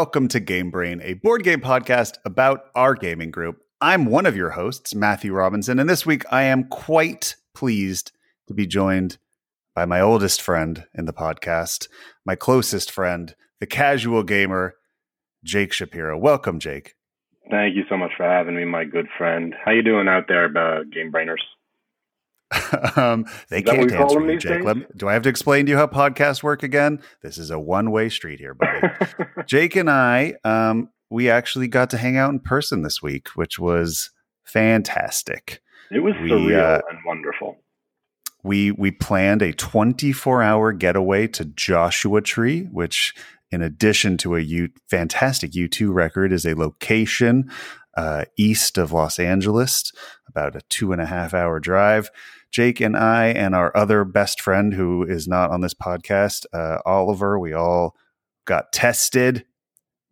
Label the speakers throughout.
Speaker 1: Welcome to Game Brain, a board game podcast about our gaming group. I'm one of your hosts, Matthew Robinson, and this week I am quite pleased to be joined by my oldest friend in the podcast, my closest friend, the casual gamer, Jake Shapiro. Welcome, Jake.
Speaker 2: Thank you so much for having me, my good friend. How you doing out there, uh, Game Brainers?
Speaker 1: um, they can't answer you, Jake. Me, do I have to explain to you how podcasts work again? This is a one-way street here, buddy. Jake and I, um, we actually got to hang out in person this week, which was fantastic.
Speaker 2: It was we, surreal uh, and wonderful.
Speaker 1: We we planned a 24-hour getaway to Joshua Tree, which in addition to a U, fantastic U2 record, is a location uh, east of Los Angeles, about a two and a half hour drive. Jake and I and our other best friend who is not on this podcast, uh, Oliver, we all got tested,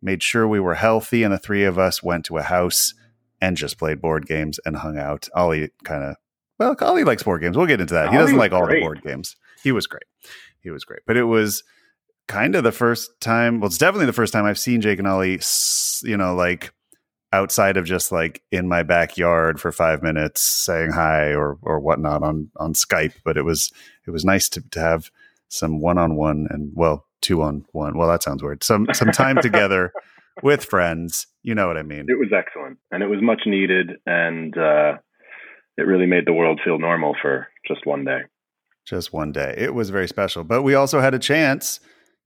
Speaker 1: made sure we were healthy, and the three of us went to a house and just played board games and hung out. Ollie kind of, well, Ollie likes board games. We'll get into that. Ollie he doesn't like all great. the board games. He was great. He was great. But it was kind of the first time, well, it's definitely the first time I've seen Jake and Ollie, you know, like outside of just like in my backyard for five minutes saying hi or or whatnot on on Skype. But it was it was nice to to have some one on one and well two on one. Well, that sounds weird. Some some time together with friends. You know what I mean?
Speaker 2: It was excellent and it was much needed and uh, it really made the world feel normal for just one day.
Speaker 1: Just one day. It was very special. But we also had a chance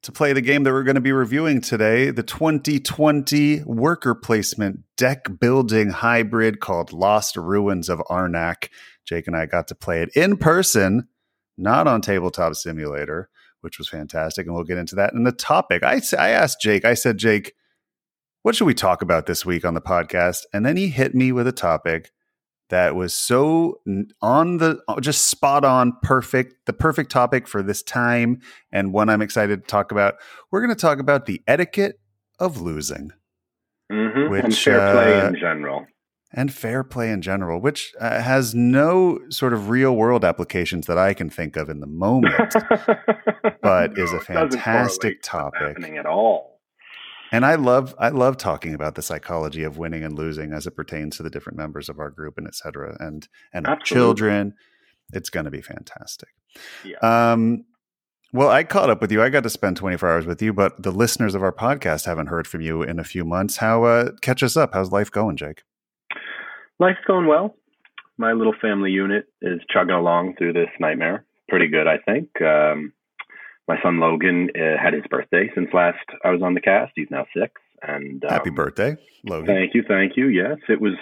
Speaker 1: to play the game that we're going to be reviewing today, the 2020 worker placement deck building hybrid called Lost Ruins of Arnak. Jake and I got to play it in person, not on Tabletop Simulator, which was fantastic. And we'll get into that. And the topic, I, I asked Jake, I said, Jake, what should we talk about this week on the podcast? And then he hit me with a topic that was so on the uh, just spot on perfect the perfect topic for this time and one i'm excited to talk about. We're going to talk about the etiquette of losing.
Speaker 2: Mm-hmm. which and fair play uh, in general.
Speaker 1: and fair play in general which uh, has no sort of real world applications that i can think of in the moment but is a fantastic topic.
Speaker 2: happening at all
Speaker 1: and I love I love talking about the psychology of winning and losing as it pertains to the different members of our group and et cetera and and our children. It's going to be fantastic. Yeah. Um, well, I caught up with you. I got to spend 24 hours with you, but the listeners of our podcast haven't heard from you in a few months. How uh, catch us up? How's life going, Jake?
Speaker 2: Life's going well. My little family unit is chugging along through this nightmare. Pretty good, I think. Um, my son Logan uh, had his birthday since last I was on the cast. He's now six. And
Speaker 1: um, happy birthday, Logan!
Speaker 2: Thank you, thank you. Yes, it was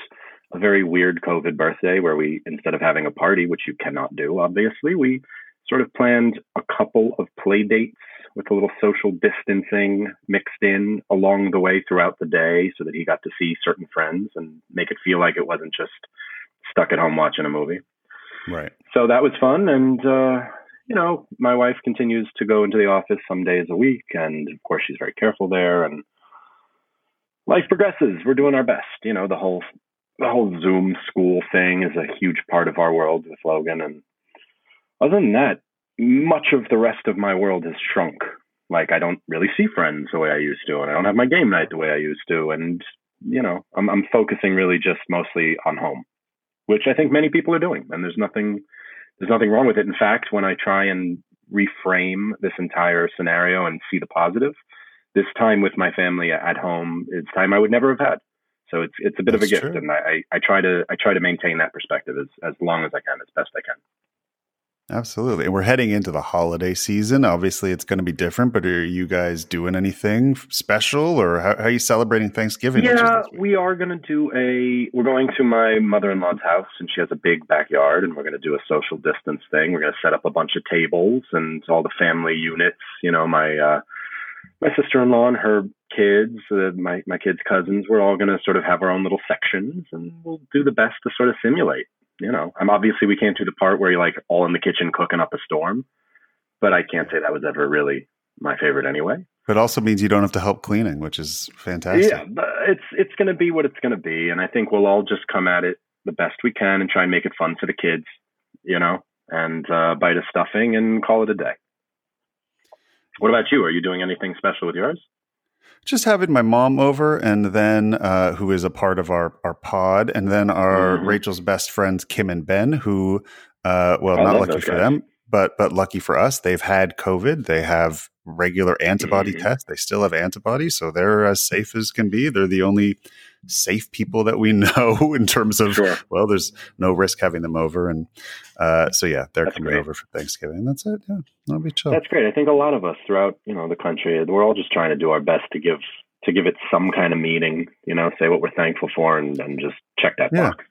Speaker 2: a very weird COVID birthday where we, instead of having a party, which you cannot do, obviously, we sort of planned a couple of play dates with a little social distancing mixed in along the way throughout the day, so that he got to see certain friends and make it feel like it wasn't just stuck at home watching a movie.
Speaker 1: Right.
Speaker 2: So that was fun, and uh, you know, my wife continues to go into the office some days a week, and of course, she's very careful there. And life progresses. We're doing our best. You know, the whole the whole Zoom school thing is a huge part of our world with Logan. And other than that, much of the rest of my world has shrunk. Like I don't really see friends the way I used to, and I don't have my game night the way I used to. And you know, I'm I'm focusing really just mostly on home, which I think many people are doing. And there's nothing there's nothing wrong with it. In fact, when I try and reframe this entire scenario and see the positive, this time with my family at home is time I would never have had. So it's it's a bit That's of a gift, true. and I, I try to I try to maintain that perspective as as long as I can, as best I can.
Speaker 1: Absolutely. And we're heading into the holiday season. Obviously, it's going to be different, but are you guys doing anything special or how, how are you celebrating Thanksgiving?
Speaker 2: Yeah, we are going to do a, we're going to my mother in law's house and she has a big backyard and we're going to do a social distance thing. We're going to set up a bunch of tables and all the family units. You know, my, uh, my sister in law and her kids, uh, my, my kids' cousins, we're all going to sort of have our own little sections and we'll do the best to sort of simulate you know, I'm obviously we can't do the part where you're like all in the kitchen cooking up a storm, but I can't say that was ever really my favorite anyway.
Speaker 1: But also means you don't have to help cleaning, which is fantastic.
Speaker 2: Yeah, but it's it's going to be what it's going to be, and I think we'll all just come at it the best we can and try and make it fun for the kids, you know, and uh, bite a stuffing and call it a day. What about you? Are you doing anything special with yours?
Speaker 1: Just having my mom over, and then uh, who is a part of our our pod, and then our mm-hmm. Rachel's best friends Kim and Ben, who, uh, well, I not lucky for them, but but lucky for us, they've had COVID. They have regular antibody mm-hmm. tests. They still have antibodies, so they're as safe as can be. They're the only safe people that we know in terms of sure. well, there's no risk having them over, and uh, so yeah, they're that's coming great. over for Thanksgiving. That's it. Yeah, that'll be chill.
Speaker 2: That's great. I think a lot of us throughout you know the country, we're all just trying to do our best to give to give it some kind of meaning. You know, say what we're thankful for, and, and just check that yeah. box.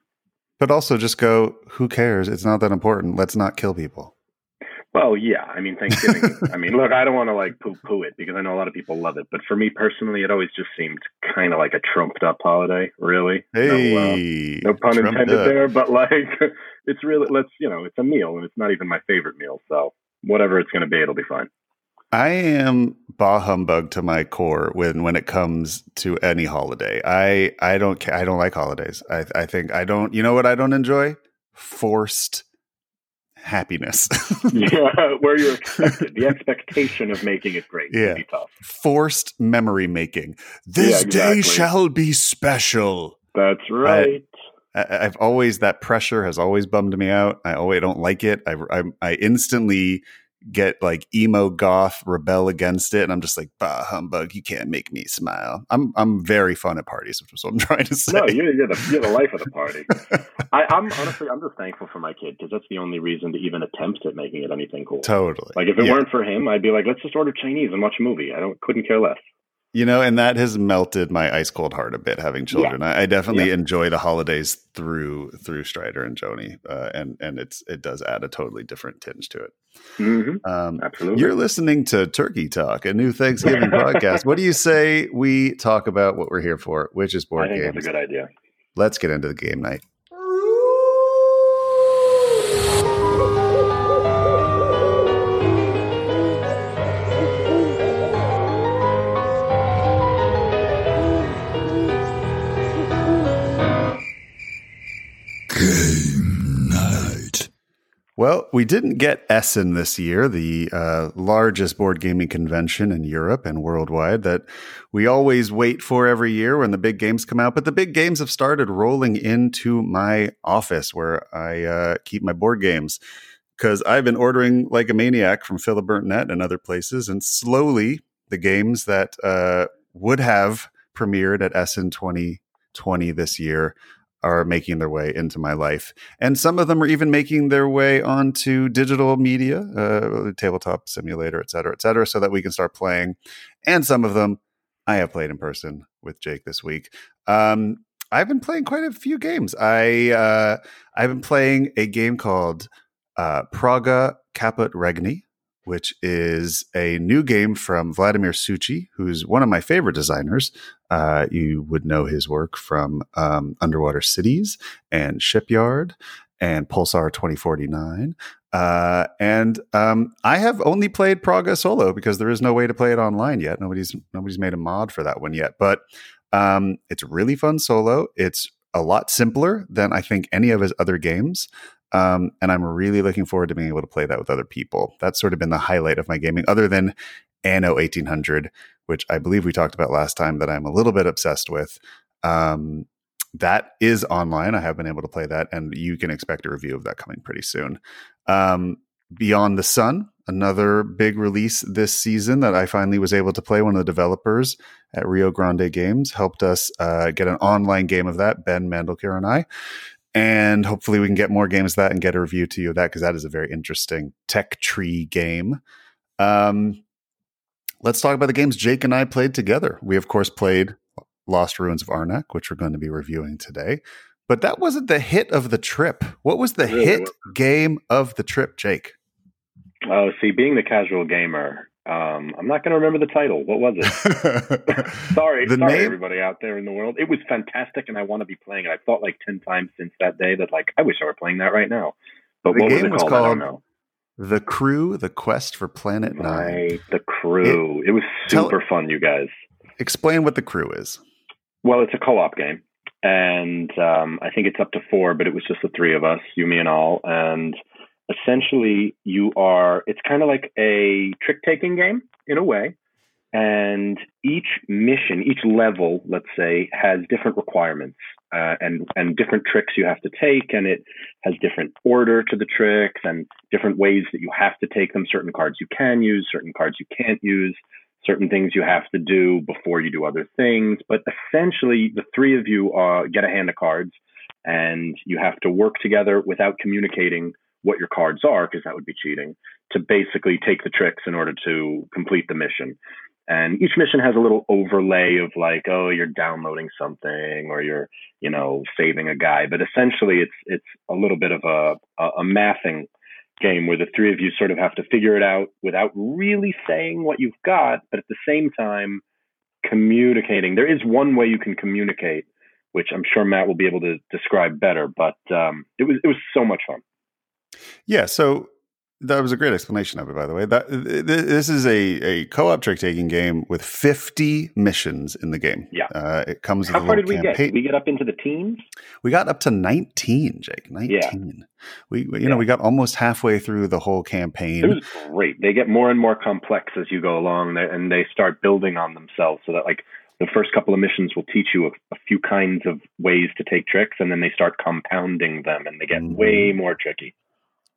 Speaker 1: But also just go, who cares? It's not that important. Let's not kill people.
Speaker 2: Well, yeah. I mean, Thanksgiving. I mean, look, I don't want to like poo poo it because I know a lot of people love it, but for me personally, it always just seemed kind of like a trumped up holiday. Really,
Speaker 1: hey,
Speaker 2: no, uh, no pun intended up. there, but like, it's really let's you know, it's a meal and it's not even my favorite meal, so whatever it's going to be, it'll be fine.
Speaker 1: I am bah humbug to my core when when it comes to any holiday. I I don't I don't like holidays. I I think I don't. You know what I don't enjoy? Forced happiness.
Speaker 2: yeah, where you're expected. The expectation of making it great yeah. be tough.
Speaker 1: Forced memory making. This yeah, exactly. day shall be special.
Speaker 2: That's right.
Speaker 1: I, have always that pressure has always bummed me out. I always don't like it. I, I, I instantly get like emo goth rebel against it and i'm just like bah humbug you can't make me smile. I'm i'm very fun at parties which is what i'm trying to say.
Speaker 2: no you're, you're the, you're the life of the party. I, am honestly i'm just thankful for my kid because that's the only reason to even attempt at making it anything cool.
Speaker 1: Totally.
Speaker 2: Like if it yeah. weren't for him i'd be like let's just order chinese and watch a movie. I don't couldn't care less
Speaker 1: you know, and that has melted my ice cold heart a bit. Having children, yeah. I, I, definitely yeah. enjoy the holidays through through Strider and Joni, uh, and and it's it does add a totally different tinge to it.
Speaker 2: Mm-hmm. Um, Absolutely.
Speaker 1: You're listening to Turkey Talk, a new Thanksgiving podcast. What do you say we talk about what we're here for, which is board
Speaker 2: I think
Speaker 1: games?
Speaker 2: That's a good idea.
Speaker 1: Let's get into the game night. Well, we didn't get Essen this year, the uh, largest board gaming convention in Europe and worldwide that we always wait for every year when the big games come out. But the big games have started rolling into my office where I uh, keep my board games because I've been ordering like a maniac from Philibert.net and other places. And slowly, the games that uh, would have premiered at Essen 2020 this year are making their way into my life. And some of them are even making their way onto digital media, uh, tabletop simulator, et cetera, et cetera, so that we can start playing. And some of them I have played in person with Jake this week. Um, I've been playing quite a few games. I uh, I've been playing a game called uh, Praga Caput Regni, which is a new game from Vladimir Suchý, who's one of my favorite designers. Uh, you would know his work from um, Underwater Cities and Shipyard and Pulsar 2049. Uh, and um, I have only played Praga solo because there is no way to play it online yet. Nobody's nobody's made a mod for that one yet. But um, it's really fun solo. It's a lot simpler than I think any of his other games. Um, and I'm really looking forward to being able to play that with other people. That's sort of been the highlight of my gaming, other than Anno 1800, which I believe we talked about last time that I'm a little bit obsessed with. Um, that is online. I have been able to play that, and you can expect a review of that coming pretty soon. Um, Beyond the Sun, another big release this season that I finally was able to play. One of the developers at Rio Grande Games helped us uh, get an online game of that, Ben Mandelker and I and hopefully we can get more games of that and get a review to you of that because that is a very interesting tech tree game. Um, let's talk about the games Jake and I played together. We of course played Lost Ruins of Arnak, which we're going to be reviewing today. But that wasn't the hit of the trip. What was the really? hit game of the trip, Jake?
Speaker 2: Oh, see, being the casual gamer, um, I'm not going to remember the title. What was it? sorry, the sorry, name? everybody out there in the world. It was fantastic, and I want to be playing it. I've thought like ten times since that day that like I wish I were playing that right now. But the what was it called? called? I don't know.
Speaker 1: The Crew: The Quest for Planet
Speaker 2: right, Nine. The Crew. It, it was super tell, fun, you guys.
Speaker 1: Explain what the Crew is.
Speaker 2: Well, it's a co-op game, and um, I think it's up to four, but it was just the three of us, you, me, and all, and essentially you are it's kind of like a trick taking game in a way and each mission, each level, let's say, has different requirements uh, and and different tricks you have to take, and it has different order to the tricks and different ways that you have to take them. Certain cards you can use, certain cards you can't use, certain things you have to do before you do other things. But essentially, the three of you uh, get a hand of cards, and you have to work together without communicating what your cards are, because that would be cheating, to basically take the tricks in order to complete the mission. And each mission has a little overlay of like, oh, you're downloading something or you're, you know, saving a guy. But essentially, it's it's a little bit of a a, a mathing game where the three of you sort of have to figure it out without really saying what you've got, but at the same time communicating. There is one way you can communicate, which I'm sure Matt will be able to describe better. But um, it was it was so much fun.
Speaker 1: Yeah. So that was a great explanation of it, by the way. That this is a, a co-op trick taking game with fifty missions in the game.
Speaker 2: Yeah,
Speaker 1: uh, it comes.
Speaker 2: How far did we campaign. get? Did we get up into the teens?
Speaker 1: We got up to nineteen, Jake. Nineteen. Yeah. We, you yeah. know, we got almost halfway through the whole campaign.
Speaker 2: It was great. They get more and more complex as you go along, and they start building on themselves. So that, like, the first couple of missions will teach you a, a few kinds of ways to take tricks, and then they start compounding them, and they get mm-hmm. way more tricky.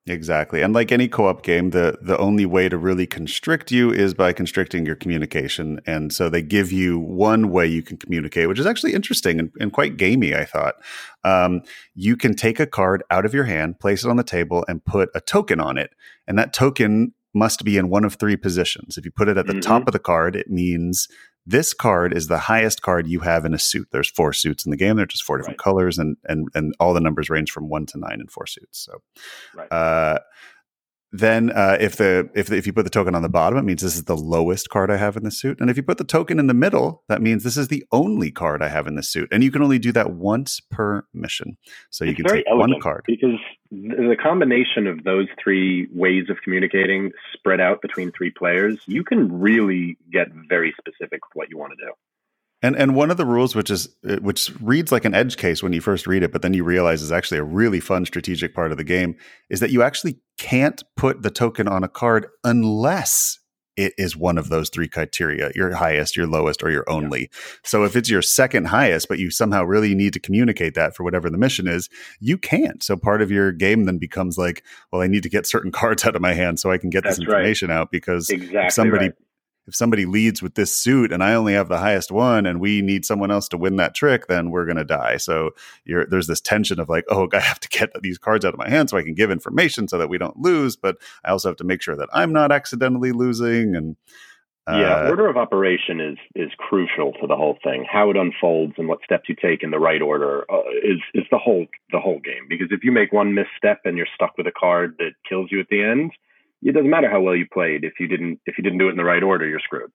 Speaker 1: Exactly. And like any co-op game, the the only way to really constrict you is by constricting your communication. And so they give you one way you can communicate, which is actually interesting and, and quite gamey, I thought. Um, you can take a card out of your hand, place it on the table, and put a token on it. And that token must be in one of three positions. If you put it at the mm-hmm. top of the card, it means this card is the highest card you have in a suit. There's four suits in the game. They're just four different right. colors, and and and all the numbers range from one to nine in four suits. So, right. uh, then uh, if the if the, if you put the token on the bottom, it means this is the lowest card I have in the suit. And if you put the token in the middle, that means this is the only card I have in the suit. And you can only do that once per mission. So you it's can take one card
Speaker 2: because the combination of those three ways of communicating spread out between three players, you can really get very specific with what you want to do.
Speaker 1: And and one of the rules, which is uh, which reads like an edge case when you first read it, but then you realize is actually a really fun strategic part of the game, is that you actually can't put the token on a card unless it is one of those three criteria your highest your lowest or your only yeah. so if it's your second highest but you somehow really need to communicate that for whatever the mission is you can't so part of your game then becomes like well i need to get certain cards out of my hand so i can get That's this information right. out because
Speaker 2: exactly
Speaker 1: somebody
Speaker 2: right
Speaker 1: if somebody leads with this suit and I only have the highest one and we need someone else to win that trick, then we're going to die. So there's this tension of like, oh, I have to get these cards out of my hand so I can give information so that we don't lose, but I also have to make sure that I'm not accidentally losing. And
Speaker 2: uh, yeah, order of operation is is crucial to the whole thing. How it unfolds and what steps you take in the right order uh, is is the whole the whole game. Because if you make one misstep and you're stuck with a card that kills you at the end it doesn't matter how well you played if you didn't if you didn't do it in the right order, you're screwed.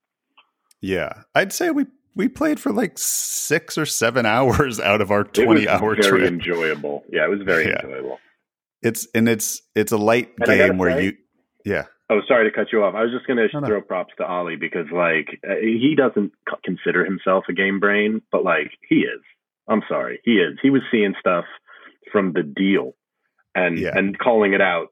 Speaker 1: Yeah, I'd say we we played for like six or seven hours out of our twenty hour
Speaker 2: very
Speaker 1: trip.
Speaker 2: Enjoyable, yeah, it was very yeah. enjoyable.
Speaker 1: It's and it's it's a light and game where you, yeah.
Speaker 2: Oh, sorry to cut you off. I was just going to no, throw no. props to Ollie because like uh, he doesn't consider himself a game brain, but like he is. I'm sorry, he is. He was seeing stuff from the deal and yeah. and calling it out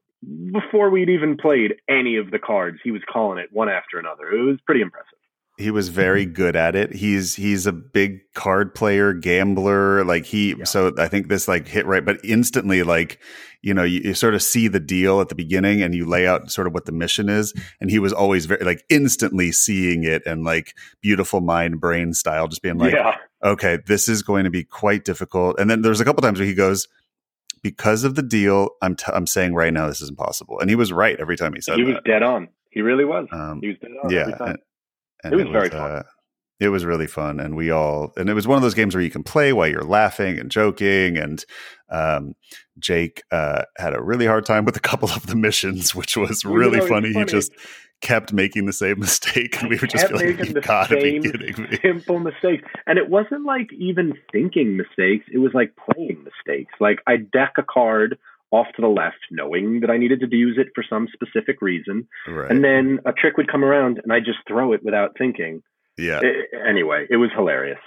Speaker 2: before we'd even played any of the cards, he was calling it one after another. It was pretty impressive.
Speaker 1: He was very good at it. He's he's a big card player, gambler. Like he, yeah. so I think this like hit right, but instantly, like you know, you, you, sort of see the deal at the beginning, and you lay out sort of what the mission is. And he was always very like instantly seeing it, and like beautiful mind brain style, just being like, yeah. okay, this is going to be quite difficult. And then there's a couple times where he goes, because of the deal, I'm t- I'm saying right now this is impossible. And he was right every time he said. It.
Speaker 2: He was
Speaker 1: that.
Speaker 2: dead on. He really was. Um, he was dead on. Yeah, and, and it was, it was very fun. Uh,
Speaker 1: it was really fun, and we all and it was one of those games where you can play while you're laughing and joking. And um, Jake uh, had a really hard time with a couple of the missions, which was really funny. funny. He just kept making the same mistake, and we were just like, "You gotta be kidding me!"
Speaker 2: Simple mistakes, and it wasn't like even thinking mistakes; it was like playing mistakes. Like I deck a card off to the left, knowing that I needed to use it for some specific reason, right. and then a trick would come around, and I just throw it without thinking.
Speaker 1: Yeah.
Speaker 2: It, anyway, it was hilarious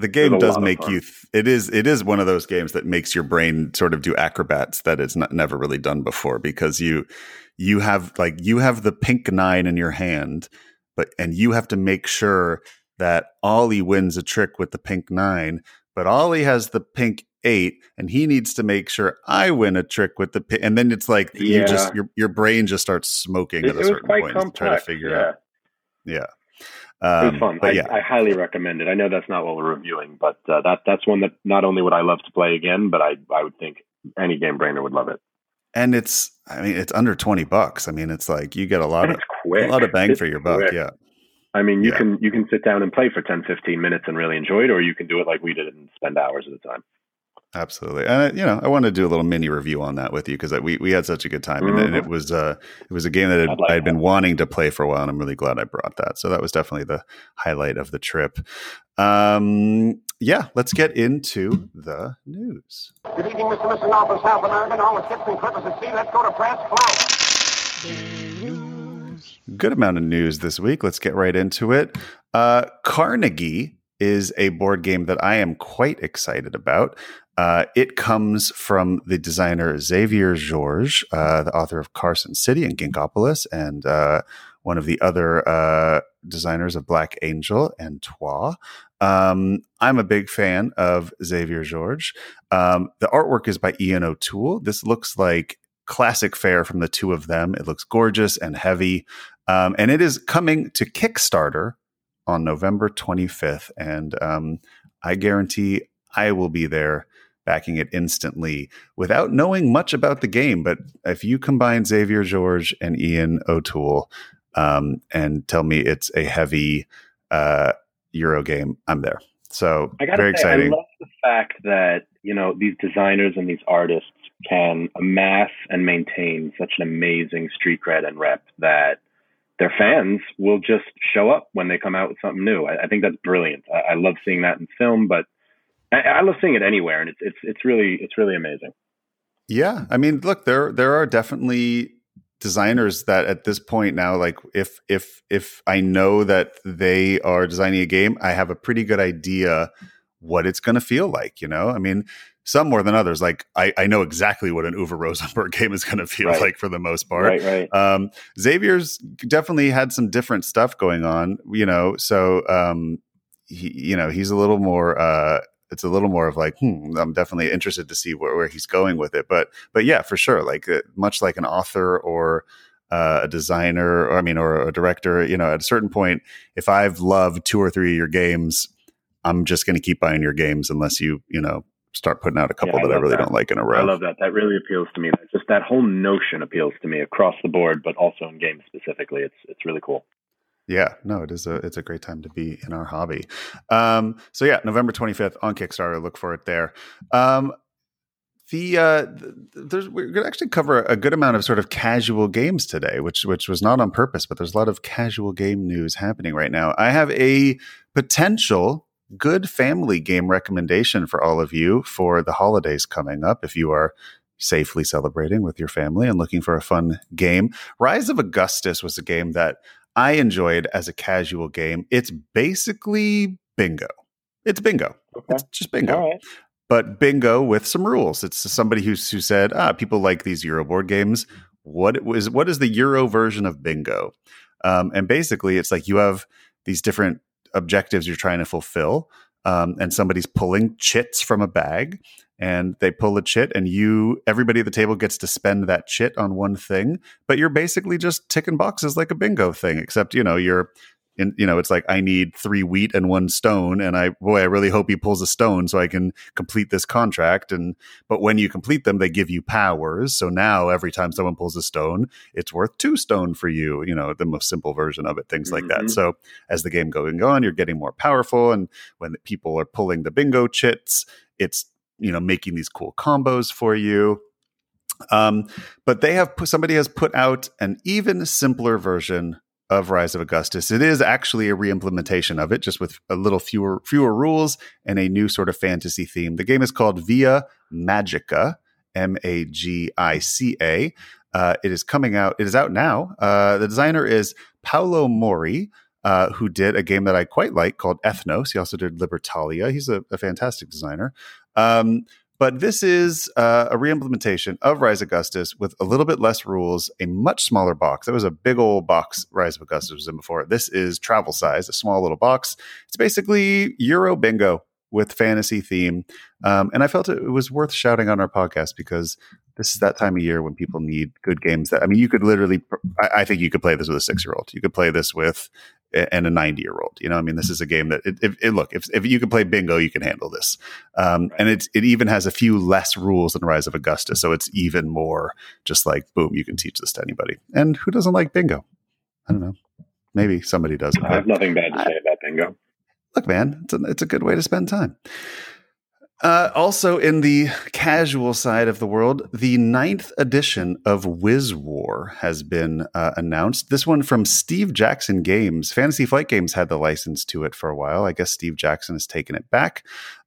Speaker 1: the game does make you th- it is it is one of those games that makes your brain sort of do acrobats that it's not, never really done before because you you have like you have the pink nine in your hand but and you have to make sure that Ollie wins a trick with the pink nine, but Ollie has the pink eight, and he needs to make sure I win a trick with the pink. And then it's like
Speaker 2: Yeah.
Speaker 1: you just your your brain just starts smoking
Speaker 2: It,
Speaker 1: at a certain point to
Speaker 2: complex.
Speaker 1: try to figure
Speaker 2: yeah.
Speaker 1: out. Yeah.
Speaker 2: It was
Speaker 1: Um,
Speaker 2: fun. I,
Speaker 1: yeah,
Speaker 2: I highly recommend it. I know that's not what we're reviewing, but uh, that that's one that not only would I love to play again, but I I would think any game brainer would love it.
Speaker 1: and it's I mean it's under twenty bucks. I mean it's like you get a lot of
Speaker 2: quick.
Speaker 1: a lot of bang
Speaker 2: It's
Speaker 1: for your buck.
Speaker 2: quick.
Speaker 1: Yeah.
Speaker 2: I mean, you
Speaker 1: Yeah.
Speaker 2: can you can sit down and play for 10, 15 minutes and really enjoy it, or you can do it like we did and spend hours at a time.
Speaker 1: Absolutely, and I- you know, I wanted to do a little mini review on that with you because we we had such a good time, and, and it was uh it was a game that
Speaker 2: I'd
Speaker 1: I'd,
Speaker 2: like
Speaker 1: I'd been
Speaker 2: that.
Speaker 1: wanting to play for a while, and I'm really glad I brought that. So that was definitely the highlight of the trip. Um, yeah, let's get into the news.
Speaker 3: Good evening, Mr. and Mrs. North and South American. All the ships and clippers at sea. Let's go to press. Flow.
Speaker 1: good amount of news this week. Let's get right into it. Uh, Carnegie is a board game that I am quite excited about. Uh, it comes from the designer Xavier Georges, uh, the author of Carson City and Ginkgopolis, and uh, one of the other uh, designers of Black Angel and Troyes. Um, I'm a big fan of Xavier Georges. Um, the artwork is by Ian O'Toole. This looks like classic fare from the two of them. It looks gorgeous and heavy. Um, and it is coming to Kickstarter on November 25th. And um, I guarantee I will be there backing it instantly without knowing much about the game. But if you combine Xavier Georges and Ian O'Toole um, and tell me it's a heavy uh, Euro game, I'm there. So
Speaker 2: I
Speaker 1: very
Speaker 2: say,
Speaker 1: exciting.
Speaker 2: I love the fact that you know these designers and these artists can amass and maintain such an amazing street cred and rep that their fans will just show up when they come out with something new. I, I think that's brilliant. I, I love seeing that in film, but I, I love seeing it anywhere, and it's it's it's really it's really amazing.
Speaker 1: Yeah, I mean, look, there there are definitely designers that at this point now like if if if I know that they are designing a game, I have a pretty good idea what it's going to feel like, you know? I mean, some more than others. Like I I know exactly what an Uwe Rosenberg game is going to feel
Speaker 2: Right.
Speaker 1: like for the most part.
Speaker 2: Right, right.
Speaker 1: Um, Xavier's definitely had some different stuff going on, you know. So, um, he, you know, he's a little more. Uh, it's a little more of like, hmm, I'm definitely interested to see where, where he's going with it. But, but yeah, for sure. Like uh, much like an author or uh, a designer, or I mean, or a director, you know, at a certain point, if I've loved two or three of your games, I'm just going to keep buying your games unless you, you know, start putting out a couple
Speaker 2: Yeah, I
Speaker 1: that I really
Speaker 2: that.
Speaker 1: don't like in a row.
Speaker 2: I love that. That really appeals to me. That, just that whole notion appeals to me across the board, but also in games specifically. It's it's really cool.
Speaker 1: Yeah, no, it is a it's a great time to be in our hobby. Um, so yeah, November twenty fifth on Kickstarter. Look for it there. Um, the uh, there's we're going to actually cover a good amount of sort of casual games today, which which was not on purpose, but there's a lot of casual game news happening right now. I have a potential good family game recommendation for all of you for the holidays coming up. If you are safely celebrating with your family and looking for a fun game, Rise of Augustus was a game that I enjoyed as a casual game. It's basically bingo. It's bingo.
Speaker 2: Okay.
Speaker 1: It's just bingo.
Speaker 2: Right.
Speaker 1: But bingo with some rules. It's somebody who who said, "Ah, people like these Euro board games. What was what is the Euro version of bingo?" Um, and basically, it's like you have these different objectives you're trying to fulfill, um, and somebody's pulling chits from a bag, and they pull a chit, and you everybody at the table gets to spend that chit on one thing, but you're basically just ticking boxes like a bingo thing, except you know you're in, you know, it's like I need three wheat and one stone, and I boy, I really hope he pulls a stone so I can complete this contract. And but when you complete them, they give you powers. So now every time someone pulls a stone, it's worth two stone for you. You know, the most simple version of it, things like that.
Speaker 2: Mhm.
Speaker 1: So as the game going on, you're getting more powerful, and when people are pulling the bingo chits, it's you know making these cool combos for you. Um, but they have put, somebody has put out an even simpler version of Rise of Augustus. It is actually a reimplementation of it, just with a little fewer fewer rules and a new sort of fantasy theme. The game is called Via Magica, M A G I C A. Uh, it is coming out. It is out now. Uh, the designer is Paolo Mori, uh, who did a game that I quite like called Ethnos. He also did Libertalia. He's a, a fantastic designer. Um, But this is uh, a reimplementation of Rise Augustus with a little bit less rules, a much smaller box. That was a big old box Rise of Augustus was in before. This is travel size, a small little box. It's basically Euro bingo with fantasy theme. Um, and I felt it, was worth shouting on our podcast because this is that time of year when people need good games. That I mean, you could literally, I, I think you could play this with a six year old. You could play this with and a 90 year old. You know, I mean, this is a game that it, it, it, look, if, if you can play bingo, you can handle this. Um, right. And it, it even has a few less rules than Rise of Augusta. So it's even more just like, boom, you can teach this to anybody. And who doesn't like bingo? I don't know. Maybe somebody doesn't.
Speaker 2: I have nothing bad to say about bingo
Speaker 1: look, man, it's a, it's a good way to spend time. Uh, also, in the casual side of the world, the ninth edition of Wiz War has been uh, announced. This one from Steve Jackson Games. Fantasy Flight Games had the license to it for a while. I guess Steve Jackson has taken it back.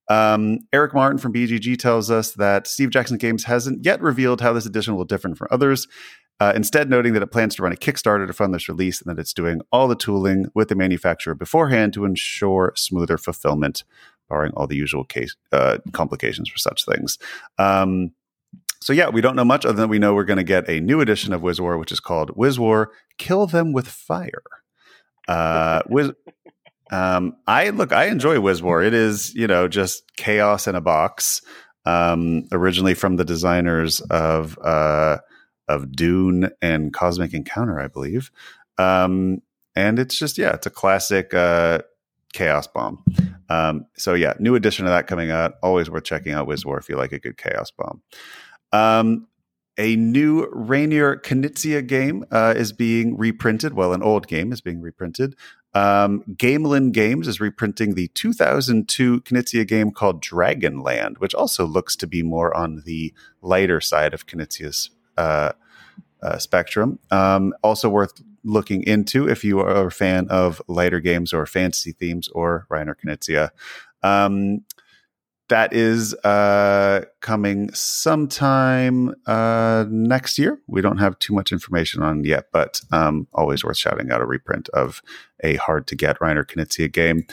Speaker 1: Um, Eric Martin from BGG tells us that Steve Jackson Games hasn't yet revealed how this edition will differ from others. Uh, instead, noting that it plans to run a Kickstarter to fund this release and that it's doing all the tooling with the manufacturer beforehand to ensure smoother fulfillment, barring all the usual case uh, complications for such things. Um, so yeah, we don't know much other than we know we're going to get a new edition of Wiz War, which is called Wiz War: Kill Them with Fire. Uh, Wiz. Um, I look, I enjoy Wiz War. It is, you know, just chaos in a box. Um, originally from the designers of uh, of Dune and Cosmic Encounter, I believe. Um, and it's just yeah, it's a classic uh, chaos bomb. Um, so yeah, new edition of that coming out. Always worth checking out Wiz War if you like a good chaos bomb. Um, a new Reiner Knizia game uh, is being reprinted. Well, an old game is being reprinted. Um, Gamelyn Games is reprinting the 2002 Knizia game called Dragonland, which also looks to be more on the lighter side of Knizia's uh, uh, spectrum. Um, also worth looking into if you are a fan of lighter games or fantasy themes or Reiner Knizia. Um, that is uh, coming sometime uh, next year. We don't have too much information on yet, but um, always worth shouting out a reprint of a hard to get Reiner Knizia game.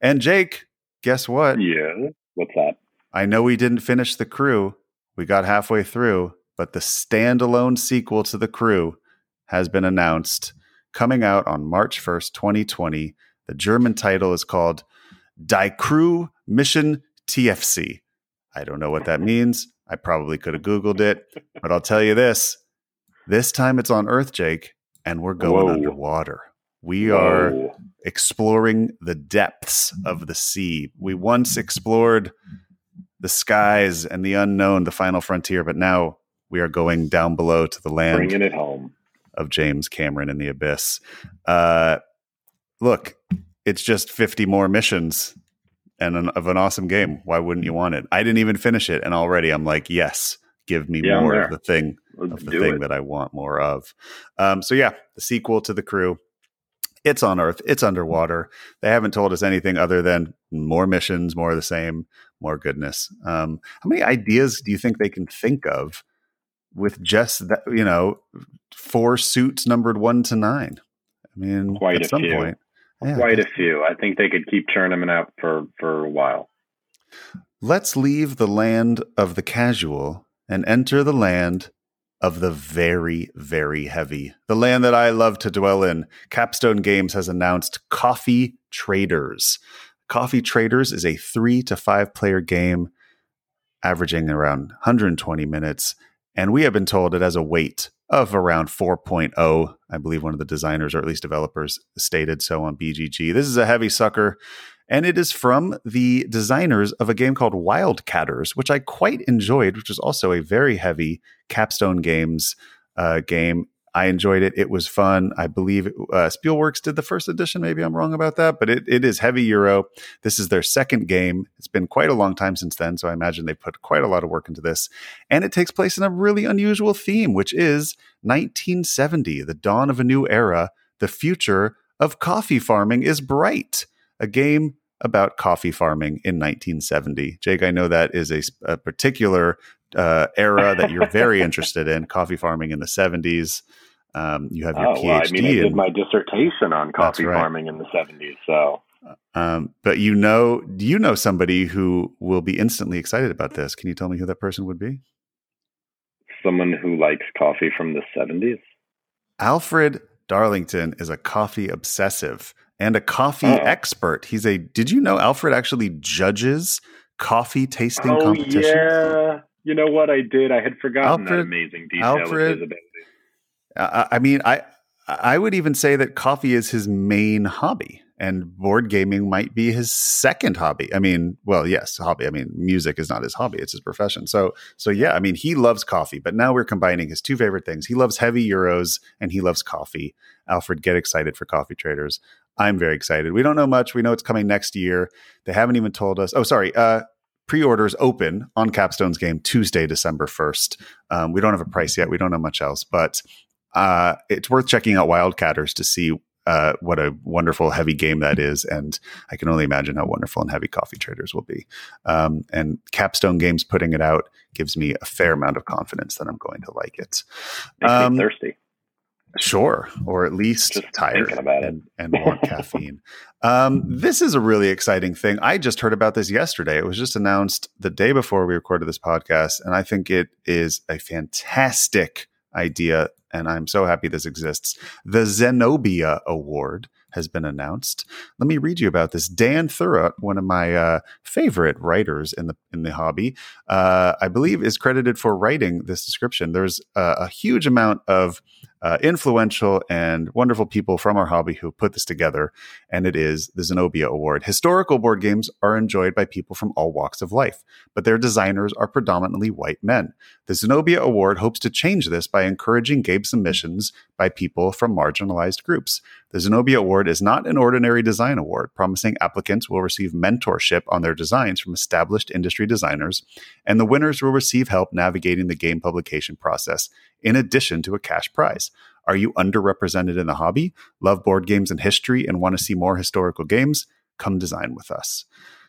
Speaker 1: And Jake, guess what?
Speaker 2: Yeah, what's that?
Speaker 1: I know we didn't finish the crew. We got halfway through, but the standalone sequel to The Crew has been announced coming out on March 1st, 2020. The German title is called Die Crew Mission Tiefsee. I don't know what that means. I probably could have Googled it, but I'll tell you this this time it's on Earth, Jake, and we're going Whoa. underwater. We Whoa. are exploring the depths of the sea. We once explored the skies and the unknown, the final frontier, but now we are going down below to the land.
Speaker 2: Bringing it home.
Speaker 1: Of James Cameron in the Abyss. Uh, look, it's just 50 more missions and an, of an awesome game. Why wouldn't you want it? I didn't even finish it, and already I'm like, yes, give me yeah, more of the thing Let's of the thing it. that I want more of. Um, so yeah, the sequel to the crew. It's on Earth. It's underwater. They haven't told us anything other than more missions, more of the same, more goodness. Um, how many ideas do you think they can think of with just that, you know, four suits numbered one to nine. I mean,
Speaker 2: quite
Speaker 1: at some
Speaker 2: few.
Speaker 1: point,
Speaker 2: yeah, quite a few. I think they could keep churning them out for for a while.
Speaker 1: Let's leave the land of the casual and enter the land of the very, very heavy. The land that I love to dwell in. Capstone Games has announced Coffee Traders. Coffee Traders is a three to five player game averaging around 120 minutes and we have been told it has a weight of around 4.0. I believe one of the designers or at least developers stated so on BGG. This is a heavy sucker. And it is from the designers of a game called Wildcatters, which I quite enjoyed, which is also a very heavy Capstone Games uh, game. I enjoyed it. It was fun. I believe uh, Spielworxx did the first edition. Maybe I'm wrong about that, but it, it is heavy Euro. This is their second game. It's been quite a long time since then, so I imagine they put quite a lot of work into this. And it takes place in a really unusual theme, which is 1970, the dawn of a new era. The future of coffee farming is bright. A game about coffee farming in 1970. Jake, I know that is a, a particular uh, era that you're very interested in, coffee farming in the 70s. Um, you have your oh, PhD. Well, I
Speaker 2: mean, I did my dissertation on coffee right. farming in the 70s. So
Speaker 1: Um, but you know, do you know somebody who will be instantly excited about this? Can you tell me who that person would be?
Speaker 2: Someone who likes coffee from the 70s.
Speaker 1: Alfred Darlington is a coffee obsessive and a coffee
Speaker 2: Oh.
Speaker 1: expert. He's a. Did you know Alfred actually judges coffee tasting
Speaker 2: Oh,
Speaker 1: competitions?
Speaker 2: yeah. You know what I did? I had forgotten that amazing detail
Speaker 1: Alfred-
Speaker 2: of his ability.
Speaker 1: I, I mean, I I would even say that coffee is his main hobby, and board gaming might be his second hobby. I mean, well, yes, hobby. I mean, music is not his hobby; it's his profession. So, so yeah, I mean, he loves coffee, but now we're combining his two favorite things. He loves heavy euros, and he loves coffee. Alfred, get excited for coffee traders. I'm very excited. We don't know much. We know it's coming next year. They haven't even told us. Oh, sorry. Uh, pre-orders open on Capstone's game Tuesday, December 1st. Um, we don't have a price yet. We don't know much else, but uh, it's worth checking out Wildcatters to see uh, what a wonderful heavy game that is. And I can only imagine how wonderful and heavy coffee traders will be. Um, and Capstone Games putting it out gives me a fair amount of confidence that I'm going to like it. Um,
Speaker 2: me thirsty.
Speaker 1: Sure, or at least
Speaker 2: Just
Speaker 1: tired
Speaker 2: thinking about it.
Speaker 1: and, and want caffeine. Um, this is a really exciting thing. I just heard about this yesterday. It was just announced the day before we recorded this podcast, and I think it is a fantastic idea. And I'm so happy this exists. The Zenobia Award has been announced. Let me read you about this. Dan Thurot, one of my uh, favorite writers in the in the hobby, uh, I believe is credited for writing this description. There's a, a huge amount of uh, influential and wonderful people from our hobby who put this together, and it is the Zenobia Award. Historical board games are enjoyed by people from all walks of life, but their designers are predominantly white men. The Zenobia Award hopes to change this by encouraging game submissions by people from marginalized groups. The Zenobia Award is not an ordinary design award, promising applicants will receive mentorship on their designs from established industry designers, and the winners will receive help navigating the game publication process, in addition to a cash prize. Are you underrepresented in the hobby, love board games and history, and want to see more historical games? Come design with us.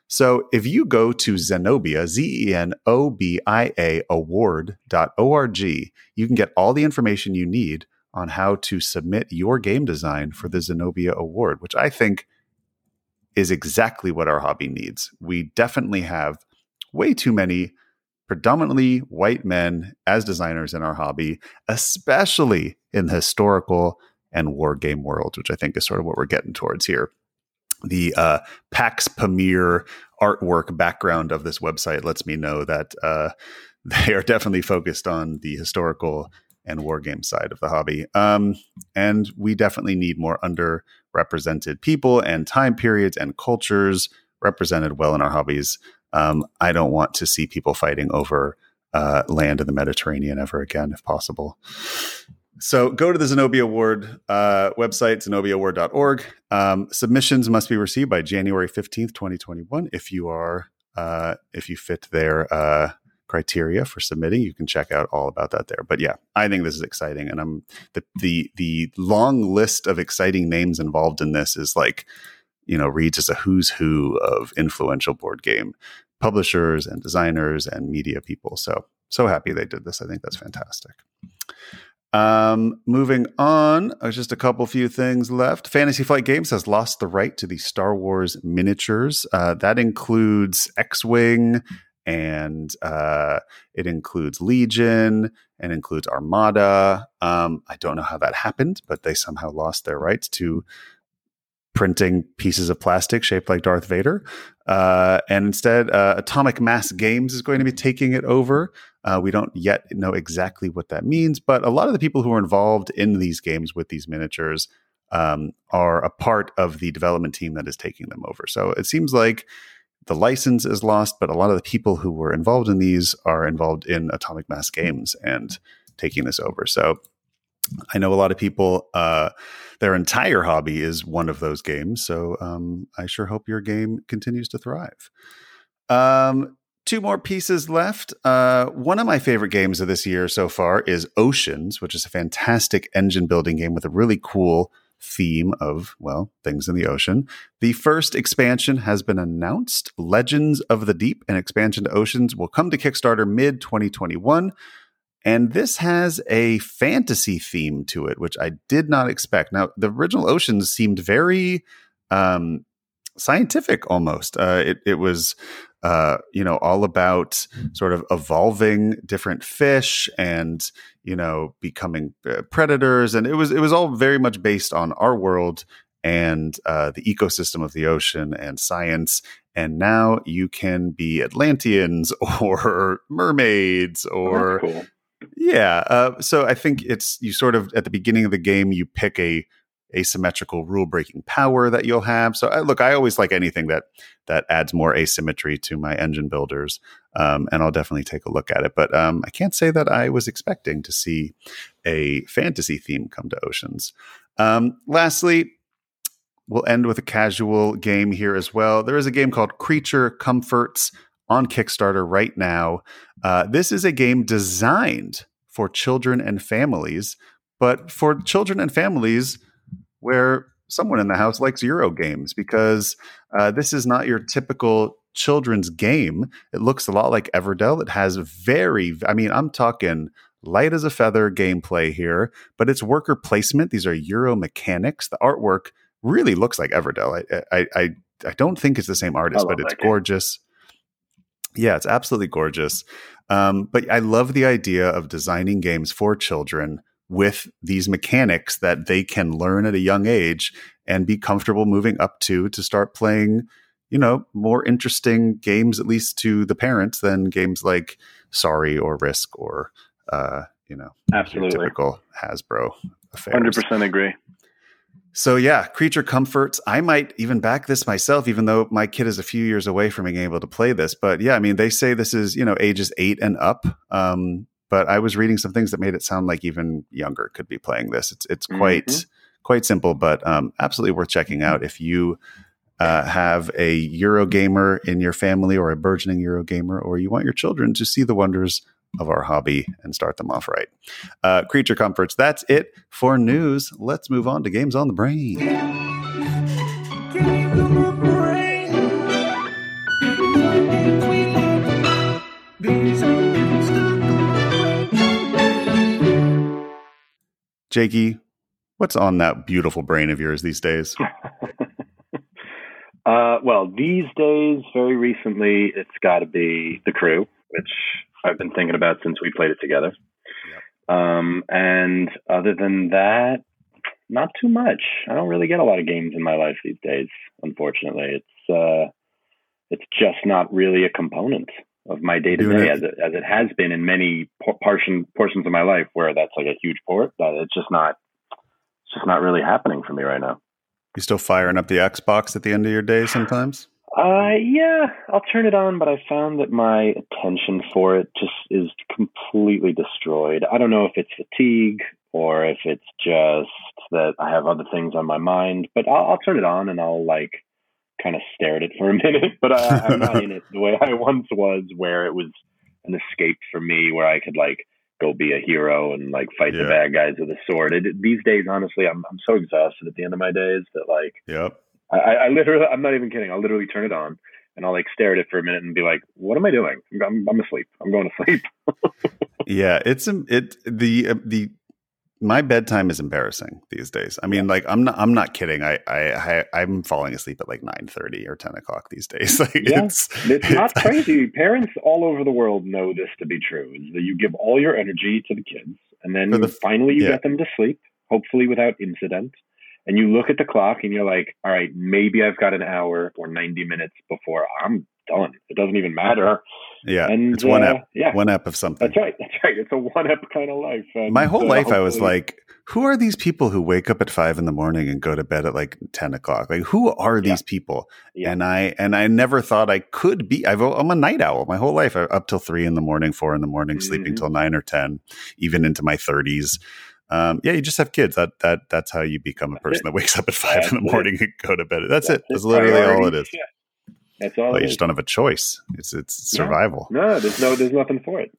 Speaker 1: So if you go to Zenobia, Z E N O B I A award.org, you can get all the information you need on how to submit your game design for the Zenobia Award, which I think is exactly what our hobby needs. We definitely have way too many predominantly white men as designers in our hobby, especially in the historical and war game world, which I think is sort of what we're getting towards here. The uh, Pax Pamir artwork background of this website lets me know that uh, they are definitely focused on the historical and war game side of the hobby. Um, and we definitely need more underrepresented people and time periods and cultures represented well in our hobbies. Um, I don't want to see people fighting over uh, land in the Mediterranean ever again, if possible. So go to the Zenobia Award uh, website, zenobiaaward.org. Um, submissions must be received by January 15th, 2021. If you are, uh, if you fit their uh, criteria for submitting, you can check out all about that there. But yeah, I think this is exciting. And I'm the, the, the long list of exciting names involved in this is like, you know, reads as a who's who of influential board game publishers and designers and media people. So, so happy they did this. I think that's fantastic. Um, moving on, uh, just a couple few things left. Fantasy Flight Games has lost the right to the Star Wars miniatures. Uh, that includes X Wing and uh, it includes Legion and includes Armada. Um, I don't know how that happened, but they somehow lost their rights to printing pieces of plastic shaped like Darth Vader. Uh, and instead, uh, Atomic Mass Games is going to be taking it over. Uh, we don't yet know exactly what that means, but a lot of the people who are involved in these games with these miniatures um, are a part of the development team that is taking them over. So it seems like the license is lost, but a lot of the people who were involved in these are involved in Atomic Mass Games and taking this over. So I know a lot of people, uh, their entire hobby is one of those games. So um, I sure hope your game continues to thrive. Um, two more pieces left. Uh, one of my favorite games of this year so far is Oceans, which is a fantastic engine building game with a really cool theme of, well, things in the ocean. The first expansion has been announced. Legends of the Deep, an expansion to Oceans, will come to Kickstarter mid 2021. And this has a fantasy theme to it, which I did not expect. Now, the original Oceans seemed very um, scientific almost. Uh, it it was uh, you know all about sort of evolving different fish and you know becoming uh, predators, and it was it was all very much based on our world and uh, the ecosystem of the ocean and science. And now you can be Atlanteans or mermaids
Speaker 2: Oh,
Speaker 1: or
Speaker 2: that's cool.
Speaker 1: yeah. Uh, so I think it's you sort of at the beginning of the game you pick a asymmetrical rule breaking power that you'll have. So I, look, I always like anything that that adds more asymmetry to my engine builders, um, and I'll definitely take a look at it. But um, I can't say that I was expecting to see a fantasy theme come to Oceans. Um, lastly. We'll end with a casual game here as well. There is a game called Creature Comforts on Kickstarter right now. Uh, this is a game designed for children and families, but for children and families where someone in the house likes Euro games because uh, this is not your typical children's game. It looks a lot like Everdell. It has very, I mean, I'm talking light as a feather gameplay here, but it's worker placement. These are Euro mechanics. The artwork really looks like Everdell. I, I, I, I don't think it's the same artist, but it's
Speaker 2: game.
Speaker 1: gorgeous. Yeah, it's absolutely gorgeous. Um, but I love the idea of designing games for children with these mechanics that they can learn at a young age and be comfortable moving up to to start playing, you know, more interesting games, at least to the parents, than games like Sorry or Risk or, uh, you know,
Speaker 2: Absolutely.
Speaker 1: typical Hasbro affairs.
Speaker 2: Hundred percent agree.
Speaker 1: So yeah, creature comforts. I might even back this myself, even though my kid is a few years away from being able to play this. But yeah, I mean, they say this is you know ages eight and up. Um, but I was reading some things that made it sound like even younger could be playing this. It's it's quite
Speaker 2: Mhm.
Speaker 1: quite simple, but um, absolutely worth checking out if you uh, have a Euro gamer in your family or a burgeoning Euro gamer, or you want your children to see the wonders of our hobby and start them off right. Uh, creature comforts. That's it for news. Let's move on to games on the brain. Jakey, what's on that beautiful brain of yours these days?
Speaker 2: Uh, well, these days, very recently, it's got to be the crew, which I've been thinking about since we played it together. Um, and other than that, not too much. I don't really get a lot of games in my life these days. Unfortunately, it's uh, it's just not really a component of my day to day as it as it has been in many por- portion portions of my life where that's like a huge port. That it's just not it's just not really happening for me right now.
Speaker 1: You still firing up the Xbox at the end of your day sometimes?
Speaker 2: Uh, yeah, I'll turn it on, but I found that my attention for it just is completely destroyed. I don't know if it's fatigue or if it's just that I have other things on my mind, but I'll, I'll turn it on and I'll like kind of stare at it for a minute. But I, I'm not in it the way I once was, where it was an escape for me, where I could like go be a hero and like fight
Speaker 1: Yeah.
Speaker 2: the bad guys with a sword. It, these days, honestly, I'm I'm so exhausted at the end of my days that like.
Speaker 1: Yep.
Speaker 2: I, I literally, I'm not even kidding. I'll literally turn it on and I'll like stare at it for a minute and be like, "What am I doing? I'm, I'm asleep. I'm going to sleep."
Speaker 1: Yeah, it's it the uh, the my bedtime is embarrassing these days. I mean, like I'm not I'm not kidding. I I, I I'm falling asleep at like nine thirty or ten o'clock these days. Like
Speaker 2: Yeah.
Speaker 1: it's
Speaker 2: It's not crazy. Parents all over the world know this to be true. Is that you give all your energy to the kids, and then
Speaker 1: the-
Speaker 2: finally you
Speaker 1: yeah.
Speaker 2: get them to sleep, hopefully without incident. And you look at the clock and you're like, "All right, maybe I've got an hour or 90 minutes before I'm done. It doesn't even matter."
Speaker 1: yeah,
Speaker 2: and
Speaker 1: it's one
Speaker 2: uh,
Speaker 1: app
Speaker 2: Yeah,
Speaker 1: one app of something.
Speaker 2: that's right. That's right. It's a one up kind of life. And,
Speaker 1: My whole
Speaker 2: uh,
Speaker 1: life, I was like, who are these people who wake up at five in the morning and go to bed at like ten o'clock? Like, who are these people?
Speaker 2: Yeah.
Speaker 1: And I and I never thought I could be. I've, I'm a night owl my whole life, I- up till three in the morning, four in the morning, sleeping
Speaker 2: Mhm.
Speaker 1: till nine or ten, even into my thirties. Um, yeah, you just have kids. That that that's how you become a person that wakes up at five
Speaker 2: That's
Speaker 1: in the
Speaker 2: it.
Speaker 1: morning and go to bed. That's, it. That's
Speaker 2: it.
Speaker 1: literally all it is.
Speaker 2: Yeah. That's all.
Speaker 1: Well, you just don't have a choice. It's it's survival.
Speaker 2: No, there's no, there's nothing for it.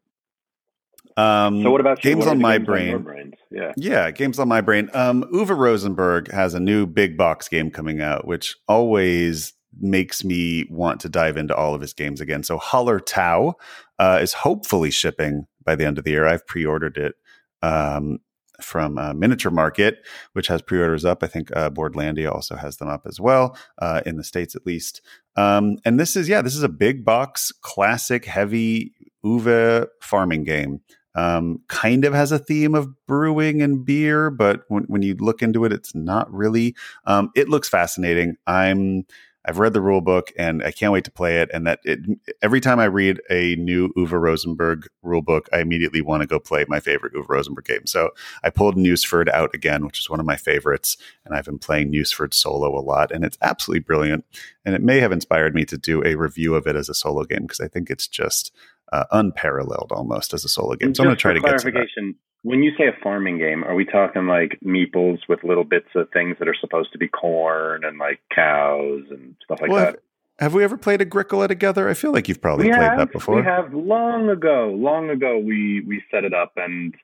Speaker 1: Um,
Speaker 2: So what about
Speaker 1: games
Speaker 2: What
Speaker 1: on my
Speaker 2: games
Speaker 1: brain?
Speaker 2: brains? Yeah.
Speaker 1: Yeah, games on my brain. Um, Uwe Rosenberg has a new big box game coming out, which always makes me want to dive into all of his games again. So Hallertau uh, is hopefully shipping by the end of the year. I've pre-ordered it. Um, from uh, Miniature Market, which has pre-orders up. I think uh, Boardlandia also has them up as well uh, in the states, at least. Um, and this is yeah, this is a big box, classic, heavy Uwe farming game. Um, kind of has a theme of brewing and beer, but when, when you look into it, it's not really. Um, it looks fascinating. I'm I've read the rule book and I can't wait to play it. And that it, every time I read a new Uwe Rosenberg rule book, I immediately want to go play my favorite Uwe Rosenberg game. So I pulled Nusfjord out again, which is one of my favorites. And I've been playing Nusfjord solo a lot. And it's absolutely brilliant. And it may have inspired me to do a review of it as a solo game because I think it's just uh, unparalleled almost as a solo game. So I'm going to try to get that.
Speaker 2: When you say a farming game, are we talking like meeples with little bits of things that are supposed to be corn and like cows and stuff like well, that?
Speaker 1: Have, have, we ever played Agricola together? I feel like you've probably
Speaker 2: we
Speaker 1: played
Speaker 2: have,
Speaker 1: that before.
Speaker 2: We have long ago. Long ago, we we set it up, and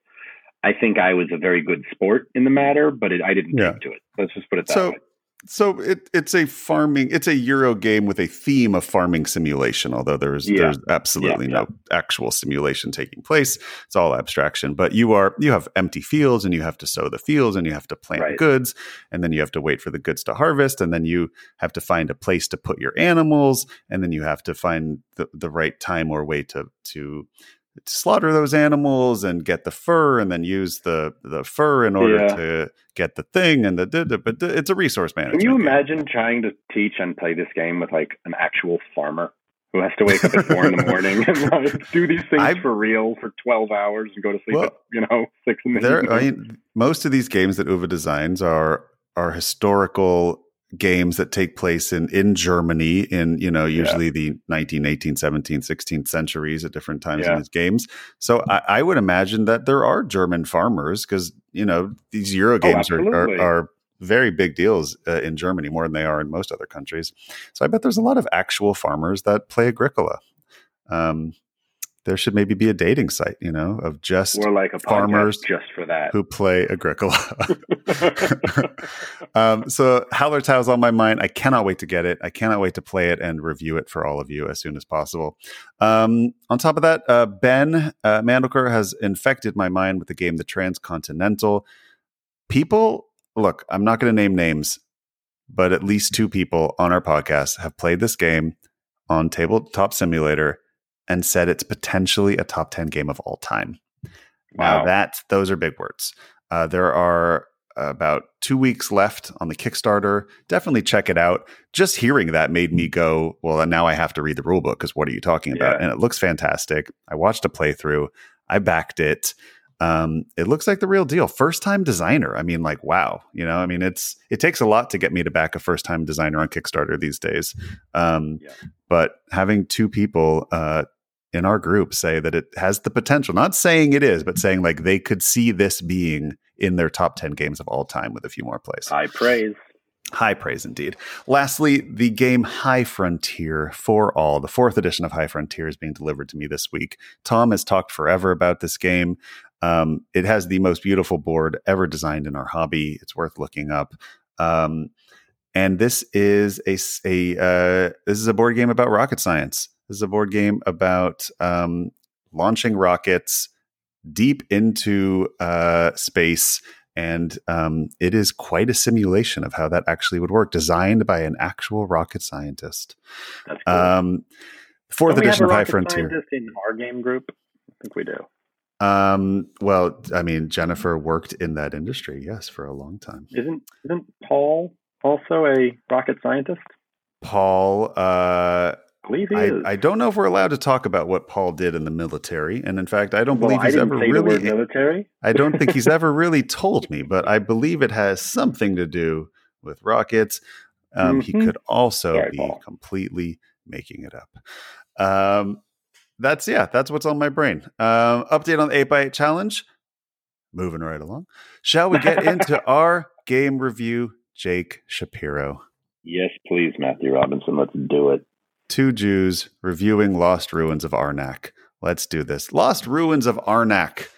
Speaker 2: I think I was a very good sport in the matter, but it, I didn't yeah. take to it. Let's just put it that
Speaker 1: so,
Speaker 2: way
Speaker 1: so it, it's a farming it's a euro game with a theme of farming simulation although there's yeah. there's absolutely yeah, no yeah. actual simulation taking place it's all abstraction but you are you have empty fields and you have to sow the fields and you have to plant right. goods and then you have to wait for the goods to harvest and then you have to find a place to put your animals and then you have to find the, the right time or way to to slaughter those animals and get the fur and then use the the fur in order yeah. to get the thing and the, the, but it's a resource management.
Speaker 2: Can you
Speaker 1: game.
Speaker 2: imagine trying to teach and play this game with like an actual farmer who has to wake up at four in the morning and like do these things I, for real for twelve hours and go to sleep well, at you know six in the there,
Speaker 1: I mean, most of these games that Uwe designs are are historical games that take place in in Germany in you know usually yeah. the 19 18 17 16th centuries at different times yeah. in these games so I, I, would imagine that there are German farmers because you know these Euro oh, games oh, are, are, are very big deals uh, in Germany more than they are in most other countries so I bet there's a lot of actual farmers that play Agricola um, there should maybe be a dating site, you know, of just
Speaker 2: or like a farmers just for that
Speaker 1: who play Agricola. um, so Hallertau is on my mind. I cannot wait to get it. I cannot wait to play it and review it for all of you as soon as possible. Um, on top of that, uh, Ben uh, Mandelker has infected my mind with the game The Transcontinental. People, look, I'm not going to name names, but at least two people on our podcast have played this game on Tabletop Simulator and said it's potentially a top 10 game of all time. Wow. Now, that, those are big words. Uh, there are about two weeks left on the Kickstarter. Definitely check it out. Just hearing that made me go, well, now I have to read the rule book because what are you talking about? Yeah. And it looks fantastic. I watched a playthrough, I backed it. Um, it looks like the real deal. First time designer. I mean, like, wow. You know, I mean, it's it takes a lot to get me to back a first time designer on Kickstarter these days. Um, yeah. But having two people uh, in our group say that it has the potential, not saying it is, but saying like they could see this being in their top 10 games of all time with a few more plays.
Speaker 2: High praise.
Speaker 1: High praise indeed. Lastly, the game High Frontier for All, the fourth edition of High Frontier, is being delivered to me this week. Tom has talked forever about this game. Um, it has the most beautiful board ever designed in our hobby. It's worth looking up. Um, and this is a, a uh, this is a board game about rocket science. This is a board game about um, launching rockets deep into uh, space. And um, it is quite a simulation of how that actually would work, designed by an actual rocket scientist.
Speaker 2: That's cool. Um,
Speaker 1: fourth edition of High Frontier.
Speaker 2: in our game group, I think we do.
Speaker 1: Um, well, I mean, Jennifer worked in that industry, yes, for a long time.
Speaker 2: Isn't isn't Paul also a rocket scientist?
Speaker 1: Paul, uh,
Speaker 2: believe he
Speaker 1: I,
Speaker 2: is.
Speaker 1: I don't know if we're allowed to talk about what Paul did in the military, and in fact, I don't well, believe he's ever really
Speaker 2: military.
Speaker 1: I don't think he's ever really told me, but I believe it has something to do with rockets. Um, mm-hmm. He could also Sorry, be Paul. completely making it up. Um, that's yeah, that's what's on my brain. Um, update on the eight by eight challenge. Moving right along. Shall we get into our game review, Jake Shapiro?
Speaker 2: Yes, please, Matthew Robinson. Let's do it.
Speaker 1: Two Jews reviewing Lost Ruins of Arnak. Let's do this. Lost Ruins of Arnak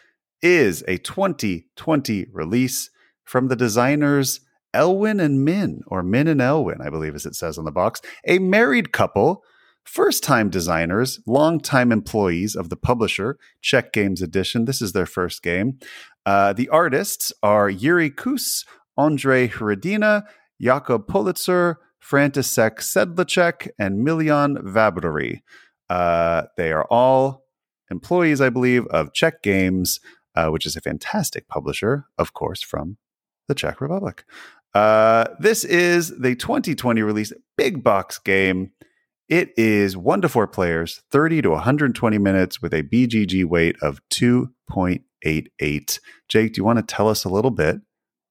Speaker 1: is a 2020 release from the designers Elwen and Min, or Min and Elwen, I believe, as it says on the box, a married couple, first time designers, long time employees of the publisher, Czech Games Edition. This is their first game. Uh, the artists are Yuri Kus, Andre Hridina, Jakob Politzer, František Sedlacek, and Milian Vabrory. Uh, they are all employees, I believe, of Czech Games, uh, which is a fantastic publisher, of course, from the Czech Republic. Uh, this is the 2020 release big box game. It is one to four players, 30 to 120 minutes with a BGG weight of 2.88. Jake, do you want to tell us a little bit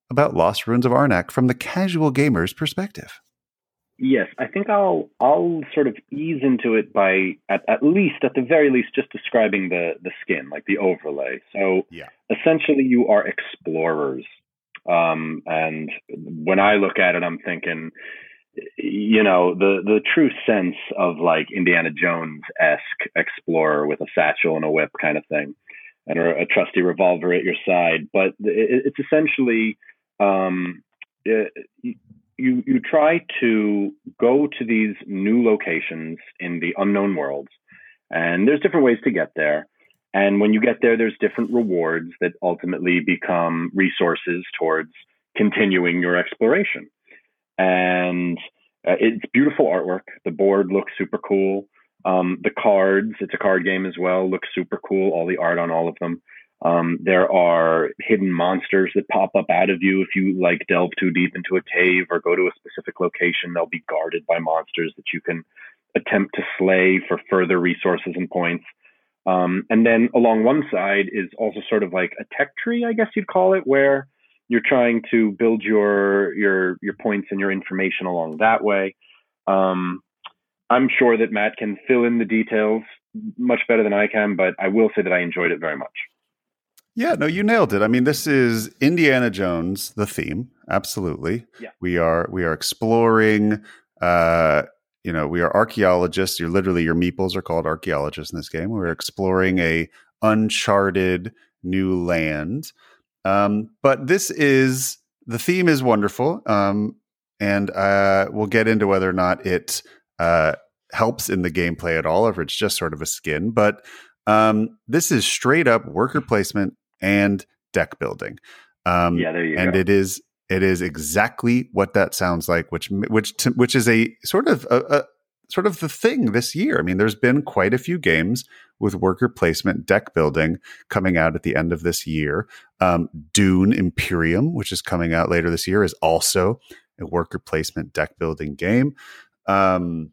Speaker 1: about Lost Ruins of Arnak from the casual gamer's perspective?
Speaker 2: Yes, I think I'll I'll sort of ease into it by at, at least at the very least just describing the the skin, like the overlay. So
Speaker 1: Yeah.
Speaker 2: essentially you are explorers. Um, and when I look at it, I'm thinking, you know, the the true sense of like Indiana Jones esque explorer with a satchel and a whip kind of thing, and a, a trusty revolver at your side. But it, it's essentially um, it, you you try to go to these new locations in the unknown worlds, and there's different ways to get there. And when you get there, there's different rewards that ultimately become resources towards continuing your exploration. And uh, it's beautiful artwork. The board looks super cool. Um, the cards, it's a card game as well, look super cool. All the art on all of them. Um, there are hidden monsters that pop up out of you if you like delve too deep into a cave or go to a specific location. They'll be guarded by monsters that you can attempt to slay for further resources and points. Um, and then along one side is also sort of like a tech tree, I guess you'd call it, where you're trying to build your your your points and your information along that way. Um, I'm sure that Matt can fill in the details much better than I can, but I will say that I enjoyed it very much.
Speaker 1: Yeah, no, you nailed it. I mean, this is Indiana Jones, the theme. Absolutely.
Speaker 2: Yeah.
Speaker 1: We are we are exploring uh you know, we are archaeologists. You're literally your meeples are called archaeologists in this game. We're exploring a uncharted new land. Um, but this is the theme is wonderful. Um, and uh, we'll get into whether or not it uh, helps in the gameplay at all, or if it's just sort of a skin. But um, this is straight up worker placement and deck building. Um,
Speaker 2: Yeah, there you
Speaker 1: and
Speaker 2: go.
Speaker 1: it is it is exactly what that sounds like, which which to, which is a sort of a, a sort of the thing this year. I mean, there's been quite a few games with worker placement deck building coming out at the end of this year. Um, Dune Imperium, which is coming out later this year, is also a worker placement deck building game. Um,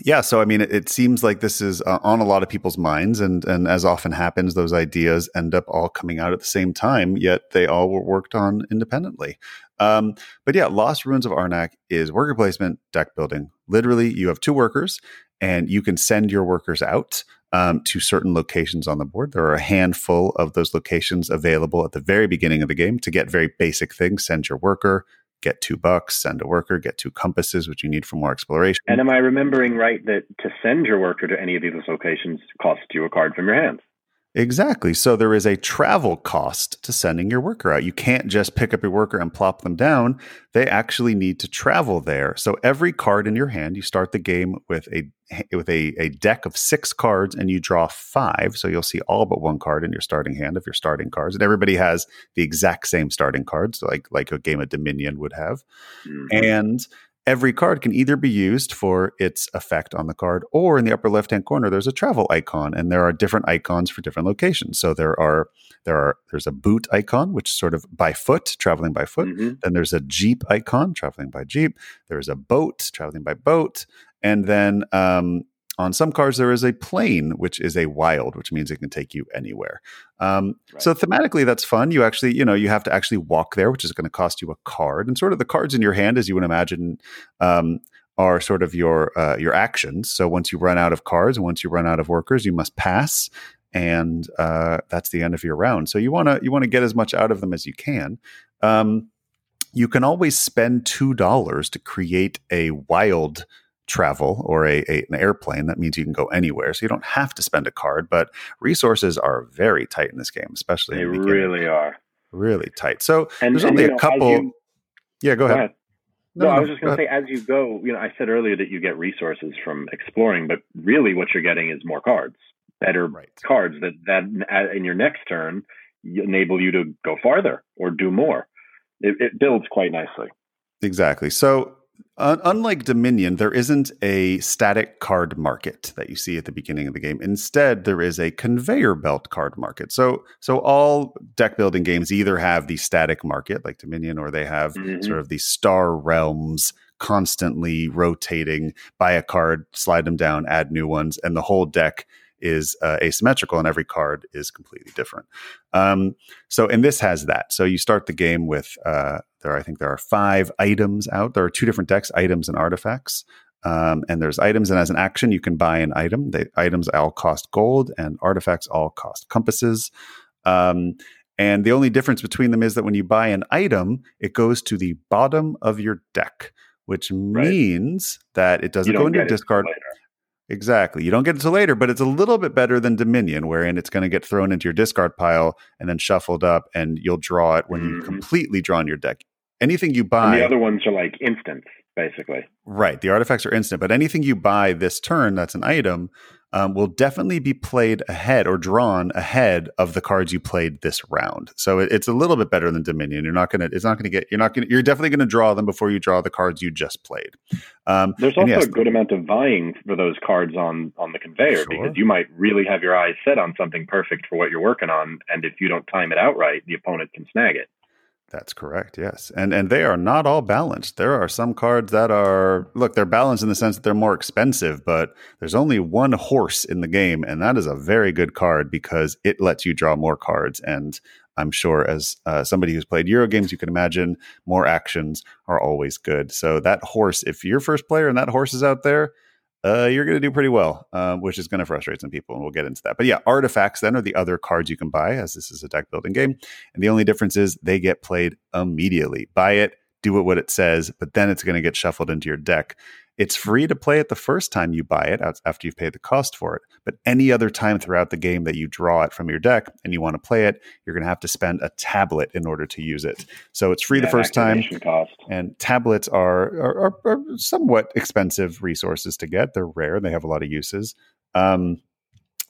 Speaker 1: yeah, so I mean, it, it seems like this is uh, on a lot of people's minds, and and as often happens, those ideas end up all coming out at the same time. Yet they all were worked on independently. Um, but yeah, Lost Ruins of Arnak is worker placement, deck building. Literally, you have two workers, and you can send your workers out um, to certain locations on the board. There are a handful of those locations available at the very beginning of the game to get very basic things. Send your worker, get two bucks, send a worker, get two compasses, which you need for more exploration.
Speaker 2: And am I remembering right that to send your worker to any of these locations costs you a card from your hand?
Speaker 1: Exactly. So there is a travel cost to sending your worker out. You can't just pick up your worker and plop them down. They actually need to travel there. So every card in your hand, you start the game with a with a, a deck of six cards and you draw five. So you'll see all but one card in your starting hand of your starting cards. And everybody has the exact same starting cards, like like a game of Dominion would have.
Speaker 2: Mhm.
Speaker 1: And every card can either be used for its effect on the card or in the upper left hand corner there's a travel icon and there are different icons for different locations. So there are there are there's a boot icon which is sort of by foot traveling by foot.
Speaker 2: Mhm.
Speaker 1: then there's a jeep icon traveling by jeep. There's a boat traveling by boat. And then um, on some cars, there is a plane which is a wild which means it can take you anywhere. Um,
Speaker 2: Right.
Speaker 1: so thematically that's fun. You actually you know you have to actually walk there which is going to cost you a card. And sort of the cards in your hand as you would imagine um, are sort of your uh, your actions. So once you run out of cards and once you run out of workers you must pass. And uh, that's the end of your round. So you want to you want to get as much out of them as you can. Um, you can always spend two dollars to create a wild travel or a, a- an airplane that means you can go anywhere so you don't have to spend a card but resources are very tight in this game especially
Speaker 2: They
Speaker 1: in the
Speaker 2: really are.
Speaker 1: really tight so
Speaker 2: And
Speaker 1: there's
Speaker 2: and,
Speaker 1: only a
Speaker 2: know,
Speaker 1: couple
Speaker 2: you-
Speaker 1: yeah go
Speaker 2: go
Speaker 1: ahead,
Speaker 2: ahead. No, I was just going to say, as you go, you know, I said earlier that you get resources from exploring, but really what you're getting is more cards, better
Speaker 1: right
Speaker 2: cards. That that in your next turn, enable you to go farther or do more. It, it builds quite nicely.
Speaker 1: Exactly. So uh, unlike Dominion, there isn't a static card market that you see at the beginning of the game. Instead, there is a conveyor belt card market. So, so all deck building games either have the static market like Dominion, or they have mm-hmm. sort of the star realms constantly rotating. Buy a card, slide them down, add new ones, and the whole deck is uh, asymmetrical and every card is completely different. Um, so, and this has that. So you start the game with uh, there. I think there are five items out. There are two different decks: items and artifacts. Um, and there's items, and as an action, you can buy an item. The items all cost gold, and artifacts all cost compasses. Um, and the only difference between them is that when you buy an item, it goes to the bottom of your deck, which right. means that it doesn't go into your discard. Exactly. You don't get it till later, but it's a little bit better than Dominion, wherein it's going to get thrown into your discard pile and then shuffled up, and you'll draw it when mm-hmm. you've completely drawn your deck. Anything you buy.
Speaker 2: And the other ones are like instant, basically.
Speaker 1: Right. The artifacts are instant, but anything you buy this turn that's an item um, will definitely be played ahead or drawn ahead of the cards you played this round. So it, it's a little bit better than Dominion. You're not gonna. It's not gonna get. You're not gonna. You're definitely gonna draw them before you draw the cards you just played.
Speaker 2: Um, There's also yes, a good amount of vying for those cards on on the conveyor sure. because you might really have your eyes set on something perfect for what you're working on, and if you don't time it out right, the opponent can snag it.
Speaker 1: That's correct. Yes, and and they are not all balanced. There are some cards that are look, they're balanced in the sense that they're more expensive, but there's only one horse in the game, and that is a very good card because it lets you draw more cards. And I'm sure, as uh, somebody who's played Euro games, you can imagine more actions are always good. So that horse, if you're first player and that horse is out there, uh, you're going to do pretty well, um, which is going to frustrate some people, and we'll get into that. But yeah, artifacts then are the other cards you can buy, as this is a deck building game, and the only difference is they get played immediately. Buy it, do it what it says, but then it's going to get shuffled into your deck. It's free to play it the first time you buy it after you've paid the cost for it. But any other time throughout the game that you draw it from your deck and you want to play it, you're going to have to spend a tablet in order to use it. So it's free yeah, the first time.
Speaker 2: Cost.
Speaker 1: And tablets are, are, are, are, somewhat expensive resources to get. They're rare. They have a lot of uses. Um,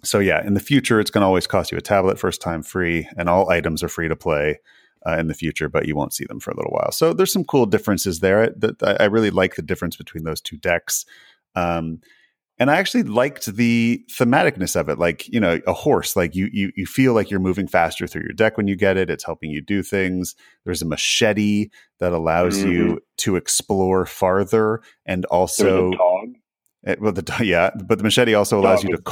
Speaker 1: so yeah, in the future, it's going to always cost you a tablet first time free, and all items are free to play uh, in the future, but you won't see them for a little while. So there's some cool differences there. That I really like the difference between those two decks. Um, and I actually liked the thematicness of it. Like you know, a horse. Like you you you feel like you're moving faster through your deck when you get it. It's helping you do things. There's a machete that allows mm-hmm. you to explore farther, and also. It, well, the yeah, but the machete also allows you to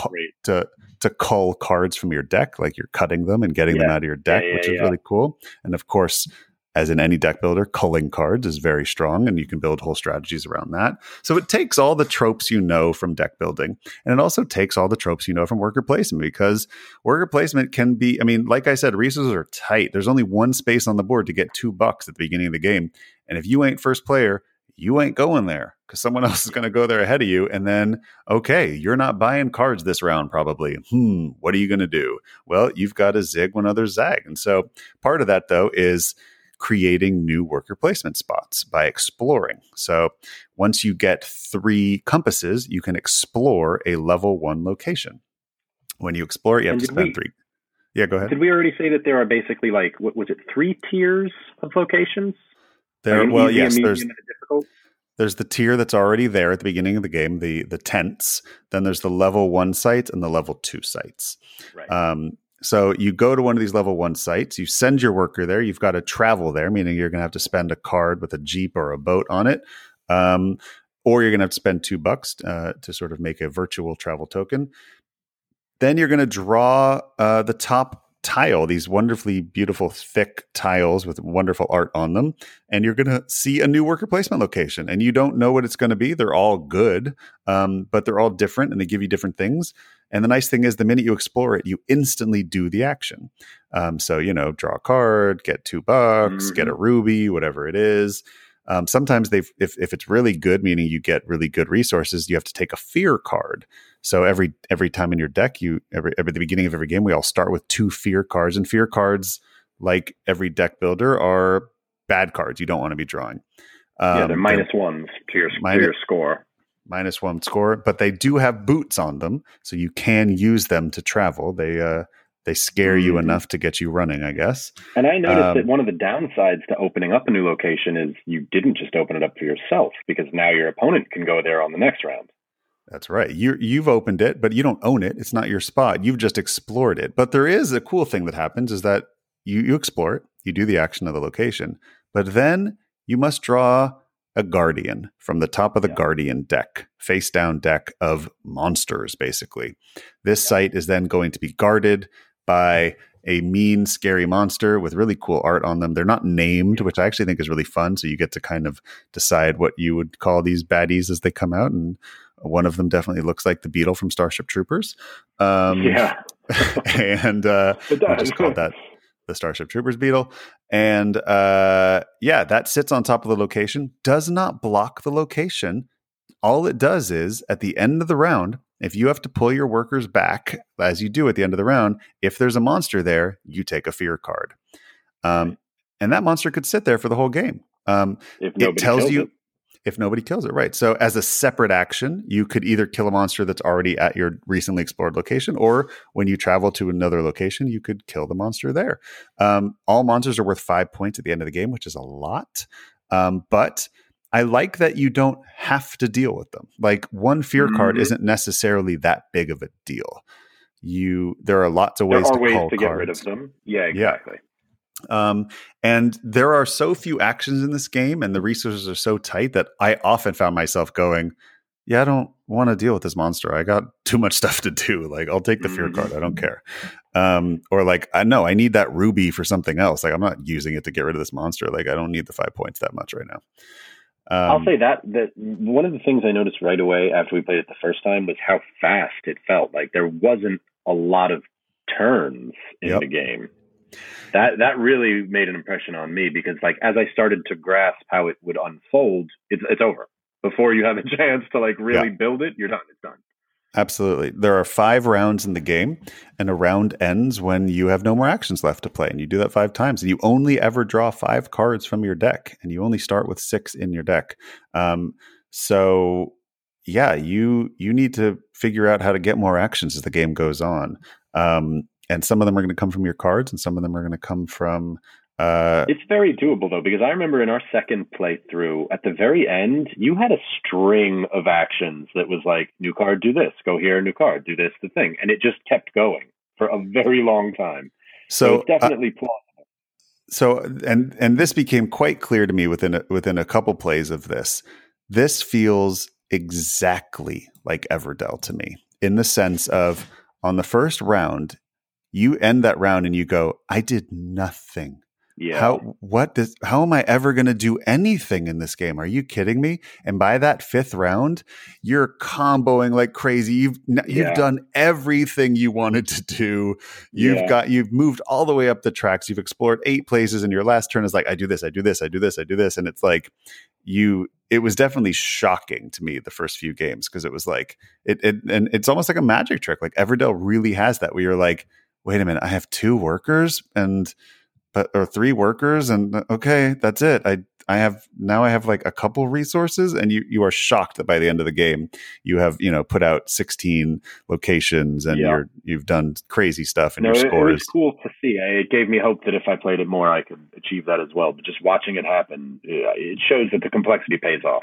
Speaker 1: to to cull cards from your deck, like you're cutting them and getting yeah. them out of your deck, yeah, which is really cool. And of course, as in any deck builder, culling cards is very strong, and you can build whole strategies around that. So it takes all the tropes you know from deck building, and it also takes all the tropes you know from worker placement because worker placement can be. I mean, like I said, resources are tight. There's only one space on the board to get two bucks at the beginning of the game, and if you ain't first player, you ain't going there because someone else is going to go there ahead of you. And then, okay, you're not buying cards this round, probably. Hmm, what are you going to do? Well, you've got to zig when others zag. And so part of that, though, is creating new worker placement spots by exploring. So once you get three compasses, you can explore a level one location. When you explore, it, you have to spend we, three. Yeah, go ahead.
Speaker 2: Did we already say that there are basically like what was it, three tiers of locations?
Speaker 1: There, well, yes, there's there's the tier that's already there at the beginning of the game, the the tents. Then there's the level one sites and the level two sites. Right. Um, so you go to one of these level one sites, you send your worker there. You've got to travel there, meaning you're going to have to spend a card with a jeep or a boat on it, um, or you're going to have to spend two bucks uh, to sort of make a virtual travel token. Then you're going to draw uh, the top tile, these wonderfully beautiful, thick tiles with wonderful art on them. And you're going to see a new worker placement location. And you don't know what it's going to be. They're all good, um, but they're all different and they give you different things. And the nice thing is, the minute you explore it, you instantly do the action. Um, so, you know, draw a card, get two bucks, mm-hmm. get a ruby, whatever it is. Um, sometimes they've if if it's really good, meaning you get really good resources, you have to take a fear card. So every every time in your deck, you every every the beginning of every game, we all start with two fear cards, and fear cards, like every deck builder, are bad cards. You don't want to be drawing.
Speaker 2: Um, yeah, they're minus they're, ones to your, minus, to your score.
Speaker 1: Minus one score, but they do have boots on them, so you can use them to travel. They uh, They scare you
Speaker 2: Mhm.
Speaker 1: enough to get you running, I guess.
Speaker 2: And I noticed
Speaker 1: Um,
Speaker 2: that one of the downsides to opening up a new location is you didn't just open it up for yourself because now your opponent can go there on the next round.
Speaker 1: That's right. You you've opened it, but you don't own it. It's not your spot. You've just explored it. But there is a cool thing that happens is that you you explore it, you do the action of the location, but then you must draw a guardian from the top of the
Speaker 2: Yeah.
Speaker 1: guardian deck, face down deck of monsters basically. This site is then going to be guarded by a mean scary monster with really cool art on them. They're not named, which I actually think is really fun, so you get to kind of decide what you would call these baddies as they come out and one of them definitely looks like the beetle from Starship Troopers. Um,
Speaker 2: yeah,
Speaker 1: and uh,
Speaker 2: it
Speaker 1: we just called that the Starship Troopers beetle. And uh, yeah, that sits on top of the location, does not block the location. All it does is at the end of the round, if you have to pull your workers back, as you do at the end of the round, if there's a monster there, you take a fear card. Um, and that monster could sit there for the whole game. Um, it tells you
Speaker 2: it.
Speaker 1: If nobody kills it right. So as a separate action you could either kill a monster that's already at your recently explored location or when you travel to another location you could kill the monster there. Um, all monsters are worth five points at the end of the game which is a lot. Um, but i like that you don't have to deal with them. Like one fear card
Speaker 2: Mhm.
Speaker 1: isn't necessarily that big of a deal. You there are lots of ways to
Speaker 2: ways
Speaker 1: call
Speaker 2: to get rid of them. Yeah,
Speaker 1: Yeah. Um, and there are so few actions in this game, and the resources are so tight that I often found myself going, "Yeah, I don't want to deal with this monster. I got too much stuff to do. Like, I'll take the fear
Speaker 2: Mhm.
Speaker 1: card. I don't care." Um, or like, I know I need that ruby for something else. Like, I'm not using it to get rid of this monster. Like, I don't need the five points that much right now. Um,
Speaker 2: I'll say that that one of the things I noticed right away after we played it the first time was how fast it felt. Like there wasn't a lot of turns in
Speaker 1: Yep.
Speaker 2: the game. That that really made an impression on me because like as I started to grasp how it would unfold, it's it's over. Before you have a chance to like really build it, you're done. It's done.
Speaker 1: Absolutely. There are five rounds in the game, and a round ends when you have no more actions left to play. And you do that five times, and you only ever draw five cards from your deck, and you only start with six in your deck. Um, so, yeah, you you need to figure out how to get more actions as the game goes on. Um, and some of them are going to come from your cards, and some of them are going to come from. Uh,
Speaker 2: It's very doable though, because I remember in our second playthrough, at the very end, you had a string of actions that was like, new card, do this, go here, new card, do this, the thing. And it just kept going for a very long time. So,
Speaker 1: so,
Speaker 2: it's definitely plausible.
Speaker 1: so and and this became quite clear to me within a, within a couple plays of this. This feels exactly like Everdell to me in the sense of on the first round, you end that round and you go, I did nothing.
Speaker 2: Yeah.
Speaker 1: How what does how am I ever going to do anything in this game? Are you kidding me? And by that fifth round, you're comboing like crazy. You've you've
Speaker 2: Yeah.
Speaker 1: done everything you wanted to do. You've
Speaker 2: Yeah.
Speaker 1: got you've moved all the way up the tracks. You've explored eight places, and your last turn is like, I do this, I do this, I do this, I do this, and it's like you. It was definitely shocking to me the first few games because it was like it, it and it's almost like a magic trick. Like Everdell really has that where you're like, wait a minute, I have two workers and but or three workers and okay that's it i i have now i have like a couple resources and you you are shocked that by the end of the game you have you know put out 16 locations and
Speaker 2: Yeah.
Speaker 1: you're you've done crazy stuff and
Speaker 2: no,
Speaker 1: your
Speaker 2: it, it
Speaker 1: scores
Speaker 2: was cool to see. It gave me hope that if I played it more, I could achieve that as well. But just watching it happen, it shows that the complexity pays off.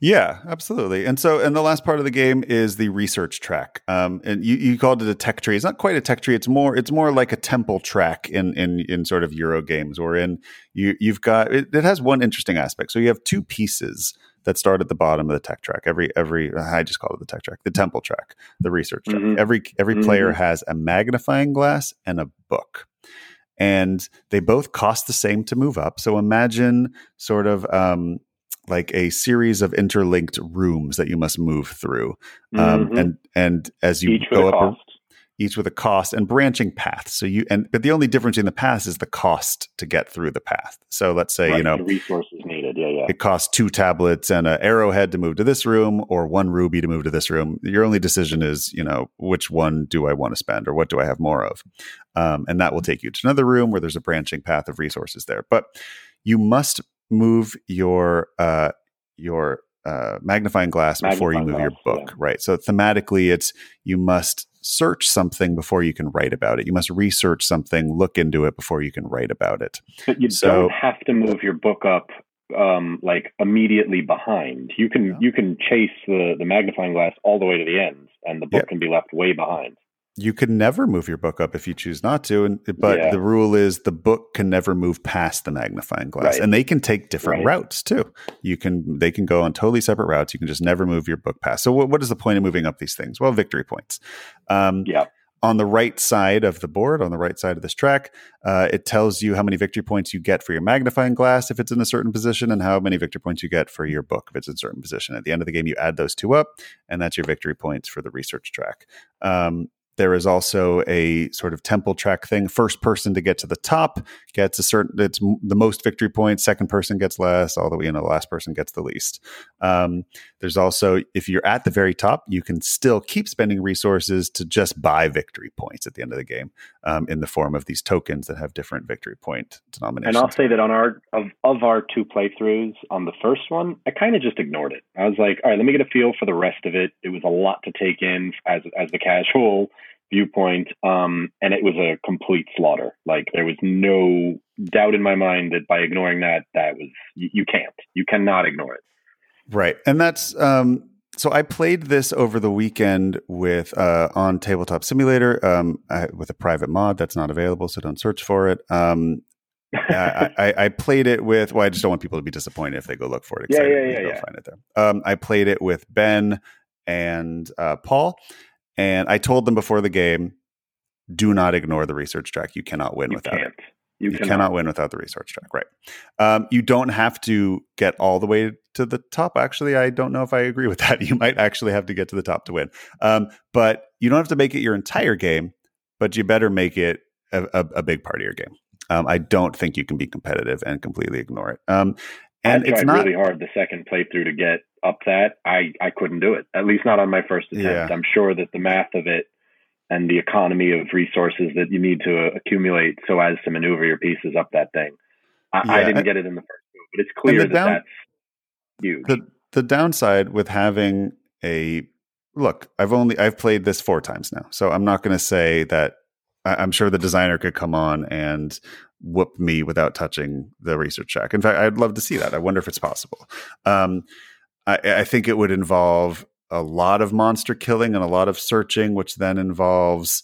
Speaker 1: Yeah, absolutely. And so, and the last part of the game is the research track. Um, and you, you called it a tech tree. It's not quite a tech tree. It's more, it's more like a temple track in, in, in sort of Euro games or in you, you've got, it, it has one interesting aspect. So you have two pieces that start at the bottom of the tech track. Every, every, I just call it the tech track, the temple track, the research track.
Speaker 2: Mhm.
Speaker 1: Every, every player
Speaker 2: Mhm.
Speaker 1: has a magnifying glass and a book. And they both cost the same to move up. So imagine sort of, um, like a series of interlinked rooms that you must move through, um,
Speaker 2: Mhm.
Speaker 1: and and as you
Speaker 2: Each with
Speaker 1: go
Speaker 2: a
Speaker 1: up,
Speaker 2: cost.
Speaker 1: each with a cost and branching paths. So you and but the only difference in the path is the cost to get through the path. So let's say you know
Speaker 2: the resources needed. Yeah, yeah.
Speaker 1: it costs two tablets and an arrowhead to move to this room or one ruby to move to this room your only decision is you know which one do i want to spend or what do i have more of um, and that will take you to another room where there's a branching path of resources there but you must move your uh, your uh, magnifying glass before you move your
Speaker 2: glass,
Speaker 1: book, right? So thematically, it's you must search something before you can write about it. You must research something, look into it before you can write about it.
Speaker 2: But you
Speaker 1: So-
Speaker 2: don't have to move your book up um, like immediately behind. You can
Speaker 1: Yeah.
Speaker 2: you can chase the the magnifying glass all the way to the ends, and the book
Speaker 1: Yeah.
Speaker 2: can be left way behind.
Speaker 1: You can never move your book up if you choose not to, and but
Speaker 2: Yeah.
Speaker 1: the rule is the book can never move past the magnifying glass,
Speaker 2: Right.
Speaker 1: and they can take different
Speaker 2: Right.
Speaker 1: routes too. You can they can go on totally separate routes. You can just never move your book past. So what, what is the point of moving up these things? Well, victory points. Um,
Speaker 2: Yeah.
Speaker 1: on the right side of the board, on the right side of this track, uh, it tells you how many victory points you get for your magnifying glass if it's in a certain position, and how many victory points you get for your book if it's in a certain position. At the end of the game, you add those two up, and that's your victory points for the research track. Um, there is also a sort of temple track thing. First person to get to the top gets a certain. It's the most victory points. Second person gets less. All the way, you know, the last person gets the least. Um, there's also, if you're at the very top, you can still keep spending resources to just buy victory points at the end of the game um, in the form of these tokens that have different victory point denominations.
Speaker 2: And I'll say that on our of of our two playthroughs on the first one, I kind of just ignored it. I was like, all right, let me get a feel for the rest of it. It was a lot to take in as as the casual viewpoint, um, and it was a complete slaughter. Like there was no doubt in my mind that by ignoring that, that was you, you can't, you cannot ignore it.
Speaker 1: Right. And that's um so I played this over the weekend with uh on Tabletop Simulator um I, with a private mod that's not available so don't search for it. Um I, I, I played it with well I just don't want people to be disappointed if they go look for it.
Speaker 2: Yeah, yeah, yeah, yeah.
Speaker 1: find it there. Um I played it with Ben and uh Paul and I told them before the game do not ignore the research track. You cannot win
Speaker 2: You
Speaker 1: without it.
Speaker 2: can't. You,
Speaker 1: You
Speaker 2: cannot.
Speaker 1: cannot win without the research track, right? Um, you don't have to get all the way to the top. Actually, I don't know if I agree with that. You might actually have to get to the top to win, um, but you don't have to make it your entire game. But you better make it a, a, a big part of your game. Um, I don't think you can be competitive and completely ignore it. Um, and
Speaker 2: I tried
Speaker 1: it's not
Speaker 2: really hard the second playthrough to get up that. I, I couldn't do it, at least not on my first attempt.
Speaker 1: Yeah.
Speaker 2: I'm sure that the math of it and the economy of resources that you need to uh, accumulate so as to maneuver your pieces up that thing. I, I didn't get it in the first move, but it's clear that
Speaker 1: down-
Speaker 2: that's huge.
Speaker 1: the the downside with having a look i've only i've played this four times now so i'm not going to say that i'm sure the designer could come on and whoop me without touching the research track in fact i'd love to see that i wonder if it's possible um, I, I think it would involve a lot of monster killing and a lot of searching which then involves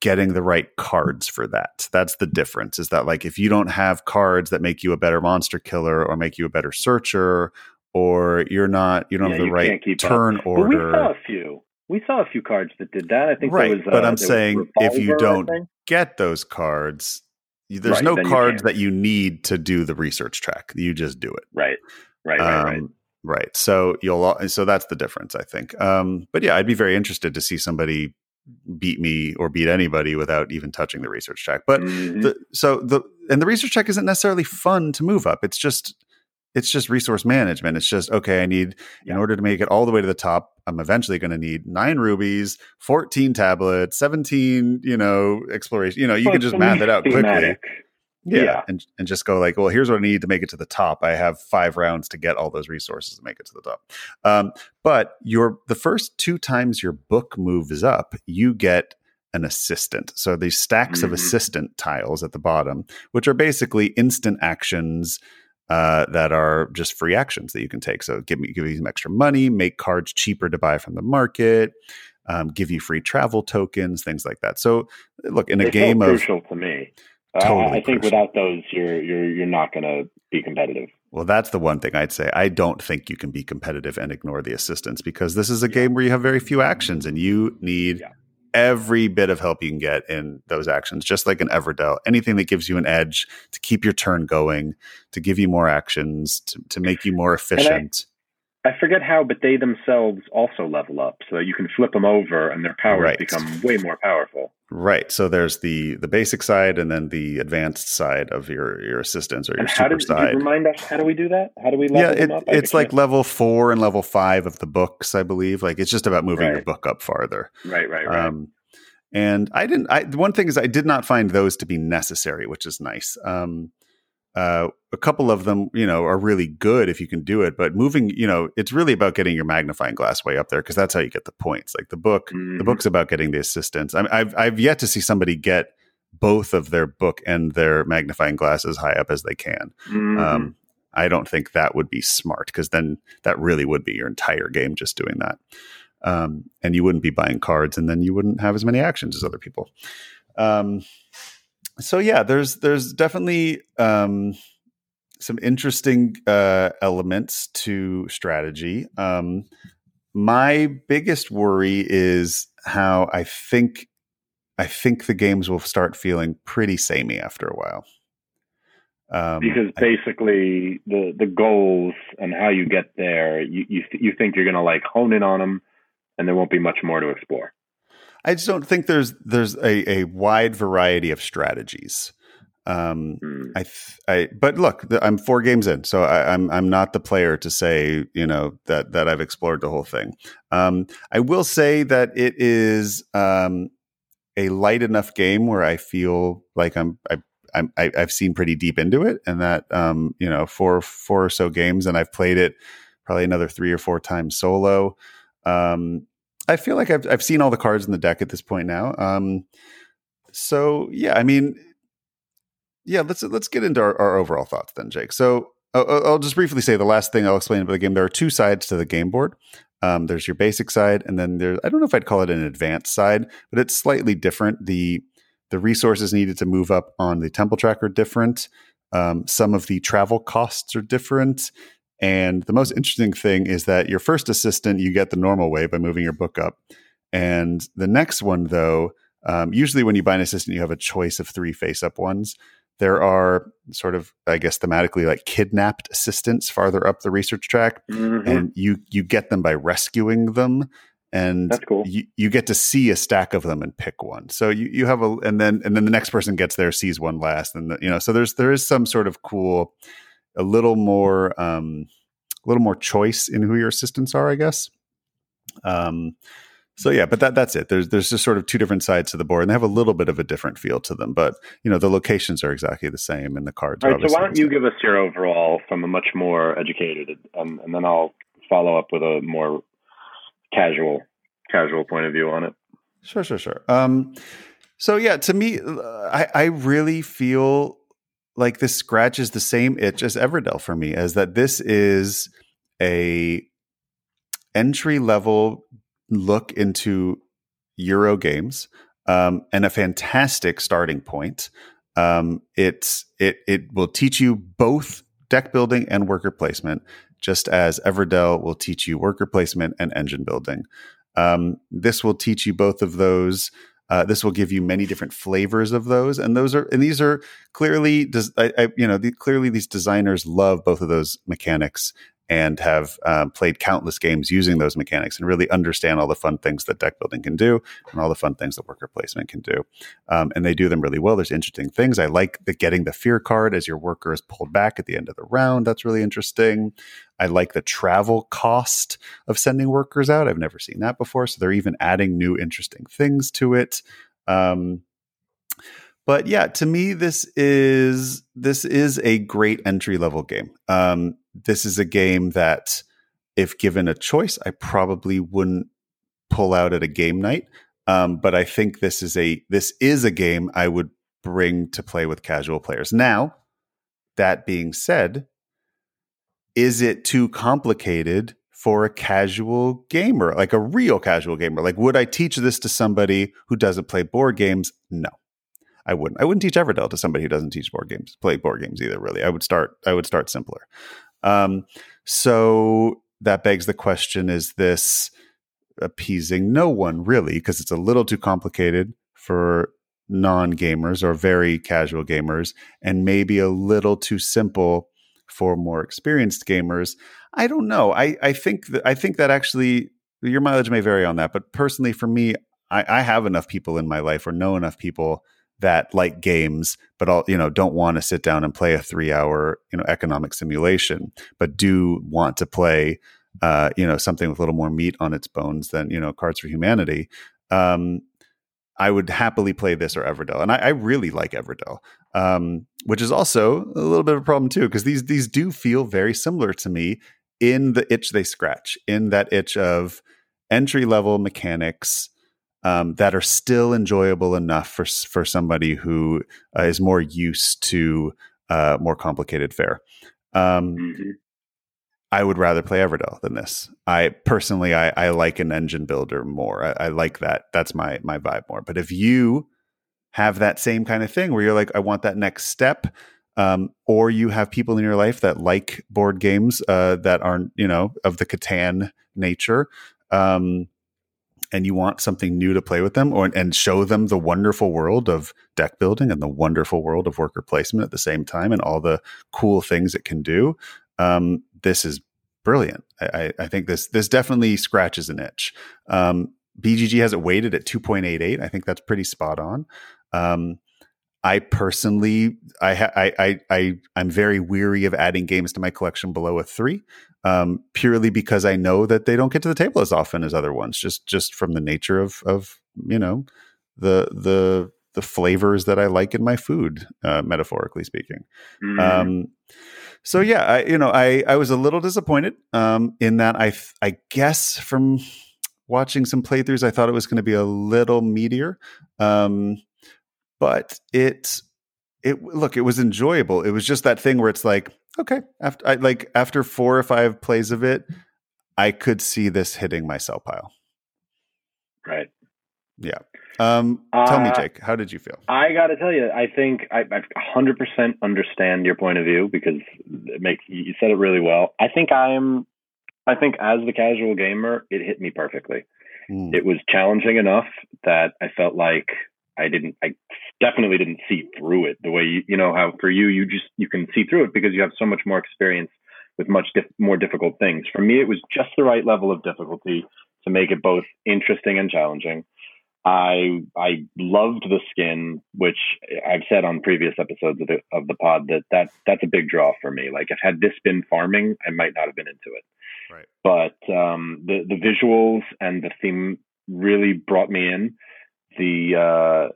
Speaker 1: getting the right cards for that that's the difference is that like if you don't have cards that make you a better monster killer or make you a better searcher or you're not you don't
Speaker 2: Yeah,
Speaker 1: have the right
Speaker 2: can't up.
Speaker 1: turn
Speaker 2: but we
Speaker 1: order
Speaker 2: saw a few. We saw a few cards that did that. I think
Speaker 1: Right,
Speaker 2: was. Uh,
Speaker 1: but I'm
Speaker 2: there was
Speaker 1: saying if you don't get those cards there's
Speaker 2: Right,
Speaker 1: no cards that you need to do the research track you just do it
Speaker 2: Right, right, right, right.
Speaker 1: um, right. So you'll so that's the difference, I think. Um, but yeah, I'd be very interested to see somebody beat me or beat anybody without even touching the research track. But
Speaker 2: Mhm.
Speaker 1: the, so the and the research check isn't necessarily fun to move up. It's just it's just resource management. It's just okay. I need in order to make it all the way to the top. I'm eventually going to need nine rubies, fourteen tablets, seventeen. You know, exploration. You know, you
Speaker 2: Well,
Speaker 1: can just math it out quickly. Yeah.
Speaker 2: Yeah.
Speaker 1: And and just go like, well, here's what I need to make it to the top. I have five rounds to get all those resources to make it to the top. Um, but your the first two times your book moves up, you get an assistant. So these stacks of
Speaker 2: Mhm.
Speaker 1: assistant tiles at the bottom, which are basically instant actions uh, that are just free actions that you can take. So give me give you some extra money, make cards cheaper to buy from the market, um, give you free travel tokens, things like that. So look, in a
Speaker 2: They
Speaker 1: game of
Speaker 2: crucial to me. Uh,
Speaker 1: Totally
Speaker 2: I think
Speaker 1: crucial.
Speaker 2: without those, you're you're you're not going to be competitive.
Speaker 1: Well, that's the one thing I'd say. I don't think you can be competitive and ignore the assistance because this is a game where you have very few actions and you need
Speaker 2: Yeah.
Speaker 1: Every bit of help you can get in those actions, just like in Everdell. Anything that gives you an edge to keep your turn going, to give you more actions, to, to make you more efficient.
Speaker 2: I forget how, but they themselves also level up, so that you can flip them over, and their powers
Speaker 1: Right.
Speaker 2: become way more powerful.
Speaker 1: right. So there's the the basic side and then the advanced side of your your assistance or your
Speaker 2: And how
Speaker 1: super
Speaker 2: did, did
Speaker 1: side.
Speaker 2: you remind us? How do we do that? How do we level
Speaker 1: yeah,
Speaker 2: them
Speaker 1: it,
Speaker 2: up? I
Speaker 1: it's like level four and level five of the books, I believe. Like it's just about moving your book up farther.
Speaker 2: right, right, right.
Speaker 1: Um, and I didn't. I one thing is I did not find those to be necessary, which is nice. Um, Uh, a couple of them, you know, are really good if you can do it, but moving, you know, it's really about getting your magnifying glass way up there because that's how you get the points. Like the book,
Speaker 2: Mhm.
Speaker 1: the book's about getting the assistance. I I've I've yet to see somebody get both of their book and their magnifying glass as high up as they can.
Speaker 2: Mhm.
Speaker 1: Um, I don't think that would be smart because then that really would be your entire game just doing that. Um, and you wouldn't be buying cards and then you wouldn't have as many actions as other people. Um, so yeah, there's there's definitely um, some interesting uh, elements to strategy. Um, my biggest worry is how I think I think the games will start feeling pretty samey after a while. Um,
Speaker 2: because
Speaker 1: I-
Speaker 2: basically the the goals and how you get there, you you, you think you're gonna like hone in on them, and there won't be much more to explore.
Speaker 1: I just don't think there's there's a, a wide variety of strategies. Um,
Speaker 2: Mm.
Speaker 1: I, th- I, but look, I'm four games in, so I, I'm I'm not the player to say you know that that I've explored the whole thing. Um, I will say that it is um, a light enough game where I feel like I'm I, I'm I, I've seen pretty deep into it, and that um, you know four four or so games, and I've played it probably another three or four times solo. Um, I feel like I've I've seen all the cards in the deck at this point now. Um, so yeah, I mean, yeah, let's let's get into our, our overall thoughts then, Jake. So I'll, I'll just briefly say the last thing I'll explain about the game. There are two sides to the game board. Um, there's your basic side, and then there's I don't know if I'd call it an advanced side, but it's slightly different. the The resources needed to move up on the temple track are different. Um, some of the travel costs are different. And the most interesting thing is that your first assistant, you get the normal way by moving your book up. And the next one, though, um, usually when you buy an assistant, you have a choice of three face up ones. There are sort of, I guess, thematically like kidnapped assistants farther up the research track,
Speaker 2: Mhm.
Speaker 1: and you you get them by rescuing them, and
Speaker 2: That's cool.
Speaker 1: you, you get to see a stack of them and pick one. So you, you have a and then and then the next person gets there sees one last, and the, you know so there's there is some sort of cool, a little more um, a little more choice in who your assistants are, I guess. Um, so yeah, but that that's it. There's there's just sort of two different sides to the board, and they have a little bit of a different feel to them. But you know the locations are exactly the same, and the cards.
Speaker 2: All
Speaker 1: are
Speaker 2: so why don't you give us your overall from a much more educated, um, and then I'll follow up with a more casual casual point of view on it.
Speaker 1: Sure, sure, sure. Um, so yeah, to me, uh, I, I really feel like this scratches the same itch as Everdell for me, as that this is a entry level look into Euro games um, and a fantastic starting point. Um, it's it it will teach you both deck building and worker placement, just as Everdell will teach you worker placement and engine building. Um, this will teach you both of those. Uh, this will give you many different flavors of those, and those are and these are clearly, des- I, I, you know, the, clearly these designers love both of those mechanics and have um, played countless games using those mechanics and really understand all the fun things that deck building can do and all the fun things that worker placement can do. Um, and they do them really well. There's interesting things. I like the getting the fear card as your worker is pulled back at the end of the round. That's really interesting. I like the travel cost of sending workers out. I've never seen that before. So they're even adding new interesting things to it. Um, but yeah, to me, this is this is a great entry level game. Um, this is a game that, if given a choice, I probably wouldn't pull out at a game night. Um, but I think this is a this is a game I would bring to play with casual players. Now, that being said, is it too complicated for a casual gamer, like a real casual gamer? Like, would I teach this to somebody who doesn't play board games? No. I wouldn't. I wouldn't teach Everdell to somebody who doesn't teach board games, play board games either. Really, I would start. I would start simpler. Um, so that begs the question: Is this appeasing no one really? Because it's a little too complicated for non gamers or very casual gamers, and maybe a little too simple for more experienced gamers. I don't know. I I think that I think that actually your mileage may vary on that, but personally, for me, I, I have enough people in my life or know enough people that like games, but all you know don't want to sit down and play a three hour you know economic simulation, but do want to play uh, you know something with a little more meat on its bones than you know Cards for Humanity. Um, I would happily play this or Everdell, and I, I really like Everdell, um, which is also a little bit of a problem too because these these do feel very similar to me in the itch they scratch, in that itch of entry level mechanics um, that are still enjoyable enough for for somebody who uh, is more used to uh, more complicated fare. Um,
Speaker 2: Mhm.
Speaker 1: I would rather play Everdell than this. I personally, I, I like an engine builder more. I, I like that. That's my my vibe more. But if you have that same kind of thing where you're like, I want that next step, um, or you have people in your life that like board games uh, that aren't, you know, of the Catan nature, um, and you want something new to play with them, or and show them the wonderful world of deck building and the wonderful world of worker placement at the same time, and all the cool things it can do. Um, this is brilliant. I, I, think this this definitely scratches an itch. Um, BGG has it weighted at 2.88. I think that's pretty spot on. Um, I personally, I, ha- I, I, I, I'm very weary of adding games to my collection below a three, um, purely because I know that they don't get to the table as often as other ones. Just, just from the nature of, of you know, the the the flavors that I like in my food, uh, metaphorically speaking.
Speaker 2: Mhm.
Speaker 1: Um, so yeah, I you know I I was a little disappointed um, in that I I guess from watching some playthroughs I thought it was going to be a little meatier, um, but it it look it was enjoyable. It was just that thing where it's like okay after I, like after four or five plays of it, I could see this hitting my cell pile.
Speaker 2: right.
Speaker 1: Yeah. Um, tell me,
Speaker 2: Uh,
Speaker 1: Jake, how did you feel?
Speaker 2: I got to tell you, I think I, I 100% understand your point of view because it makes you said it really well. I think I'm, I think as the casual gamer, it hit me perfectly.
Speaker 1: Mm,
Speaker 2: It was challenging enough that I felt like I didn't, I definitely didn't see through it the way you, you know, how for you, you just, you can see through it because you have so much more experience with much dif- more difficult things. For me, it was just the right level of difficulty to make it both interesting and challenging. I I loved the skin, which I've said on previous episodes of the of the pod that, that that's a big draw for me. Like if had this been farming, I might not have been into it.
Speaker 1: Right.
Speaker 2: But um, the the visuals and the theme really brought me in. The uh,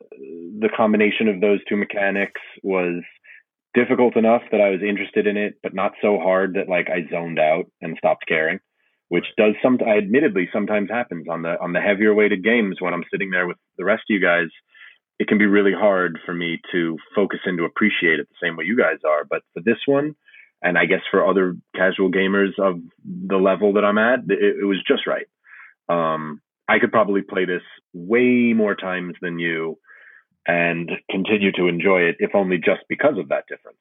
Speaker 2: the combination of those two mechanics was difficult enough that I was interested in it, but not so hard that like I zoned out and stopped caring which does some I admittedly sometimes happens on the on the heavier weighted games when I'm sitting there with the rest of you guys. It can be really hard for me to focus and to appreciate it the same way you guys are. But for this one, and I guess for other casual gamers of the level that I'm at, it, it was just right. Um, I could probably play this way more times than you and continue to enjoy it, if only just because of that difference.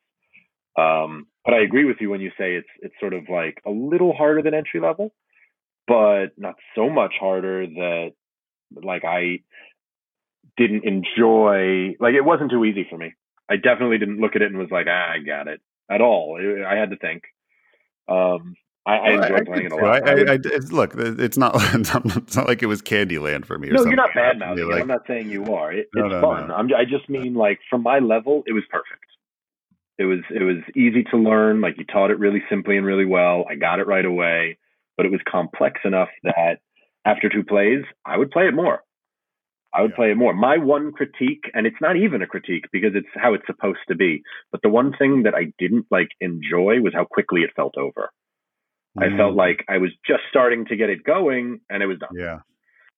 Speaker 2: Um, but I agree with you when you say it's it's sort of like a little harder than entry level, but not so much harder that like I didn't enjoy like it wasn't too easy for me. I definitely didn't look at it and was like, ah, I got it at all. I had to think. Um, I, I
Speaker 1: Well,
Speaker 2: enjoyed playing it a lot.
Speaker 1: I, I, I, look, it's not, it's not. It's not like it was Candyland for me. Or
Speaker 2: no,
Speaker 1: something.
Speaker 2: you're not bad
Speaker 1: I
Speaker 2: it.
Speaker 1: like-
Speaker 2: I'm not saying you are. It,
Speaker 1: No,
Speaker 2: it's
Speaker 1: no,
Speaker 2: fun.
Speaker 1: no.
Speaker 2: I'm, I just mean like from my level, it was perfect. It was it was easy to learn. Like you taught it really simply and really well. I got it right away, but it was complex enough that after two plays, I would play it more. I would
Speaker 1: Yeah.
Speaker 2: play it more. My one critique, and it's not even a critique because it's how it's supposed to be. But the one thing that I didn't like enjoy was how quickly it felt over. I
Speaker 1: Mm,
Speaker 2: felt like I was just starting to get it going, and it was done.
Speaker 1: yeah,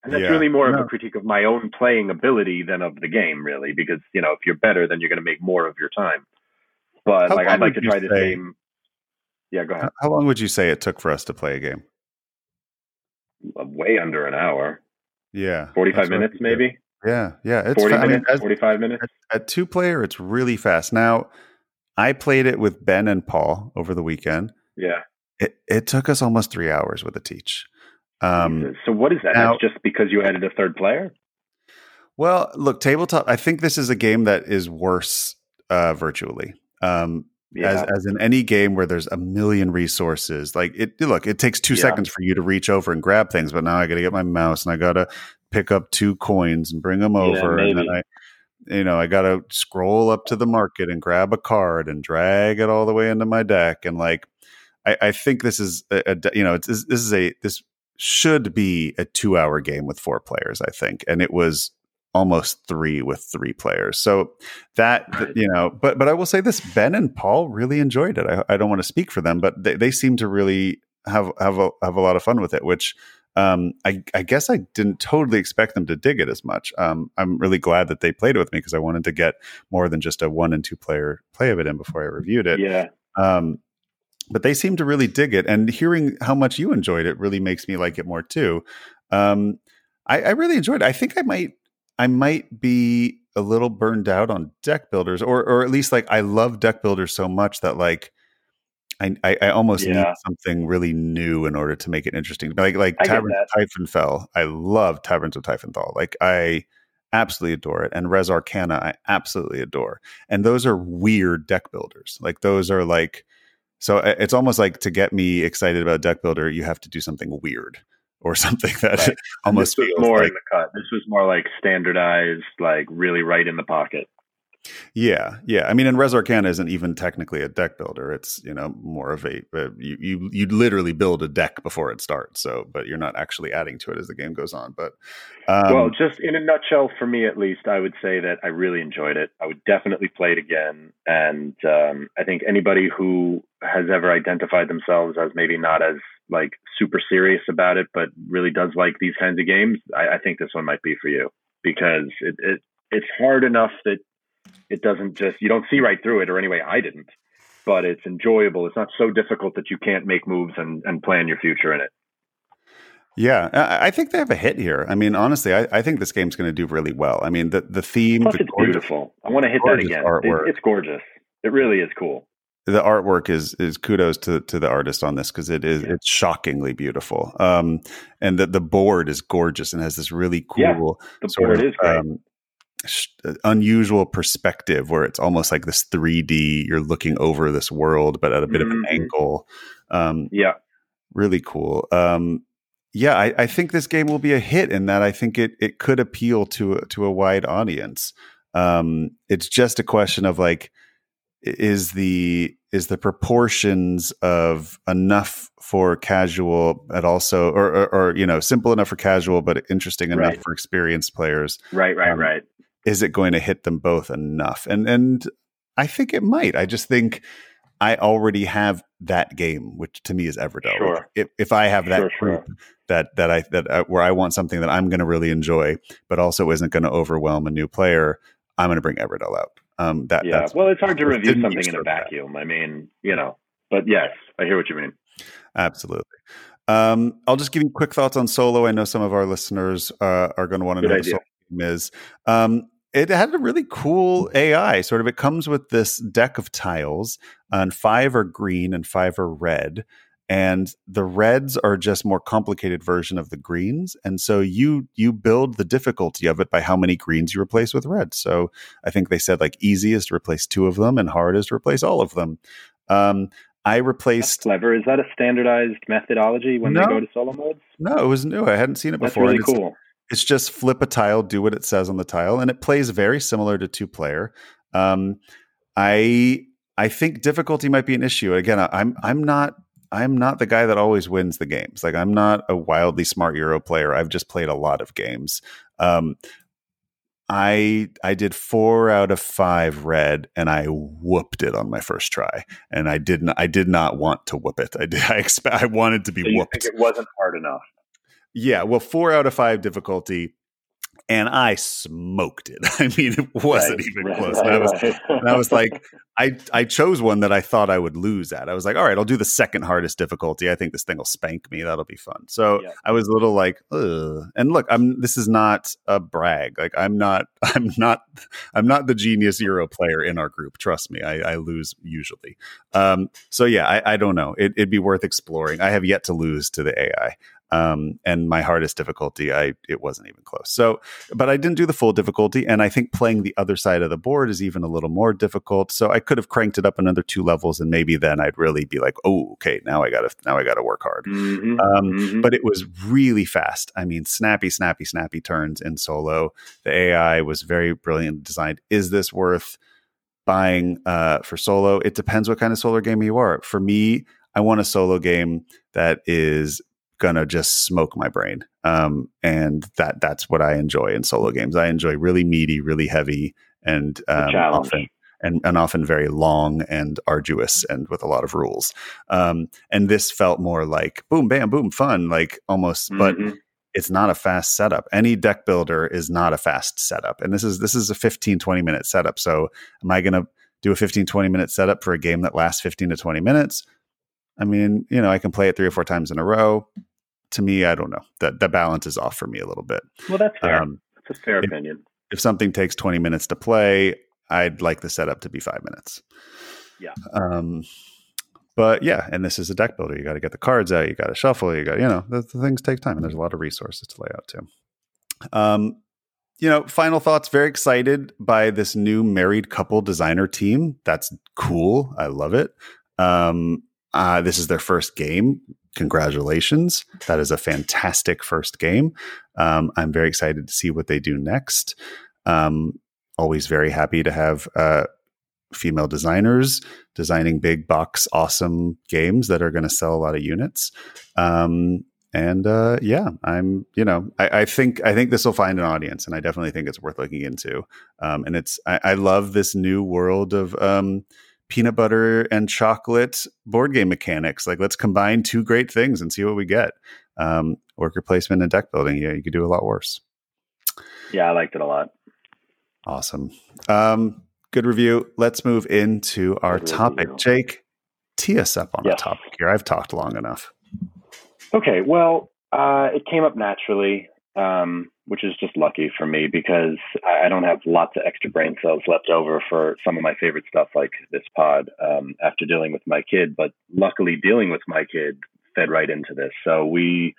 Speaker 2: And that's
Speaker 1: Yeah.
Speaker 2: really more of
Speaker 1: No.
Speaker 2: a critique of my own playing ability than of the game, really, because you know if you're better, then you're going to make more of your time. But
Speaker 1: How
Speaker 2: like, I'd like to
Speaker 1: would you
Speaker 2: try this
Speaker 1: say-
Speaker 2: game. Yeah, go ahead.
Speaker 1: How long would you say it took for us to play a game?
Speaker 2: Uh, Way under an hour,
Speaker 1: Yeah,
Speaker 2: forty-five
Speaker 1: that's what I
Speaker 2: minutes, maybe
Speaker 1: Yeah, yeah. It's
Speaker 2: forty
Speaker 1: fa- I mean,
Speaker 2: minutes,
Speaker 1: as-
Speaker 2: forty-five minutes.
Speaker 1: at two player, it's really fast. Now, I played it with Ben and Paul over the weekend.
Speaker 2: Yeah.
Speaker 1: It, it took us almost three hours with a teach. Um,
Speaker 2: so what is that?
Speaker 1: now-
Speaker 2: That's just because you added a third player.
Speaker 1: Well, look, tabletop. I think this is a game that is worse uh, virtually. Um,
Speaker 2: Yeah.
Speaker 1: as as in any game where there's a million resources, like it. Look, it takes two
Speaker 2: Yeah.
Speaker 1: seconds for you to reach over and grab things, but now I got to get my mouse and I got to pick up two coins and bring them
Speaker 2: Yeah,
Speaker 1: over, and then. I, you know, I got to scroll up to the market and grab a card and drag it all the way into my deck, and like, I, I think this is a, a you know, it's, this is a this should be a two hour game with four players, I think, and it was almost three with three players. So that you know, but but I will say this: Ben and Paul really enjoyed it. I, I don't want to speak for them, but they, they seem to really have have a, have a lot of fun with it, which. Um, I, I guess I didn't totally expect them to dig it as much. Um, I'm really glad that they played with me because I wanted to get more than just a one and two player play of it in before I reviewed it.
Speaker 2: Yeah.
Speaker 1: Um, but they seem to really dig it, and hearing how much you enjoyed it really makes me like it more too. Um, I, I really enjoyed it. I think I might I might be a little burned out on deck builders, or or at least like I love deck builders so much that like I I, I almost
Speaker 2: Yeah.
Speaker 1: need something really new in order to make it interesting. Like like
Speaker 2: I
Speaker 1: Taverns of Tiefenthal. I love Taverns of Tiefenthal. Like I absolutely adore it, and Res Arcana I absolutely adore. And those are weird deck builders. Like those are like so uh, it's almost like to get me excited about deck builder, you have to do something weird or something that
Speaker 2: Right.
Speaker 1: almost
Speaker 2: this was more
Speaker 1: like
Speaker 2: in the cut. This was more like standardized, like really right in the pocket.
Speaker 1: Yeah, yeah. I mean, and Res isn't even technically a deck builder. It's you know more of a uh, you you you literally build a deck before it starts. So, but you're not actually adding to it as the game goes on. But um,
Speaker 2: well, just in a nutshell, for me at least, I would say that I really enjoyed it. I would definitely play it again, and um, I think anybody who has ever identified themselves as maybe not as like super serious about it, but really does like these kinds of games, I, I think this one might be for you because it, it it's hard enough that it doesn't just you don't see right through it, or anyway, I didn't. But it's enjoyable. It's not so difficult that you can't make moves and, and plan your future in it.
Speaker 1: yeah, I, think they have a hit here. I mean, honestly, I, I think this game's going to do really well. I mean, the the theme,
Speaker 2: Plus,
Speaker 1: the
Speaker 2: it's
Speaker 1: gorgeous-
Speaker 2: beautiful. I want to hit that again.
Speaker 1: artwork.
Speaker 2: It, it's gorgeous. It really is cool.
Speaker 1: the artwork is is kudos to to the artist on this because it is
Speaker 2: Yeah.
Speaker 1: it's shockingly beautiful. Um, and the the board is gorgeous and has this really cool.
Speaker 2: Yeah, The
Speaker 1: sort
Speaker 2: board
Speaker 1: of,
Speaker 2: is great.
Speaker 1: um, unusual perspective where it's almost like this 3D. You're looking over this world, but at a bit of an
Speaker 2: Mhm.
Speaker 1: angle. Um,
Speaker 2: yeah,
Speaker 1: really cool. Um, yeah, I, I think this game will be a hit in that I think it it could appeal to to a wide audience. Um, it's just a question of like, is the is the proportions of enough for casual, but also or, or, or you know simple enough for casual, but interesting enough
Speaker 2: Right.
Speaker 1: for experienced players
Speaker 2: right, right,
Speaker 1: Um,
Speaker 2: right.
Speaker 1: Is it going to hit them both enough? And and I think it might. I just think I already have that game, which to me is Everdell.
Speaker 2: Sure.
Speaker 1: If if I have that
Speaker 2: Sure, sure.
Speaker 1: group that that I that uh, where I want something that I'm going to really enjoy, but also isn't going to overwhelm a new player, I'm going to bring Everdell out. Um, that
Speaker 2: Yeah. Well, it's hard to review something in a
Speaker 1: have that.
Speaker 2: vacuum. I mean, you know, but yes, I hear what you mean.
Speaker 1: Absolutely. Um, I'll just give you quick thoughts on Solo. I know some of our listeners uh, are going to want to
Speaker 2: Good
Speaker 1: know
Speaker 2: idea.
Speaker 1: what Solo game is. Um, it had a really cool AI. Sort of, it comes with this deck of tiles, and five are green and five are red. And the reds are just more complicated version of the greens, and so you you build the difficulty of it by how many greens you replace with red. So I think they said like easy is to replace two of them, and hard is to replace all of them. Um, I
Speaker 2: That's
Speaker 1: replaced
Speaker 2: clever. Is that a standardized methodology when
Speaker 1: No.
Speaker 2: they go to solo modes?
Speaker 1: No, it was new. I hadn't seen it before. That's really
Speaker 2: cool.
Speaker 1: It's just flip a tile, do what it says on the tile, and it plays very similar to two player. Um, I I think difficulty might be an issue. Again, I'm I'm not I'm not the guy that always wins the games. Like I'm not a wildly smart Euro player. I've just played a lot of games. Um, I I did four out of five red, and I whooped it on my first try. And I didn't. I did not want to whoop it. I did. I expect. I wanted to be
Speaker 2: So
Speaker 1: whooped.
Speaker 2: think it wasn't hard enough?
Speaker 1: Yeah, well, four out of five difficulty, and I smoked it. I mean, it wasn't
Speaker 2: Right,
Speaker 1: even
Speaker 2: right,
Speaker 1: close.
Speaker 2: right,
Speaker 1: and I was, and I was like, I I chose one that I thought I would lose at. I was like, all right, I'll do the second hardest difficulty. I think this thing will spank me. That'll be fun. So
Speaker 2: Yeah.
Speaker 1: I was a little like, Ugh. and look, I'm. This is not a brag. Like I'm not. I'm not. I'm not the genius Euro player in our group. Trust me, I, I lose usually. Um, so yeah, I, I don't know. It, it'd be worth exploring. I have yet to lose to the AI. Um, and my hardest difficulty, I it wasn't even close. So, but I didn't do the full difficulty, and I think playing the other side of the board is even a little more difficult. So I could have cranked it up another two levels, and maybe then I'd really be like, oh, okay, now I gotta now I gotta work hard.
Speaker 2: Mhm,
Speaker 1: Um,
Speaker 2: mhm.
Speaker 1: But it was really fast. I mean, snappy, snappy, snappy turns in solo. The AI was very brilliant designed. Is this worth buying uh, for solo? It depends what kind of solo game you are. For me, I want a solo game that is gonna just smoke my brain. Um, and that that's what I enjoy in solo games. I enjoy really meaty, really heavy, and um, often and, and often very long and arduous and with a lot of rules. Um, and this felt more like boom, bam, boom, fun, like almost, mm-hmm. but it's not a fast setup. Any deck builder is not a fast setup. And this is this is a 15, 20 minute setup. So am I gonna do a 15, 20 minute setup for a game that lasts 15 to 20 minutes? I mean, you know, I can play it three or four times in a row. To me, I don't know. That the balance is off for me a little bit.
Speaker 2: Well, that's fair. Um, that's a fair if, opinion.
Speaker 1: If something takes 20 minutes to play, I'd like the setup to be five minutes.
Speaker 2: Yeah.
Speaker 1: Um, but yeah, and this is a deck builder. You got to get the cards out. You got to shuffle. You got, you know, the, the, things take time, and there's a lot of resources to lay out too. Um, you know, final thoughts. Very excited by this new married couple designer team. That's cool. I love it. Um, uh, this is their first game. Congratulations. That is a fantastic first game. Um, I'm very excited to see what they do next. Um, always very happy to have uh, female designers designing big box awesome games that are going to sell a lot of units um, and uh, yeah i'm you know I, I, think i think this will find an audience and i definitely think it's worth looking into um, and it's I, I, love this new world of um, peanut butter and chocolate board game mechanics like let's combine two great things and see what we get um, worker placement and deck building yeah you could do a lot worse
Speaker 2: yeah i liked it a lot
Speaker 1: Awesome. Um, good review. Let's move into our good topic. Review. Jake, tee us up on yes. the topic here. I've talked long enough.
Speaker 2: Okay. Well, uh, it came up naturally, um, which is just lucky for me because I don't have lots of extra brain cells left over for some of my favorite stuff like this pod um, after dealing with my kid. But luckily, dealing with my kid fed right into this. So we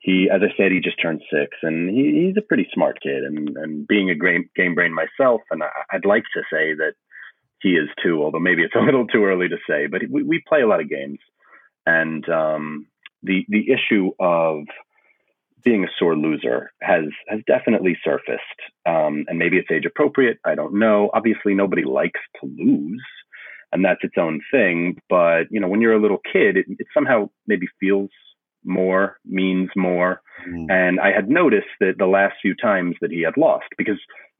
Speaker 2: he, as I said, he just turned six, and he, he's a pretty smart kid. And, and being a game, game brain myself, and I, would like to say that he is too, although maybe it's a little too early to say. But we, we play a lot of games, and um, the the issue of being a sore loser has has definitely surfaced. Um, and maybe it's age appropriate. I don't know. Obviously, nobody likes to lose, and that's its own thing. But you know, when you're a little kid, it, it somehow maybe feels more means more. Mm. And I had noticed that the last few times that he had lost, because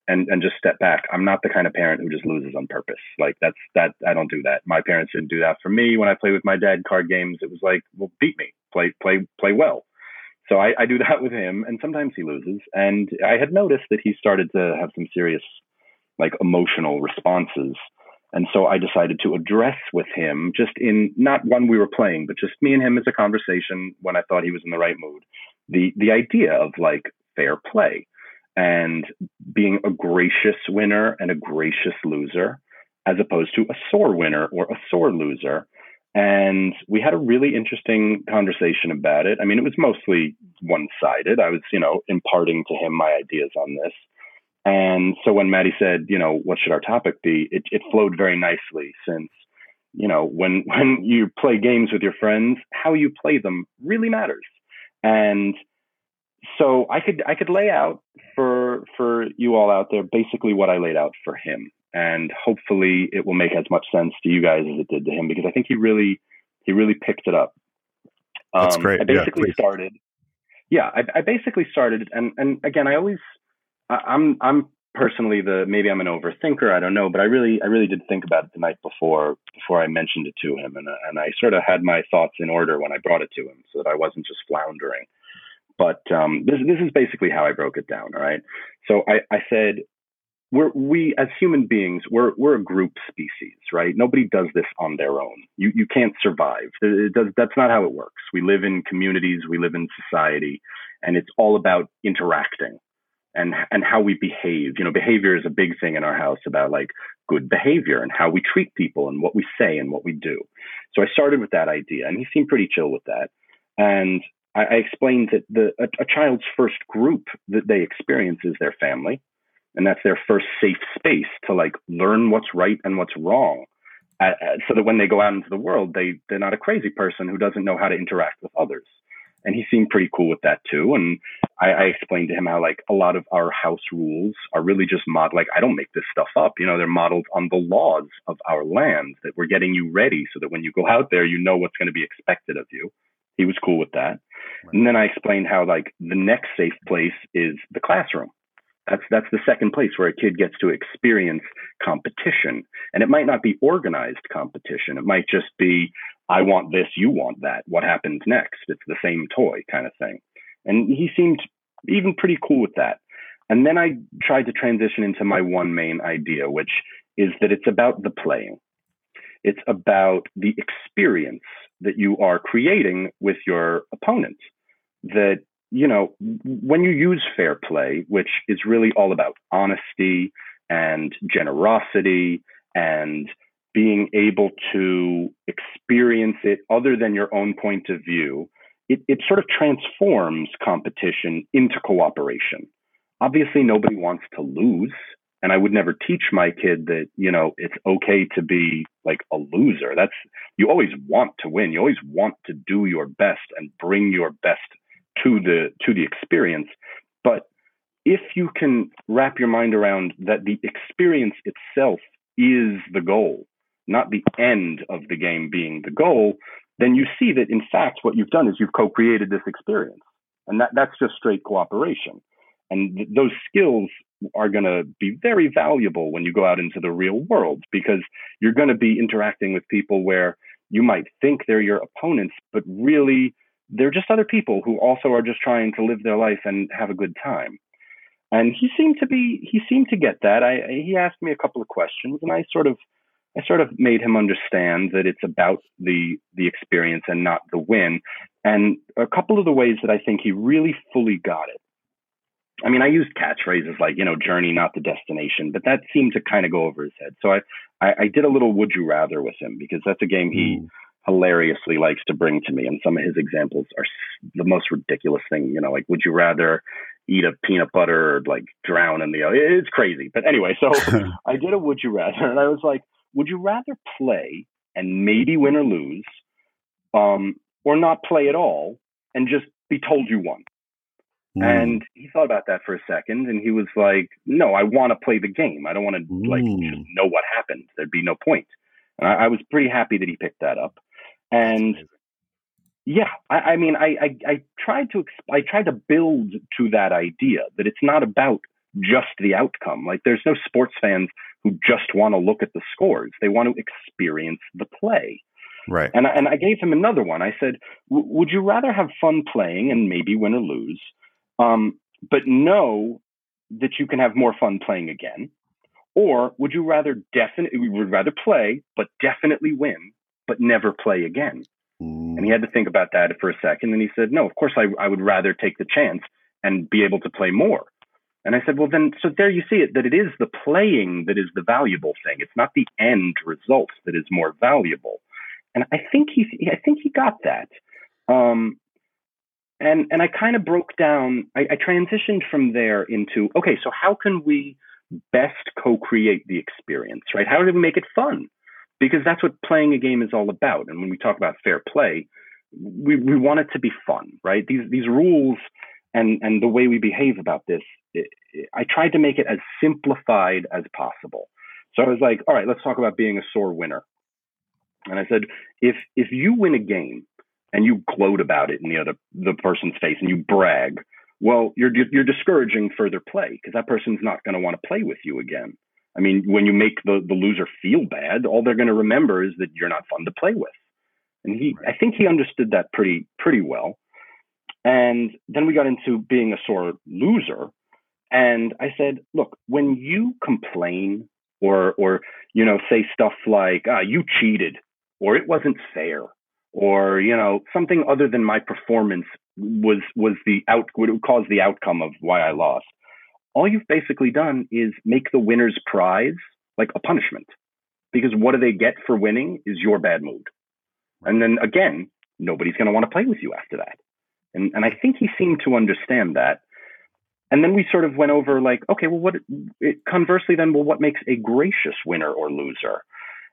Speaker 2: and and just step back, I'm not the kind of parent who just loses on purpose. Like that's that I don't do that. My parents didn't do that for me. When I played with my dad card games, it was like, well, beat me, play play play well. So I, I do that with him, and sometimes he loses. And I had noticed that he started to have some serious, like emotional responses and so I decided to address with him just in not one we were playing, but just me and him as a conversation when I thought he was in the right mood. The the idea of like fair play and being a gracious winner and a gracious loser as opposed to a sore winner or a sore loser. And we had a really interesting conversation about it. I mean, it was mostly one sided. I was, you know, imparting to him my ideas on this. And so when Maddie said, you know, what should our topic be, it, it flowed very nicely since, you know, when when you play games with your friends, how you play them really matters. And so I could I could lay out for for you all out there basically what I laid out for him. And hopefully it will make as much sense to you guys as it did to him because I think he really he really picked it up.
Speaker 1: That's um, great.
Speaker 2: I basically yeah, started yeah, I, I basically started and and again I always I'm I'm personally the maybe I'm an overthinker. I don't know, but I really I really did think about it the night before before I mentioned it to him, and and I sort of had my thoughts in order when I brought it to him, so that I wasn't just floundering. But um, this this is basically how I broke it down. All right, so I I said we're we as human beings we're we're a group species right nobody does this on their own you you can't survive it does that's not how it works we live in communities we live in society and it's all about interacting and and how we behave. You know, behavior is a big thing in our house about like good behavior and how we treat people and what we say and what we do. So I started with that idea, and he seemed pretty chill with that. And I, explained that the a, a child's first group that they experience is their family, and that's their first safe space to like learn what's right and what's wrong. Uh, uh so that when they go out into the world, they they're not a crazy person who doesn't know how to interact with others and he seemed pretty cool with that too. And I, I explained to him how like a lot of our house rules are really just mod like I don't make this stuff up. You know, they're modeled on the laws of our land that we're getting you ready so that when you go out there, you know what's going to be expected of you. He was cool with that. Right. And then I explained how like the next safe place is the classroom. That's that's the second place where a kid gets to experience competition. And it might not be organized competition. It might just be I want this, you want that. What happens next? It's the same toy kind of thing. And he seemed even pretty cool with that. And then I tried to transition into my one main idea, which is that it's about the playing. It's about the experience that you are creating with your opponent. That, you know, when you use fair play, which is really all about honesty and generosity and being able to experience it other than your own point of view, it, it sort of transforms competition into cooperation. Obviously, nobody wants to lose and I would never teach my kid that, you know, it's okay to be like a loser. That's, you always want to win. You always want to do your best and bring your best to the, to the experience. But if you can wrap your mind around that the experience itself is the goal, not the end of the game being the goal, then you see that in fact what you've done is you've co-created this experience. And that, that's just straight cooperation. And th- those skills are going to be very valuable when you go out into the real world because you're going to be interacting with people where you might think they're your opponents, but really they're just other people who also are just trying to live their life and have a good time. And he seemed to be, he seemed to get that. I, he asked me a couple of questions and I sort of, I sort of made him understand that it's about the, the experience and not the win. And a couple of the ways that I think he really fully got it I mean, I used catchphrases like, you know, journey, not the destination, but that seemed to kind of go over his head. So I, I, I did a little would you rather with him because that's a game he mm. Hilariously likes to bring to me. And some of his examples are the most ridiculous thing, you know, like, would you rather eat a peanut butter or like drown in the, it's crazy. But anyway, so I did a would you rather and I was like, would you rather play and maybe win or lose, um, or not play at all and just be told you won? Mm. And he thought about that for a second and he was like, no, I want to play the game. I don't want to mm. like just know what happened. There'd be no point. And I, I was pretty happy that he picked that up. And yeah, I, I mean, I, I, I tried to, I tried to build to that idea that it's not about just the outcome. Like there's no sports fans who just want to look at the scores. They want to experience the play.
Speaker 1: Right.
Speaker 2: And I, and I gave him another one. I said, would you rather have fun playing and maybe win or lose, um, but know that you can have more fun playing again? Or would you rather definitely would rather play but definitely win but never play again? Mm. And he had to think about that for a second, and he said, "No, of course I, I would rather take the chance and be able to play more." And I said, "Well, then, so there you see it that it is the playing that is the valuable thing. It's not the end result that is more valuable." And I think he, I think he got that. Um, and and I kind of broke down. I, I transitioned from there into okay, so how can we best co-create the experience, right? How do we make it fun? Because that's what playing a game is all about. And when we talk about fair play, we, we want it to be fun, right? These these rules and and the way we behave about this, it, it, I tried to make it as simplified as possible. So I was like, all right, let's talk about being a sore winner. And I said, if if you win a game and you gloat about it in the other the person's face and you brag, well, you're you're discouraging further play because that person's not going to want to play with you again. I mean, when you make the the loser feel bad, all they're going to remember is that you're not fun to play with. And he, right. I think he understood that pretty pretty well. And then we got into being a sore loser. And I said, look, when you complain or or you know say stuff like ah, you cheated or it wasn't fair or you know something other than my performance was was the out would cause the outcome of why I lost. All you've basically done is make the winner's prize like a punishment, because what do they get for winning is your bad mood, and then again nobody's going to want to play with you after that. And and I think he seemed to understand that. And then we sort of went over like, okay, well, what? It, conversely, then, well, what makes a gracious winner or loser?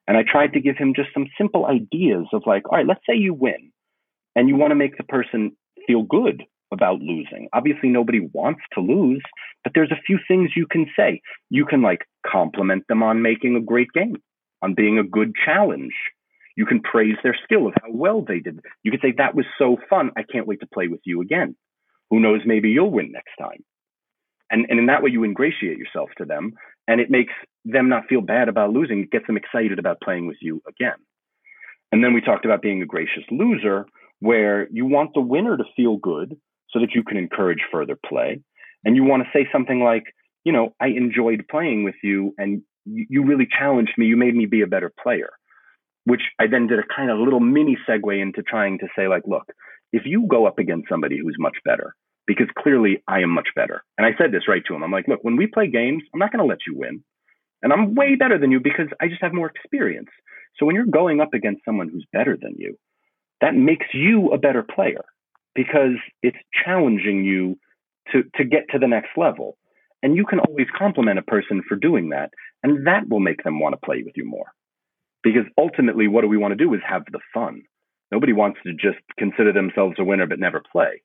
Speaker 2: And I tried to give him just some simple ideas of like, all right, let's say you win and you want to make the person feel good about losing. Obviously, nobody wants to lose, but there's a few things you can say. You can like compliment them on making a great game, on being a good challenge. You can praise their skill of how well they did. You could say, That was so fun. I can't wait to play with you again. Who knows, maybe you'll win next time. And, and in that way, you ingratiate yourself to them, and it makes them not feel bad about losing. It gets them excited about playing with you again. And then we talked about being a gracious loser, where you want the winner to feel good so that you can encourage further play. And you want to say something like, you know, I enjoyed playing with you and you really challenged me. You made me be a better player, which I then did a kind of little mini segue into trying to say, like, look, if you go up against somebody who's much better, because clearly I am much better. And I said this right to him. I'm like, look, when we play games, I'm not going to let you win. And I'm way better than you because I just have more experience. So when you're going up against someone who's better than you, that makes you a better player because it's challenging you to, to get to the next level. And you can always compliment a person for doing that. And that will make them want to play with you more. Because ultimately, what do we want to do is have the fun. Nobody wants to just consider themselves a winner but never play.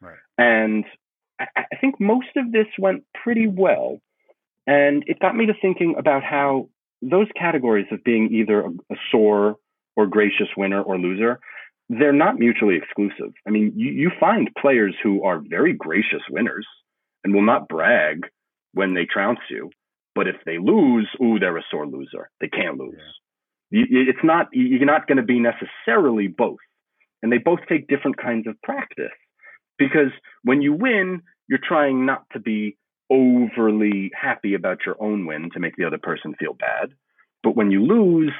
Speaker 2: Right. And I, I think most of this went pretty well. And it got me to thinking about how those categories of being either a, a sore or gracious winner or loser, they're not mutually exclusive. I mean, you, you find players who are very gracious winners and will not brag when they trounce you. But if they lose, ooh, they're a sore loser. They can't lose. Yeah. You, it's not, you're not going to be necessarily both. And they both take different kinds of practice because when you win, you're trying not to be overly happy about your own win to make the other person feel bad. But when you lose,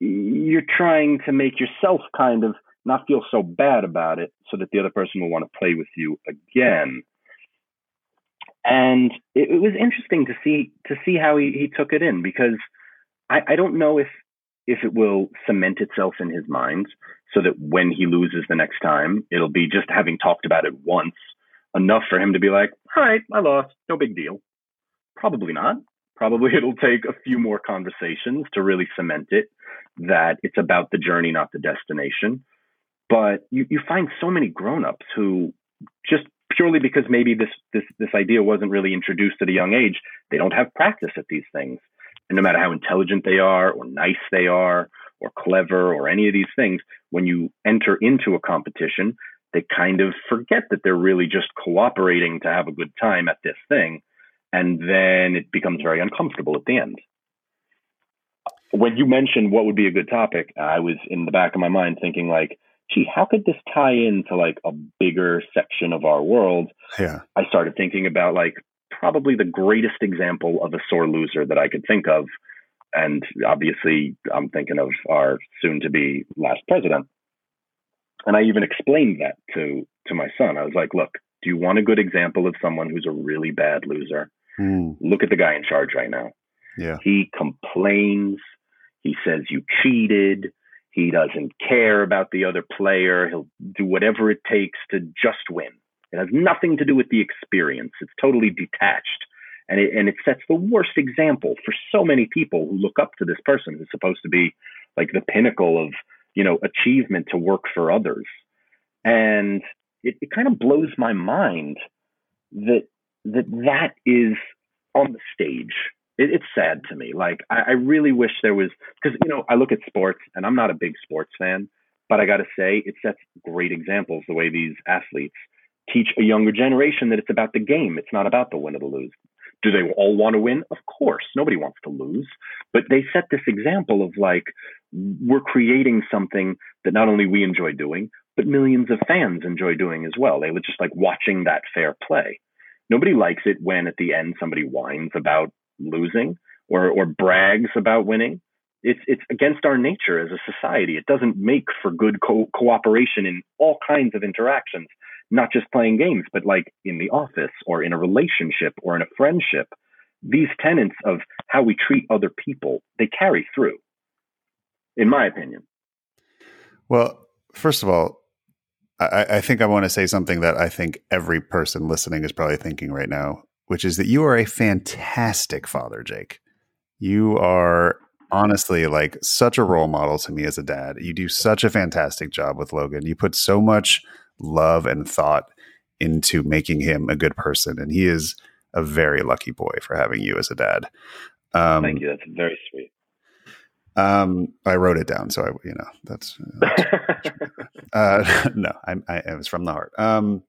Speaker 2: you're trying to make yourself kind of not feel so bad about it so that the other person will want to play with you again. And it, it was interesting to see to see how he, he took it in because I, I don't know if if it will cement itself in his mind so that when he loses the next time, it'll be just having talked about it once enough for him to be like, all right, I lost, no big deal. Probably not. Probably it'll take a few more conversations to really cement it that it's about the journey, not the destination. But you, you find so many grown-ups who just purely because maybe this this this idea wasn't really introduced at a young age, they don't have practice at these things. And no matter how intelligent they are or nice they are or clever or any of these things, when you enter into a competition, they kind of forget that they're really just cooperating to have a good time at this thing. And then it becomes very uncomfortable at the end. When you mentioned what would be a good topic, I was in the back of my mind thinking, like, gee, how could this tie into like a bigger section of our world?
Speaker 1: Yeah.
Speaker 2: I started thinking about like probably the greatest example of a sore loser that I could think of. And obviously, I'm thinking of our soon to be last president. And I even explained that to, to my son. I was like, look, do you want a good example of someone who's a really bad loser? Mm. Look at the guy in charge right now.
Speaker 1: Yeah.
Speaker 2: He complains. He says you cheated. He doesn't care about the other player. He'll do whatever it takes to just win. It has nothing to do with the experience. It's totally detached. And it, and it sets the worst example for so many people who look up to this person who's supposed to be like the pinnacle of, you know, achievement to work for others. And it, it kind of blows my mind that that that is on the stage it, it's sad to me. Like I, I really wish there was because you know I look at sports and I'm not a big sports fan, but I got to say it sets great examples the way these athletes teach a younger generation that it's about the game. It's not about the win or the lose. Do they all want to win? Of course, nobody wants to lose, but they set this example of like we're creating something that not only we enjoy doing, but millions of fans enjoy doing as well. They were just like watching that fair play. Nobody likes it when at the end somebody whines about losing or or brags about winning. It's it's against our nature as a society. It doesn't make for good co- cooperation in all kinds of interactions, not just playing games, but like in the office or in a relationship or in a friendship. These tenets of how we treat other people, they carry through, in my opinion.
Speaker 1: Well, first of all, I, I think I want to say something that I think every person listening is probably thinking right now which is that you are a fantastic father, Jake. You are honestly like such a role model to me as a dad. You do such a fantastic job with Logan. You put so much love and thought into making him a good person, and he is a very lucky boy for having you as a dad.
Speaker 2: Um, Thank you. That's very sweet.
Speaker 1: Um, I wrote it down, so I, you know, that's, that's uh, no, I, I, it was from the heart. Um,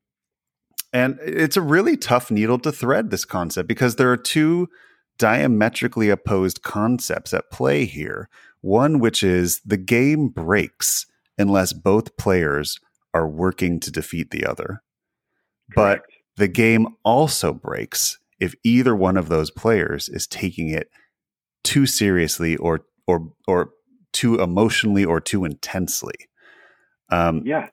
Speaker 1: and it's a really tough needle to thread this concept because there are two diametrically opposed concepts at play here. One, which is the game breaks unless both players are working to defeat the other. But the game also breaks if either one of those players is taking it too seriously or or or too emotionally or too intensely. Um,
Speaker 2: yeah,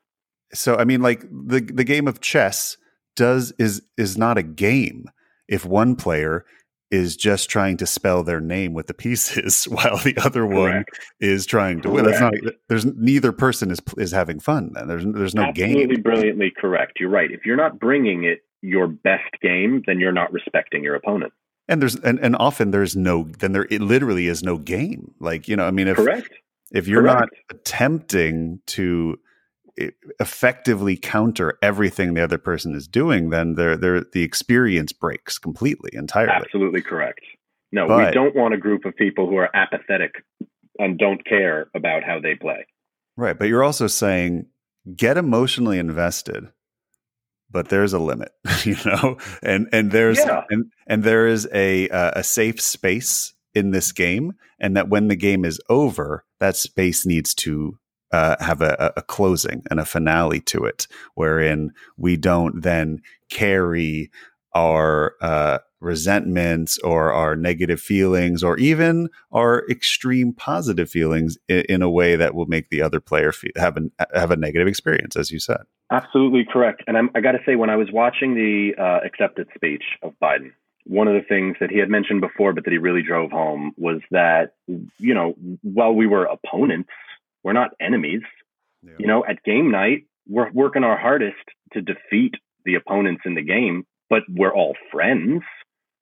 Speaker 1: so I mean, like the the game of chess does is is not a game if one player is just trying to spell their name with the pieces while the other one
Speaker 2: correct.
Speaker 1: is trying to win. That's not. There's neither person is is having fun. Then there's there's no
Speaker 2: Absolutely
Speaker 1: game.
Speaker 2: Absolutely brilliantly correct. You're right. If you're not bringing it your best game, then you're not respecting your opponent.
Speaker 1: And there's and, and often there's no then there it literally is no game. Like you know, I mean, if
Speaker 2: correct.
Speaker 1: if you're
Speaker 2: Correct.
Speaker 1: not attempting to effectively counter everything the other person is doing, then there there the experience breaks completely entirely.
Speaker 2: Absolutely correct. No, we don't want a group of people who are apathetic and don't care about how they play.
Speaker 1: Right, but you're also saying get emotionally invested, but there's a limit, you know, and and there's
Speaker 2: Yeah.
Speaker 1: and and there is a uh, a safe space in this game, and that when the game is over, that space needs to uh, have a, a closing and a finale to it, wherein we don't then carry our uh, resentments or our negative feelings or even our extreme positive feelings in, in a way that will make the other player fe- have an have a negative experience, as you said.
Speaker 2: Absolutely correct. And I'm, I got to say, when I was watching the uh, acceptance speech of Biden, one of the things that he had mentioned before, but that he really drove home, was that you know, while we were opponents, we're not enemies. You know, at game night, we're working our hardest to defeat the opponents in the game, but we're all friends.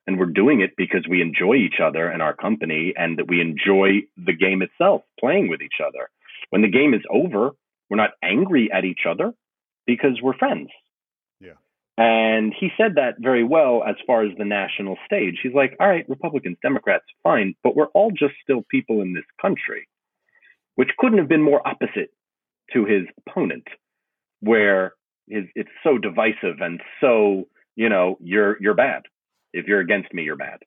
Speaker 2: And we're doing it because we enjoy each other and our company, and that we enjoy the game itself, playing with each other. When the game is over, we're not angry at each other because we're friends.
Speaker 1: Yeah.
Speaker 2: And he said that very well as far as the national stage. He's like, all right, Republicans, Democrats, fine, but we're all just still people in this country, which couldn't have been more opposite to his opponent, where his, it's so divisive and so, you know, you're you're bad. If you're against me, you're bad.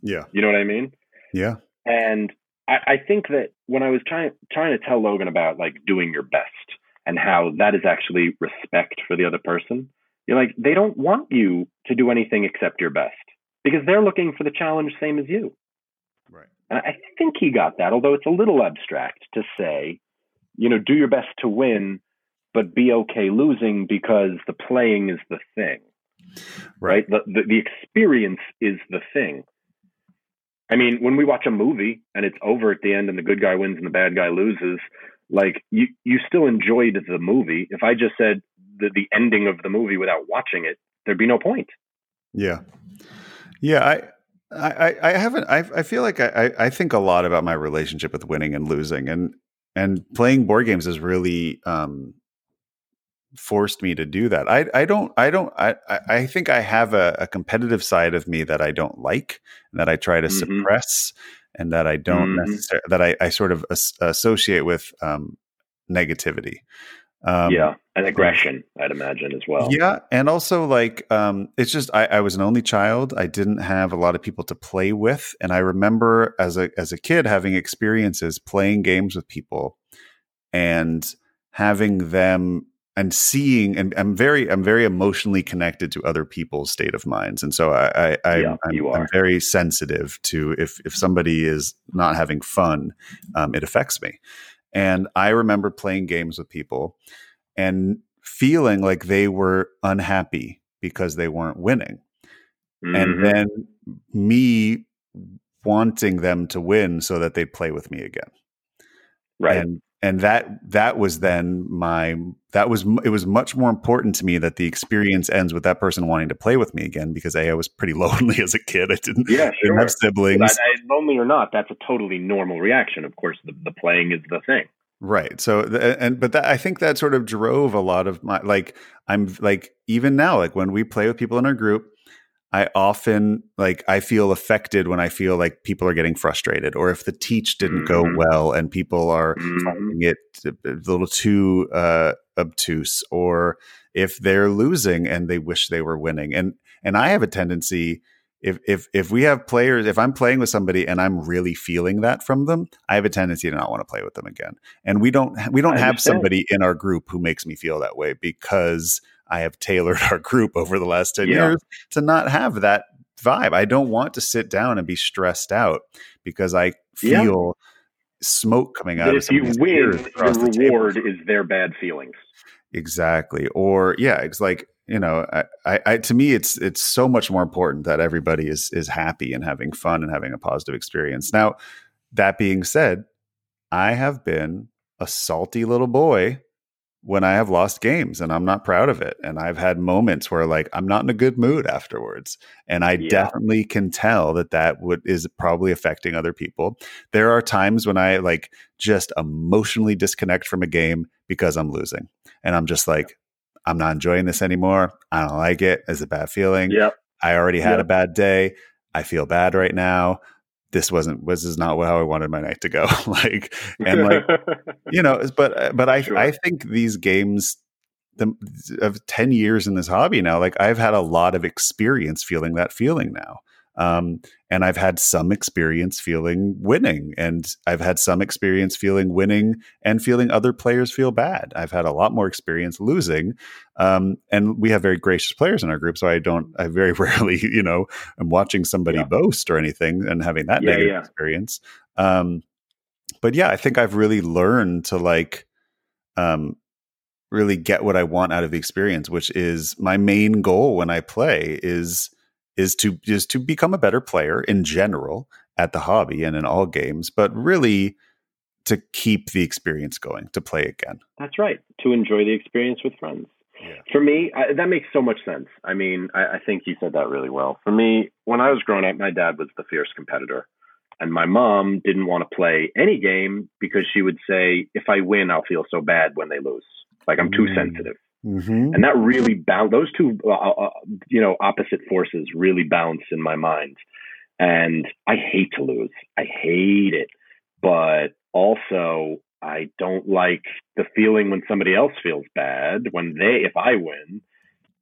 Speaker 1: Yeah,
Speaker 2: You know what I mean?
Speaker 1: yeah,
Speaker 2: And I, I think that when I was trying trying to tell Logan about like doing your best and how that is actually respect for the other person, you're like they don't want you to do anything except your best because they're looking for the challenge same as you. And I think he got that, although it's a little abstract to say, you know, do your best to win, but be okay losing because the playing is the thing right? The, the the experience is the thing. I mean, when we watch a movie and it's over at the end and the good guy wins and the bad guy loses, like you you still enjoyed the movie. If I just said the the ending of the movie without watching it, there'd be no point.
Speaker 1: Yeah, yeah. I, I, I haven't. I, I feel like I, I think a lot about my relationship with winning and losing, and and playing board games has really um, forced me to do that. I, I don't. I don't. I, I think I have a, a competitive side of me that I don't like, and that I try to
Speaker 2: Mhm.
Speaker 1: suppress, and that I don't
Speaker 2: Mhm.
Speaker 1: necessarily that I, I sort of as- associate with um, negativity. Um,
Speaker 2: yeah, and aggression, I'd imagine as well.
Speaker 1: yeah, and also like um, it's just I, I was an only child. I didn't have a lot of people to play with, and I remember as a as a kid having experiences playing games with people and having them and seeing and I'm very I'm very emotionally connected to other people's state of minds, and so I, I, I
Speaker 2: Yeah,
Speaker 1: I'm, I'm very sensitive to if if somebody is not having fun, um, it affects me. And I remember playing games with people and feeling like they were unhappy because they weren't winning.
Speaker 2: Mhm.
Speaker 1: And then me wanting them to win so that they'd play with me again.
Speaker 2: right.
Speaker 1: And and that that was then my that was it was much more important to me that the experience ends with that person wanting to play with me again because a I was pretty lonely as a kid. I didn't,
Speaker 2: yeah,
Speaker 1: didn't
Speaker 2: sure.
Speaker 1: have siblings.
Speaker 2: That, that- lonely or not, that's a totally normal reaction. Of course, the, the playing is the thing.
Speaker 1: Right. So, the, and but that I think that sort of drove a lot of my like I'm like even now like when we play with people in our group, I often like I feel affected when I feel like people are getting frustrated, or if the teach didn't go
Speaker 2: Mhm.
Speaker 1: well and people are
Speaker 2: Mhm.
Speaker 1: finding it a little too uh, obtuse, or if they're losing and they wish they were winning. And and I have a tendency if if if we have players, if I'm playing with somebody and I'm really feeling that from them, I have a tendency to not want to play with them again. And we don't we don't have somebody in our group who makes me feel that way because I have tailored our group over the last 10
Speaker 2: Yeah.
Speaker 1: years to not have that vibe. I don't want to sit down and be stressed out because I
Speaker 2: Yeah.
Speaker 1: feel smoke coming out of
Speaker 2: if you win, the
Speaker 1: the table.
Speaker 2: reward is their bad feelings.
Speaker 1: Exactly. Or yeah, it's like you know, I, I, I to me, it's it's so much more important that everybody is is happy and having fun and having a positive experience. Now, that being said, I have been a salty little boy when I have lost games, and I'm not proud of it. And I've had moments where like I'm not in a good mood afterwards, and I
Speaker 2: Yeah.
Speaker 1: definitely can tell that that would is probably affecting other people. There are times when I like just emotionally disconnect from a game because I'm losing, and I'm just like, I'm not enjoying this anymore. I don't like it. It's a bad feeling.
Speaker 2: Yep.
Speaker 1: I already had
Speaker 2: Yep.
Speaker 1: a bad day. I feel bad right now. This wasn't. This is not how I wanted my night to go. like, and like you know, but but I
Speaker 2: Sure.
Speaker 1: I think these games the of 10 years in this hobby now like I've had a lot of experience feeling that feeling now. Um and I've had some experience feeling winning and I've had some experience feeling winning and feeling other players feel bad. I've had a lot more experience losing. Um and we have very gracious players in our group so I don't I very rarely, you know, am watching somebody
Speaker 2: Yeah.
Speaker 1: boast or anything and having that
Speaker 2: Yeah,
Speaker 1: negative
Speaker 2: yeah.
Speaker 1: experience. Um but yeah, I think I've really learned to like um really get what I want out of the experience, which is my main goal when I play is is to is to become a better player in general at the hobby and in all games, but really to keep the experience going, to play again.
Speaker 2: That's right. To enjoy the experience with friends.
Speaker 1: Yeah.
Speaker 2: For me, I, that makes so much sense. I mean, I, I think you said that really well. For me, when I was growing up, my dad was the fierce competitor. And my mom didn't want to play any game because she would say, if I win, I'll feel so bad when they lose. Like I'm too
Speaker 1: Mm.
Speaker 2: sensitive.
Speaker 1: Mm-hmm.
Speaker 2: And that really bound those two, uh, uh, you know, opposite forces really bounce in my mind. And I hate to lose. I hate it. But also, I don't like the feeling when somebody else feels bad when they, if I win.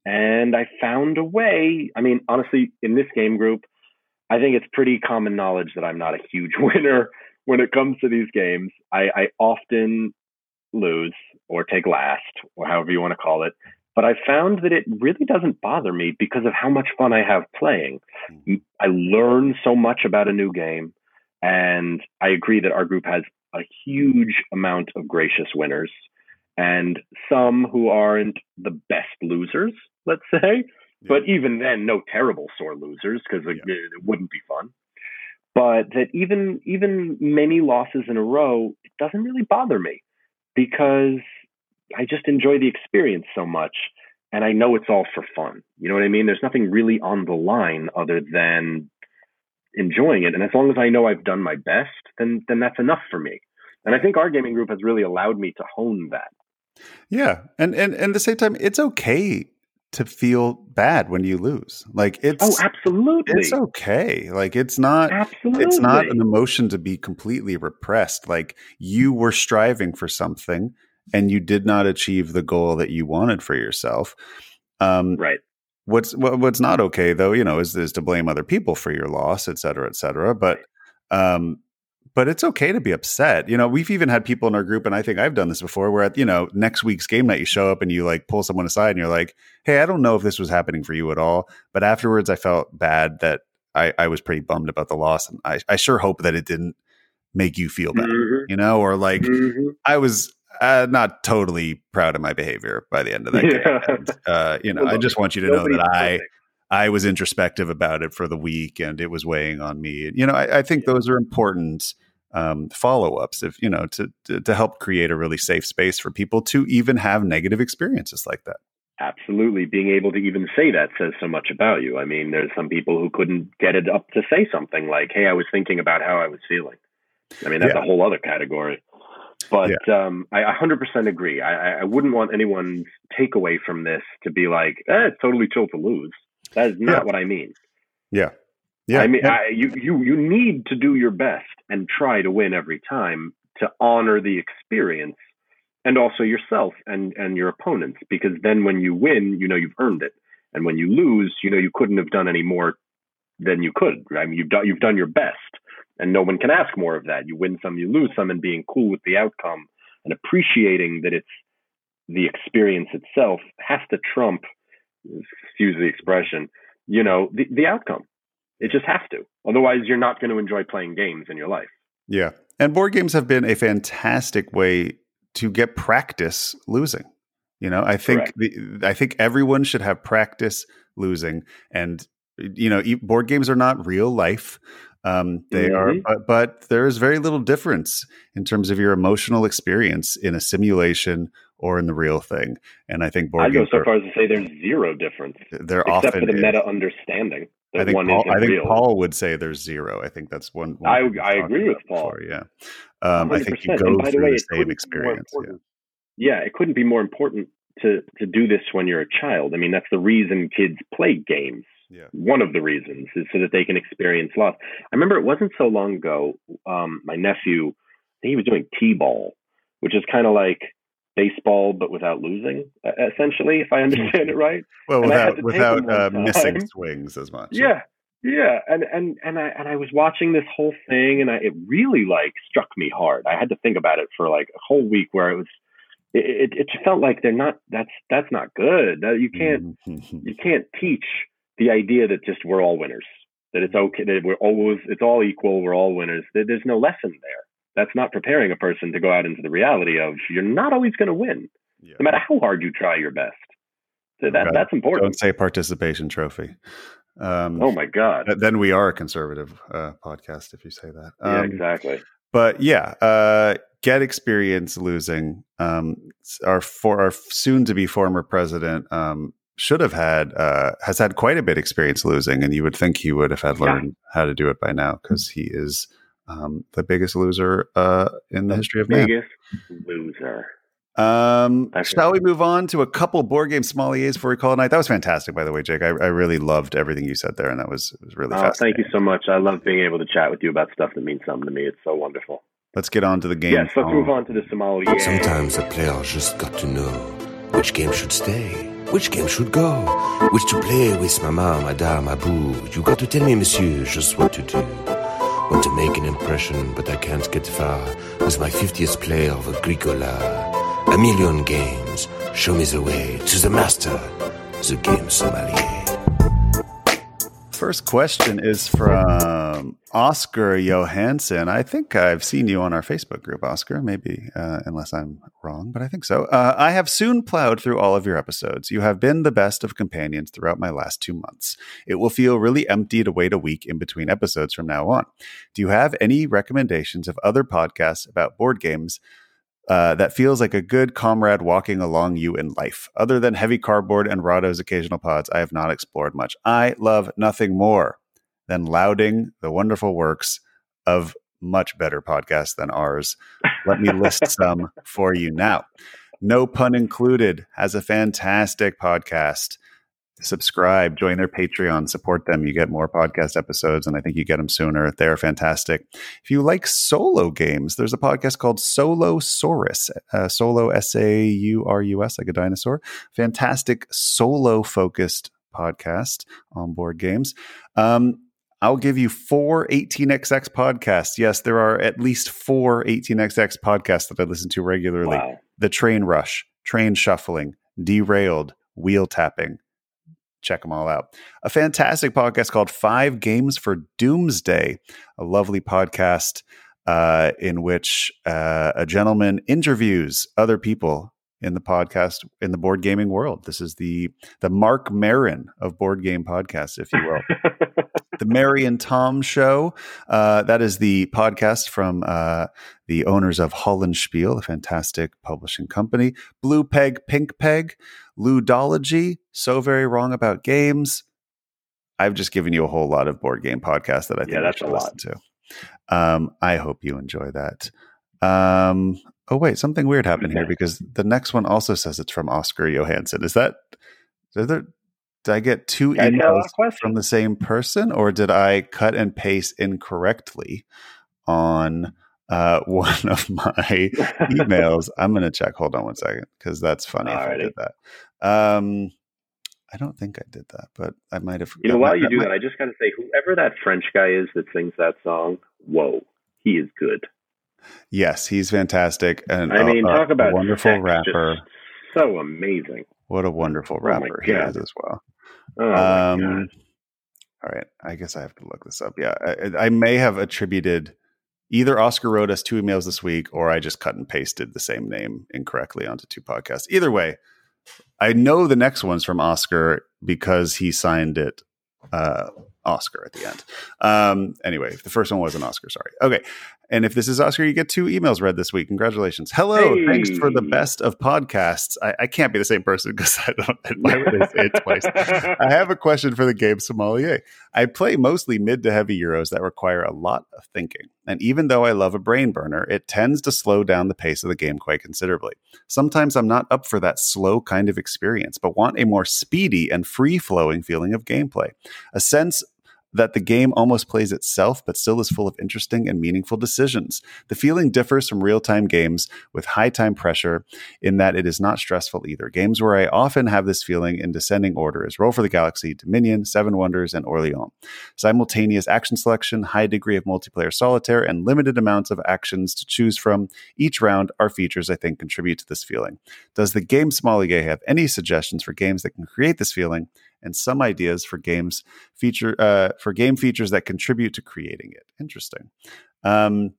Speaker 2: And I found a way. I mean, honestly, in this game group, I think it's pretty common knowledge that I'm not a huge winner when it comes to these games. I, I often lose or take last, or however you want to call it. But I found that it really doesn't bother me because of how much fun I have playing. Hmm. I learn so much about a new game. And I agree that our group has a huge amount of gracious winners and some who aren't the best losers, let's say. But even then, no terrible sore losers because it, it wouldn't be fun. But that even even many losses in a row, it doesn't really bother me because I just enjoy the experience so much, and I know it's all for fun. You know what I mean? There's nothing really on the line other than enjoying it, and as long as I know I've done my best, then then that's enough for me. And I think our gaming group has really allowed me to hone that.
Speaker 1: Yeah. And and and at the same time, it's okay to feel bad when you lose. Like it's
Speaker 2: Oh, absolutely.
Speaker 1: it's okay. Like it's not
Speaker 2: Absolutely.
Speaker 1: it's not an emotion to be completely repressed. Like you were striving for something and you did not achieve the goal that you wanted for yourself. Um,
Speaker 2: right.
Speaker 1: what's what, what's not okay though, you know, is is to blame other people for your loss, et cetera, et cetera. But um, but it's okay to be upset. You know, we've even had people in our group, and I think I've done this before, where at you know next week's game night, you show up and you like pull someone aside, and you're like, "Hey, I don't know if this was happening for you at all, but afterwards, I felt bad that I, I was pretty bummed about the loss, and I, I sure hope that it didn't make you feel bad,
Speaker 2: Mhm.
Speaker 1: you know, or like
Speaker 2: Mhm.
Speaker 1: I was uh, not totally proud of my behavior by the end of that game.
Speaker 2: Yeah.
Speaker 1: And, uh, you know,
Speaker 2: Well,
Speaker 1: I just want you to know that I. I was introspective about it for the week and it was weighing on me. You know, I, I think those are important um, follow ups if you know to, to to help create a really safe space for people to even have negative experiences like that.
Speaker 2: Absolutely. Being able to even say that says so much about you. I mean, there's some people who couldn't get it up to say something like, hey, I was thinking about how I was feeling. I mean, that's
Speaker 1: Yeah.
Speaker 2: a whole other category. But um, I 100% agree. I, I- I wouldn't want anyone's takeaway from this to be like, eh, it's totally chill to lose. That is not
Speaker 1: Yeah.
Speaker 2: what I mean.
Speaker 1: Yeah. Yeah.
Speaker 2: I mean,
Speaker 1: yeah.
Speaker 2: I, you you you need to do your best and try to win every time to honor the experience and also yourself and and your opponents because then when you win, you know you've earned it, and when you lose, you know you couldn't have done any more than you could. I mean, you've done you've done your best, and no one can ask more of that. You win some, you lose some, and being cool with the outcome and appreciating that it's the experience itself has to trump, excuse the expression, you know, the, the outcome. It just has to. Otherwise, you're not going to enjoy playing games in your life.
Speaker 1: Yeah. And board games have been a fantastic way to get practice losing. You know, I think the, I think everyone should have practice losing and you know, board games are not real life. Um, they are,
Speaker 2: Mhm.
Speaker 1: but, but there is very little difference in terms of your emotional experience in a simulation or in the real thing. And I think board
Speaker 2: I'd go so
Speaker 1: are,
Speaker 2: far as to say there's zero difference,
Speaker 1: they're
Speaker 2: except
Speaker 1: often
Speaker 2: for the meta understanding
Speaker 1: I think, Paul, I think
Speaker 2: real.
Speaker 1: Paul would say there's zero. I think that's one. one
Speaker 2: I- I agree with Paul.
Speaker 1: before, Yeah, um, I think you
Speaker 2: 100%.
Speaker 1: go
Speaker 2: by the
Speaker 1: through
Speaker 2: way,
Speaker 1: the same
Speaker 2: couldn't be more
Speaker 1: experience. Yeah.
Speaker 2: yeah, it couldn't be more important to to do this when you're a child. I mean, that's the reason kids play games.
Speaker 1: Yeah.
Speaker 2: One of the reasons is so that they can experience loss. I remember it wasn't so long ago. Um, my nephew, he was doing t-ball, which is kind of like baseball but without losing, essentially, if I understand it right.
Speaker 1: Well,
Speaker 2: And
Speaker 1: without without uh, missing swings as much.
Speaker 2: Yeah, yeah, and and and I and I was watching this whole thing, and I, it really like struck me hard. I had to think about it for like a whole week, where it was, it it, it felt like they're not. That's that's not good. You can't
Speaker 1: Mhm.
Speaker 2: you can't teach the idea that just we're all winners. That it's okay. That we're always it's all equal. We're all winners. There's no lesson there. That's not preparing a person to go out into the reality of you're not always going to win,
Speaker 1: Yeah.
Speaker 2: no matter how hard you try your best. So that that's important.
Speaker 1: Don't say participation trophy. Um,
Speaker 2: Oh my god.
Speaker 1: then we are a conservative uh, podcast if you say that.
Speaker 2: yeah,
Speaker 1: Um,
Speaker 2: exactly.
Speaker 1: But yeah, uh, get experience losing. Um, our for our soon to be former president um, should have had uh, has had quite a bit experience losing, and you would think he would have had
Speaker 2: Yeah.
Speaker 1: learned how to do it by now because he is um, the biggest loser uh, in the history of man.
Speaker 2: Biggest loser.
Speaker 1: Um, shall we move on to a couple board game sommeliers before we call it night? That was fantastic, by the way, Jake. I, I really loved everything you said there, and that was was really
Speaker 2: Oh,
Speaker 1: fascinating.
Speaker 2: thank you so much. I love being able to chat with you about stuff that means something to me. It's so wonderful.
Speaker 1: Let's get on to the game.
Speaker 2: Yes, let's
Speaker 1: Oh.
Speaker 2: move on to the sommelier.
Speaker 4: Sometimes a player just got to know which game should stay, which game should go, which to play with mama, madame, abou. You got to tell me, monsieur, just what to do. Want to make an impression, but I can't get far with my 50th player of Agricola. A million games, show me the way to the master, the game sommelier.
Speaker 1: First question is from Oscar Johansson. I think I've seen you on our Facebook group, Oscar, maybe, uh, unless I'm wrong, but I think so. Uh, I have soon plowed through all of your episodes. You have been the best of companions throughout my last two months. It will feel really empty to wait a week in between episodes from now on. Do you have any recommendations of other podcasts about board games uh, that feels like a good comrade walking along you in life. Other than heavy cardboard and Rahdo's occasional pods, I have not explored much. I love nothing more than lauding the wonderful works of much better podcasts than ours. Let me list some for you now. No pun included has a fantastic podcast. Subscribe, join their Patreon, support them. You get more podcast episodes, and I think you get them sooner. They're fantastic. If you like solo games, there's a podcast called Solo Saurus, uh, Solo S A U R U S, like a dinosaur. Fantastic solo focused podcast on board games. Um, I'll give you four 18xx podcasts. Yes, there are at least four 18xx podcasts that I listen to regularly.
Speaker 2: Wow.
Speaker 1: The Train Rush, Train Shuffling, Derailed, Wheel Tapping. Check them all out. A fantastic podcast called Five Games for Doomsday, a lovely podcast uh, in which uh, a gentleman interviews other people in the podcast in the board gaming world. This is the the Marc Maron of board game podcasts, if you will the Mary and Tom Show. Uh, that is the podcast from uh, the owners of Hollandspiel, a fantastic publishing company. Blue Peg, Pink Peg, Ludology, So Very Wrong About Games. I've just given you a whole lot of board game podcasts that I think
Speaker 2: Yeah,
Speaker 1: you
Speaker 2: that's
Speaker 1: should
Speaker 2: a lot.
Speaker 1: listen to. Um, I hope you enjoy that. Um, oh wait, something weird happened here because the next one also says it's from Oscar Johansson. Is that? There, did I get two
Speaker 2: Guys got a lot
Speaker 1: emails from the same person, or did I cut and paste incorrectly on uh, one of my emails? I'm going to check. Hold on one second, because that's funny if I did that. Um, I don't think I did that, but I might have.
Speaker 2: You know, while you do
Speaker 1: might-
Speaker 2: that, I just got to say, whoever that French guy is that sings that song, whoa, he is good.
Speaker 1: Yes, he's fantastic, and
Speaker 2: I mean,
Speaker 1: a-
Speaker 2: talk about
Speaker 1: wonderful rapper.
Speaker 2: so amazing.
Speaker 1: What a wonderful
Speaker 2: my
Speaker 1: rapper he
Speaker 2: God.
Speaker 1: is as well.
Speaker 2: Oh
Speaker 1: um, all right, I guess I have to look this up. Yeah, I, I may have attributed either Oscar wrote us two emails this week, or I just cut and pasted the same name incorrectly onto two podcasts. Either way, I know the next one's from Oscar because he signed it uh, Oscar at the end. Um, anyway, the first one was an Oscar. Sorry. Okay. And if this is Oscar, you get two emails read this week. Congratulations. Hello. Thanks for the best of podcasts. I, I can't be the same person because I don't. Why would they say it twice? I have a question for the game sommelier. I play mostly mid to heavy Euros that require a lot of thinking. And even though I love a brain burner, it tends to slow down the pace of the game quite considerably. Sometimes I'm not up for that slow kind of experience, but want a more speedy and free flowing feeling of gameplay. A sense that the game almost plays itself, but still is full of interesting and meaningful decisions. The feeling differs from real time games with high time pressure in that it is not stressful either. Games where I often have this feeling in descending order is Roll for the Galaxy, Dominion, Seven Wonders, and Orleans. Simultaneous action selection, high degree of multiplayer solitaire, and limited amounts of actions to choose from each round are features I think contribute to this feeling. Does the game Sommelier have any suggestions for games that can create this feeling? And some ideas for games feature uh, for game features that contribute to creating it. Interesting. Um,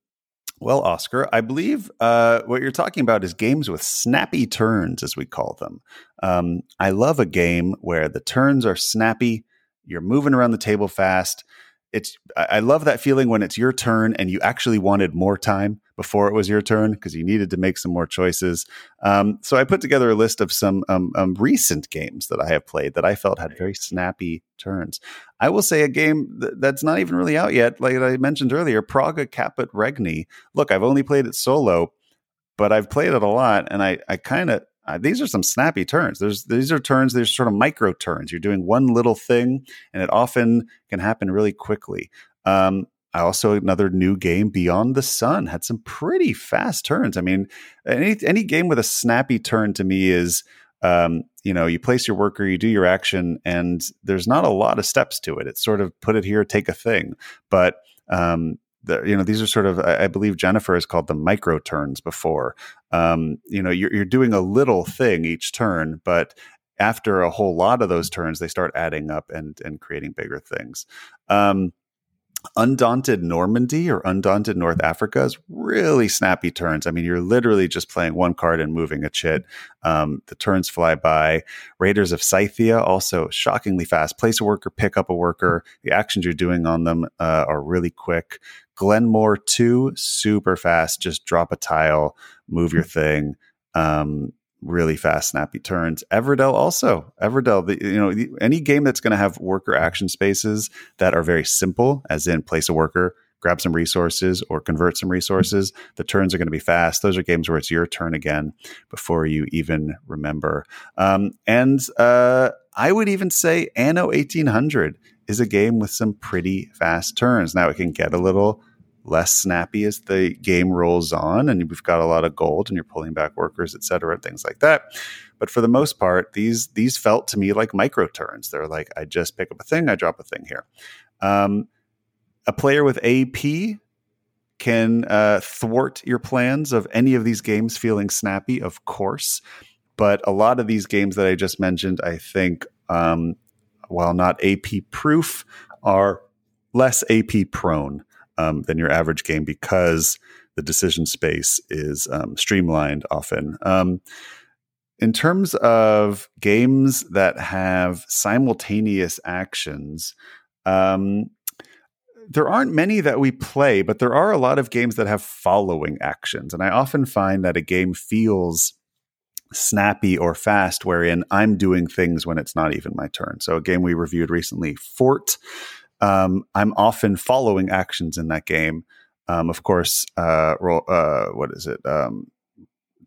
Speaker 1: well, Oscar, I believe uh, what you're talking about is games with snappy turns, as we call them. Um, I love a game where the turns are snappy. You're moving around the table fast. It's I love that feeling when it's your turn and you actually wanted more time before it was your turn because you needed to make some more choices. Um, so I put together a list of some um, um, recent games that I have played that I felt had very snappy turns. I will say a game th- that's not even really out yet, like I mentioned earlier, Praga Caput Regni. Look, I've only played it solo, but I've played it a lot, and I I kind of uh, these are some snappy turns. There's these are turns. There's sort of micro turns. You're doing one little thing, and it often can happen really quickly. Um, also another new game, Beyond the Sun, had some pretty fast turns. I mean, any any game with a snappy turn to me is, um, you know, you place your worker, you do your action, and there's not a lot of steps to it. It's sort of put it here, take a thing, but um, the, you know these are sort of I, I believe Jennifer has called them micro turns before. Um, you know, you're, you're doing a little thing each turn, but after a whole lot of those turns, they start adding up and and creating bigger things. Um, Undaunted Normandy or Undaunted North Africa is really snappy turns. I mean, you're literally just playing one card and moving a chit. Um, the turns fly by. Raiders of Scythia also shockingly fast. Place a worker, pick up a worker. The actions you're doing on them uh, are really quick. Glenmore 2, super fast. Just drop a tile, move your thing. Um, really fast, snappy turns. Everdell also. Everdell, the, you know, the, any game that's going to have worker action spaces that are very simple, as in place a worker, grab some resources, or convert some resources, the turns are going to be fast. Those are games where it's your turn again before you even remember. Um, and uh, I would even say Anno 1800 is a game with some pretty fast turns. Now it can get a little less snappy as the game rolls on and we've got a lot of gold and you're pulling back workers et cetera things like that. But for the most part these these felt to me like micro turns. They're like i just pick up a thing i drop a thing here. Um, a player with ap can uh, thwart your plans of any of these games feeling snappy of course. But a lot of these games that i just mentioned i think um, while not ap proof are less ap prone um, than your average game because the decision space is um, streamlined often. Um, in terms of games that have simultaneous actions, um, there aren't many that we play, but there are a lot of games that have following actions. And I often find that a game feels snappy or fast, wherein I'm doing things when it's not even my turn. So, a game we reviewed recently, Fort um, I'm often following actions in that game. Um, of course, uh, roll, uh, what is it? Um,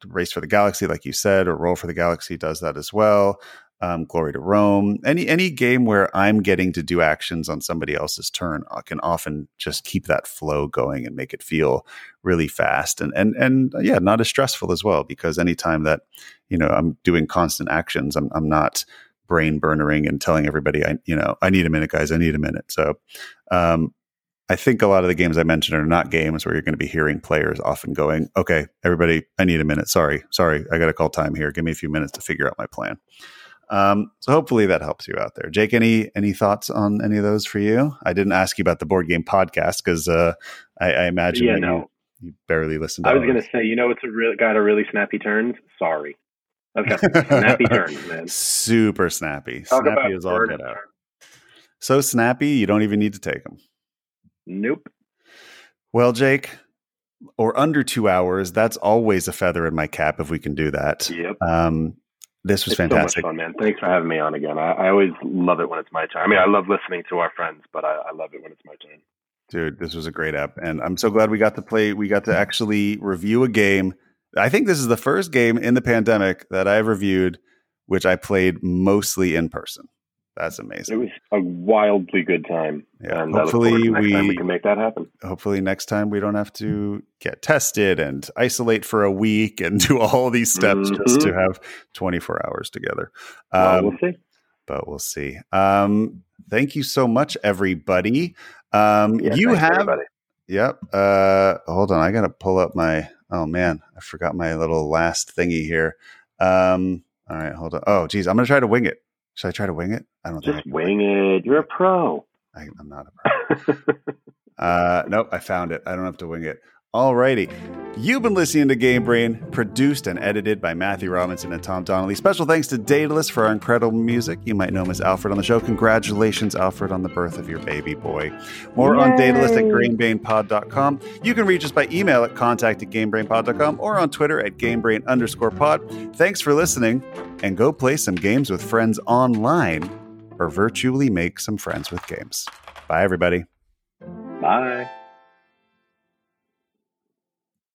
Speaker 1: Race for the Galaxy, like you said, or Roll for the Galaxy does that as well. um, Glory to Rome, any any game where I'm getting to do actions on somebody else's turn, I can often just keep that flow going and make it feel really fast and and and yeah, not as stressful as well. Because anytime that you know I'm doing constant actions, I'm I'm not brain burnering and telling everybody I you know I need a minute, guys, I need a minute. So um, I think a lot of the games I mentioned are not games where you're going to be hearing players often going, okay, everybody, I need a minute. Sorry, sorry, I got to call time here. Give me a few minutes to figure out my plan. Um, so hopefully that helps you out there. Jake, any any thoughts on any of those for you? I didn't ask you about the board game podcast because uh, I, I, imagine
Speaker 2: yeah, no.
Speaker 1: you, you barely listened.
Speaker 2: I was going to say, you know, it's a real got a really snappy turns. Sorry, Some snappy turns, man.
Speaker 1: Super snappy.
Speaker 2: Talk
Speaker 1: snappy is all get out. So snappy, you don't even need to take them.
Speaker 2: Nope.
Speaker 1: Well, Jake, or under two hours, that's always a feather in my cap if we can do that.
Speaker 2: Yep.
Speaker 1: Um, this was
Speaker 2: It's so much
Speaker 1: fantastic.
Speaker 2: fun, man. Thanks for having me on again. I, I always love it when it's my turn. I mean, I love listening to our friends, but I, I love it when it's my turn.
Speaker 1: Dude, this was a great app. And I'm so glad we got to play, we got to actually review a game. I think this is the first game in the pandemic that I've reviewed, which I played mostly in person. That's amazing.
Speaker 2: It was a wildly good time,
Speaker 1: Yeah.
Speaker 2: and I look forward
Speaker 1: Hopefully
Speaker 2: to
Speaker 1: we
Speaker 2: we can make that happen.
Speaker 1: hopefully next time we don't have to get tested and isolate for a week and do all these steps just to
Speaker 2: Mhm.
Speaker 1: have 24 hours together.
Speaker 2: Well,
Speaker 1: Um,
Speaker 2: we'll see.
Speaker 1: but we'll see. Um, thank you so much, everybody. Um,
Speaker 2: Yeah,
Speaker 1: you have,
Speaker 2: everybody.
Speaker 1: yep. Uh, hold on, I gotta pull up my. Oh man, I forgot my little last thingy here. Um, all right, hold on. Oh, geez, I'm gonna try to wing it. Should I try to wing it? I don't think
Speaker 2: Just
Speaker 1: can
Speaker 2: wing it. You're a pro.
Speaker 1: I, I'm not a pro. Uh, nope, I found it. I don't have to wing it. Alrighty. You've been listening to Game Brain, produced and edited by Matthew Robinson and Tom Donnelly. Special thanks to Daedalus for our incredible music. You might know him as Alfred on the show. Congratulations, Alfred, on the birth of your baby boy. More on Daedalus at GameBrainPod.com. You can reach us by email at contact at GameBrainPod.com or on Twitter at GameBrain underscore pod. Thanks for listening, and go play some games with friends online or virtually make some friends with games. Bye, everybody.
Speaker 2: Bye.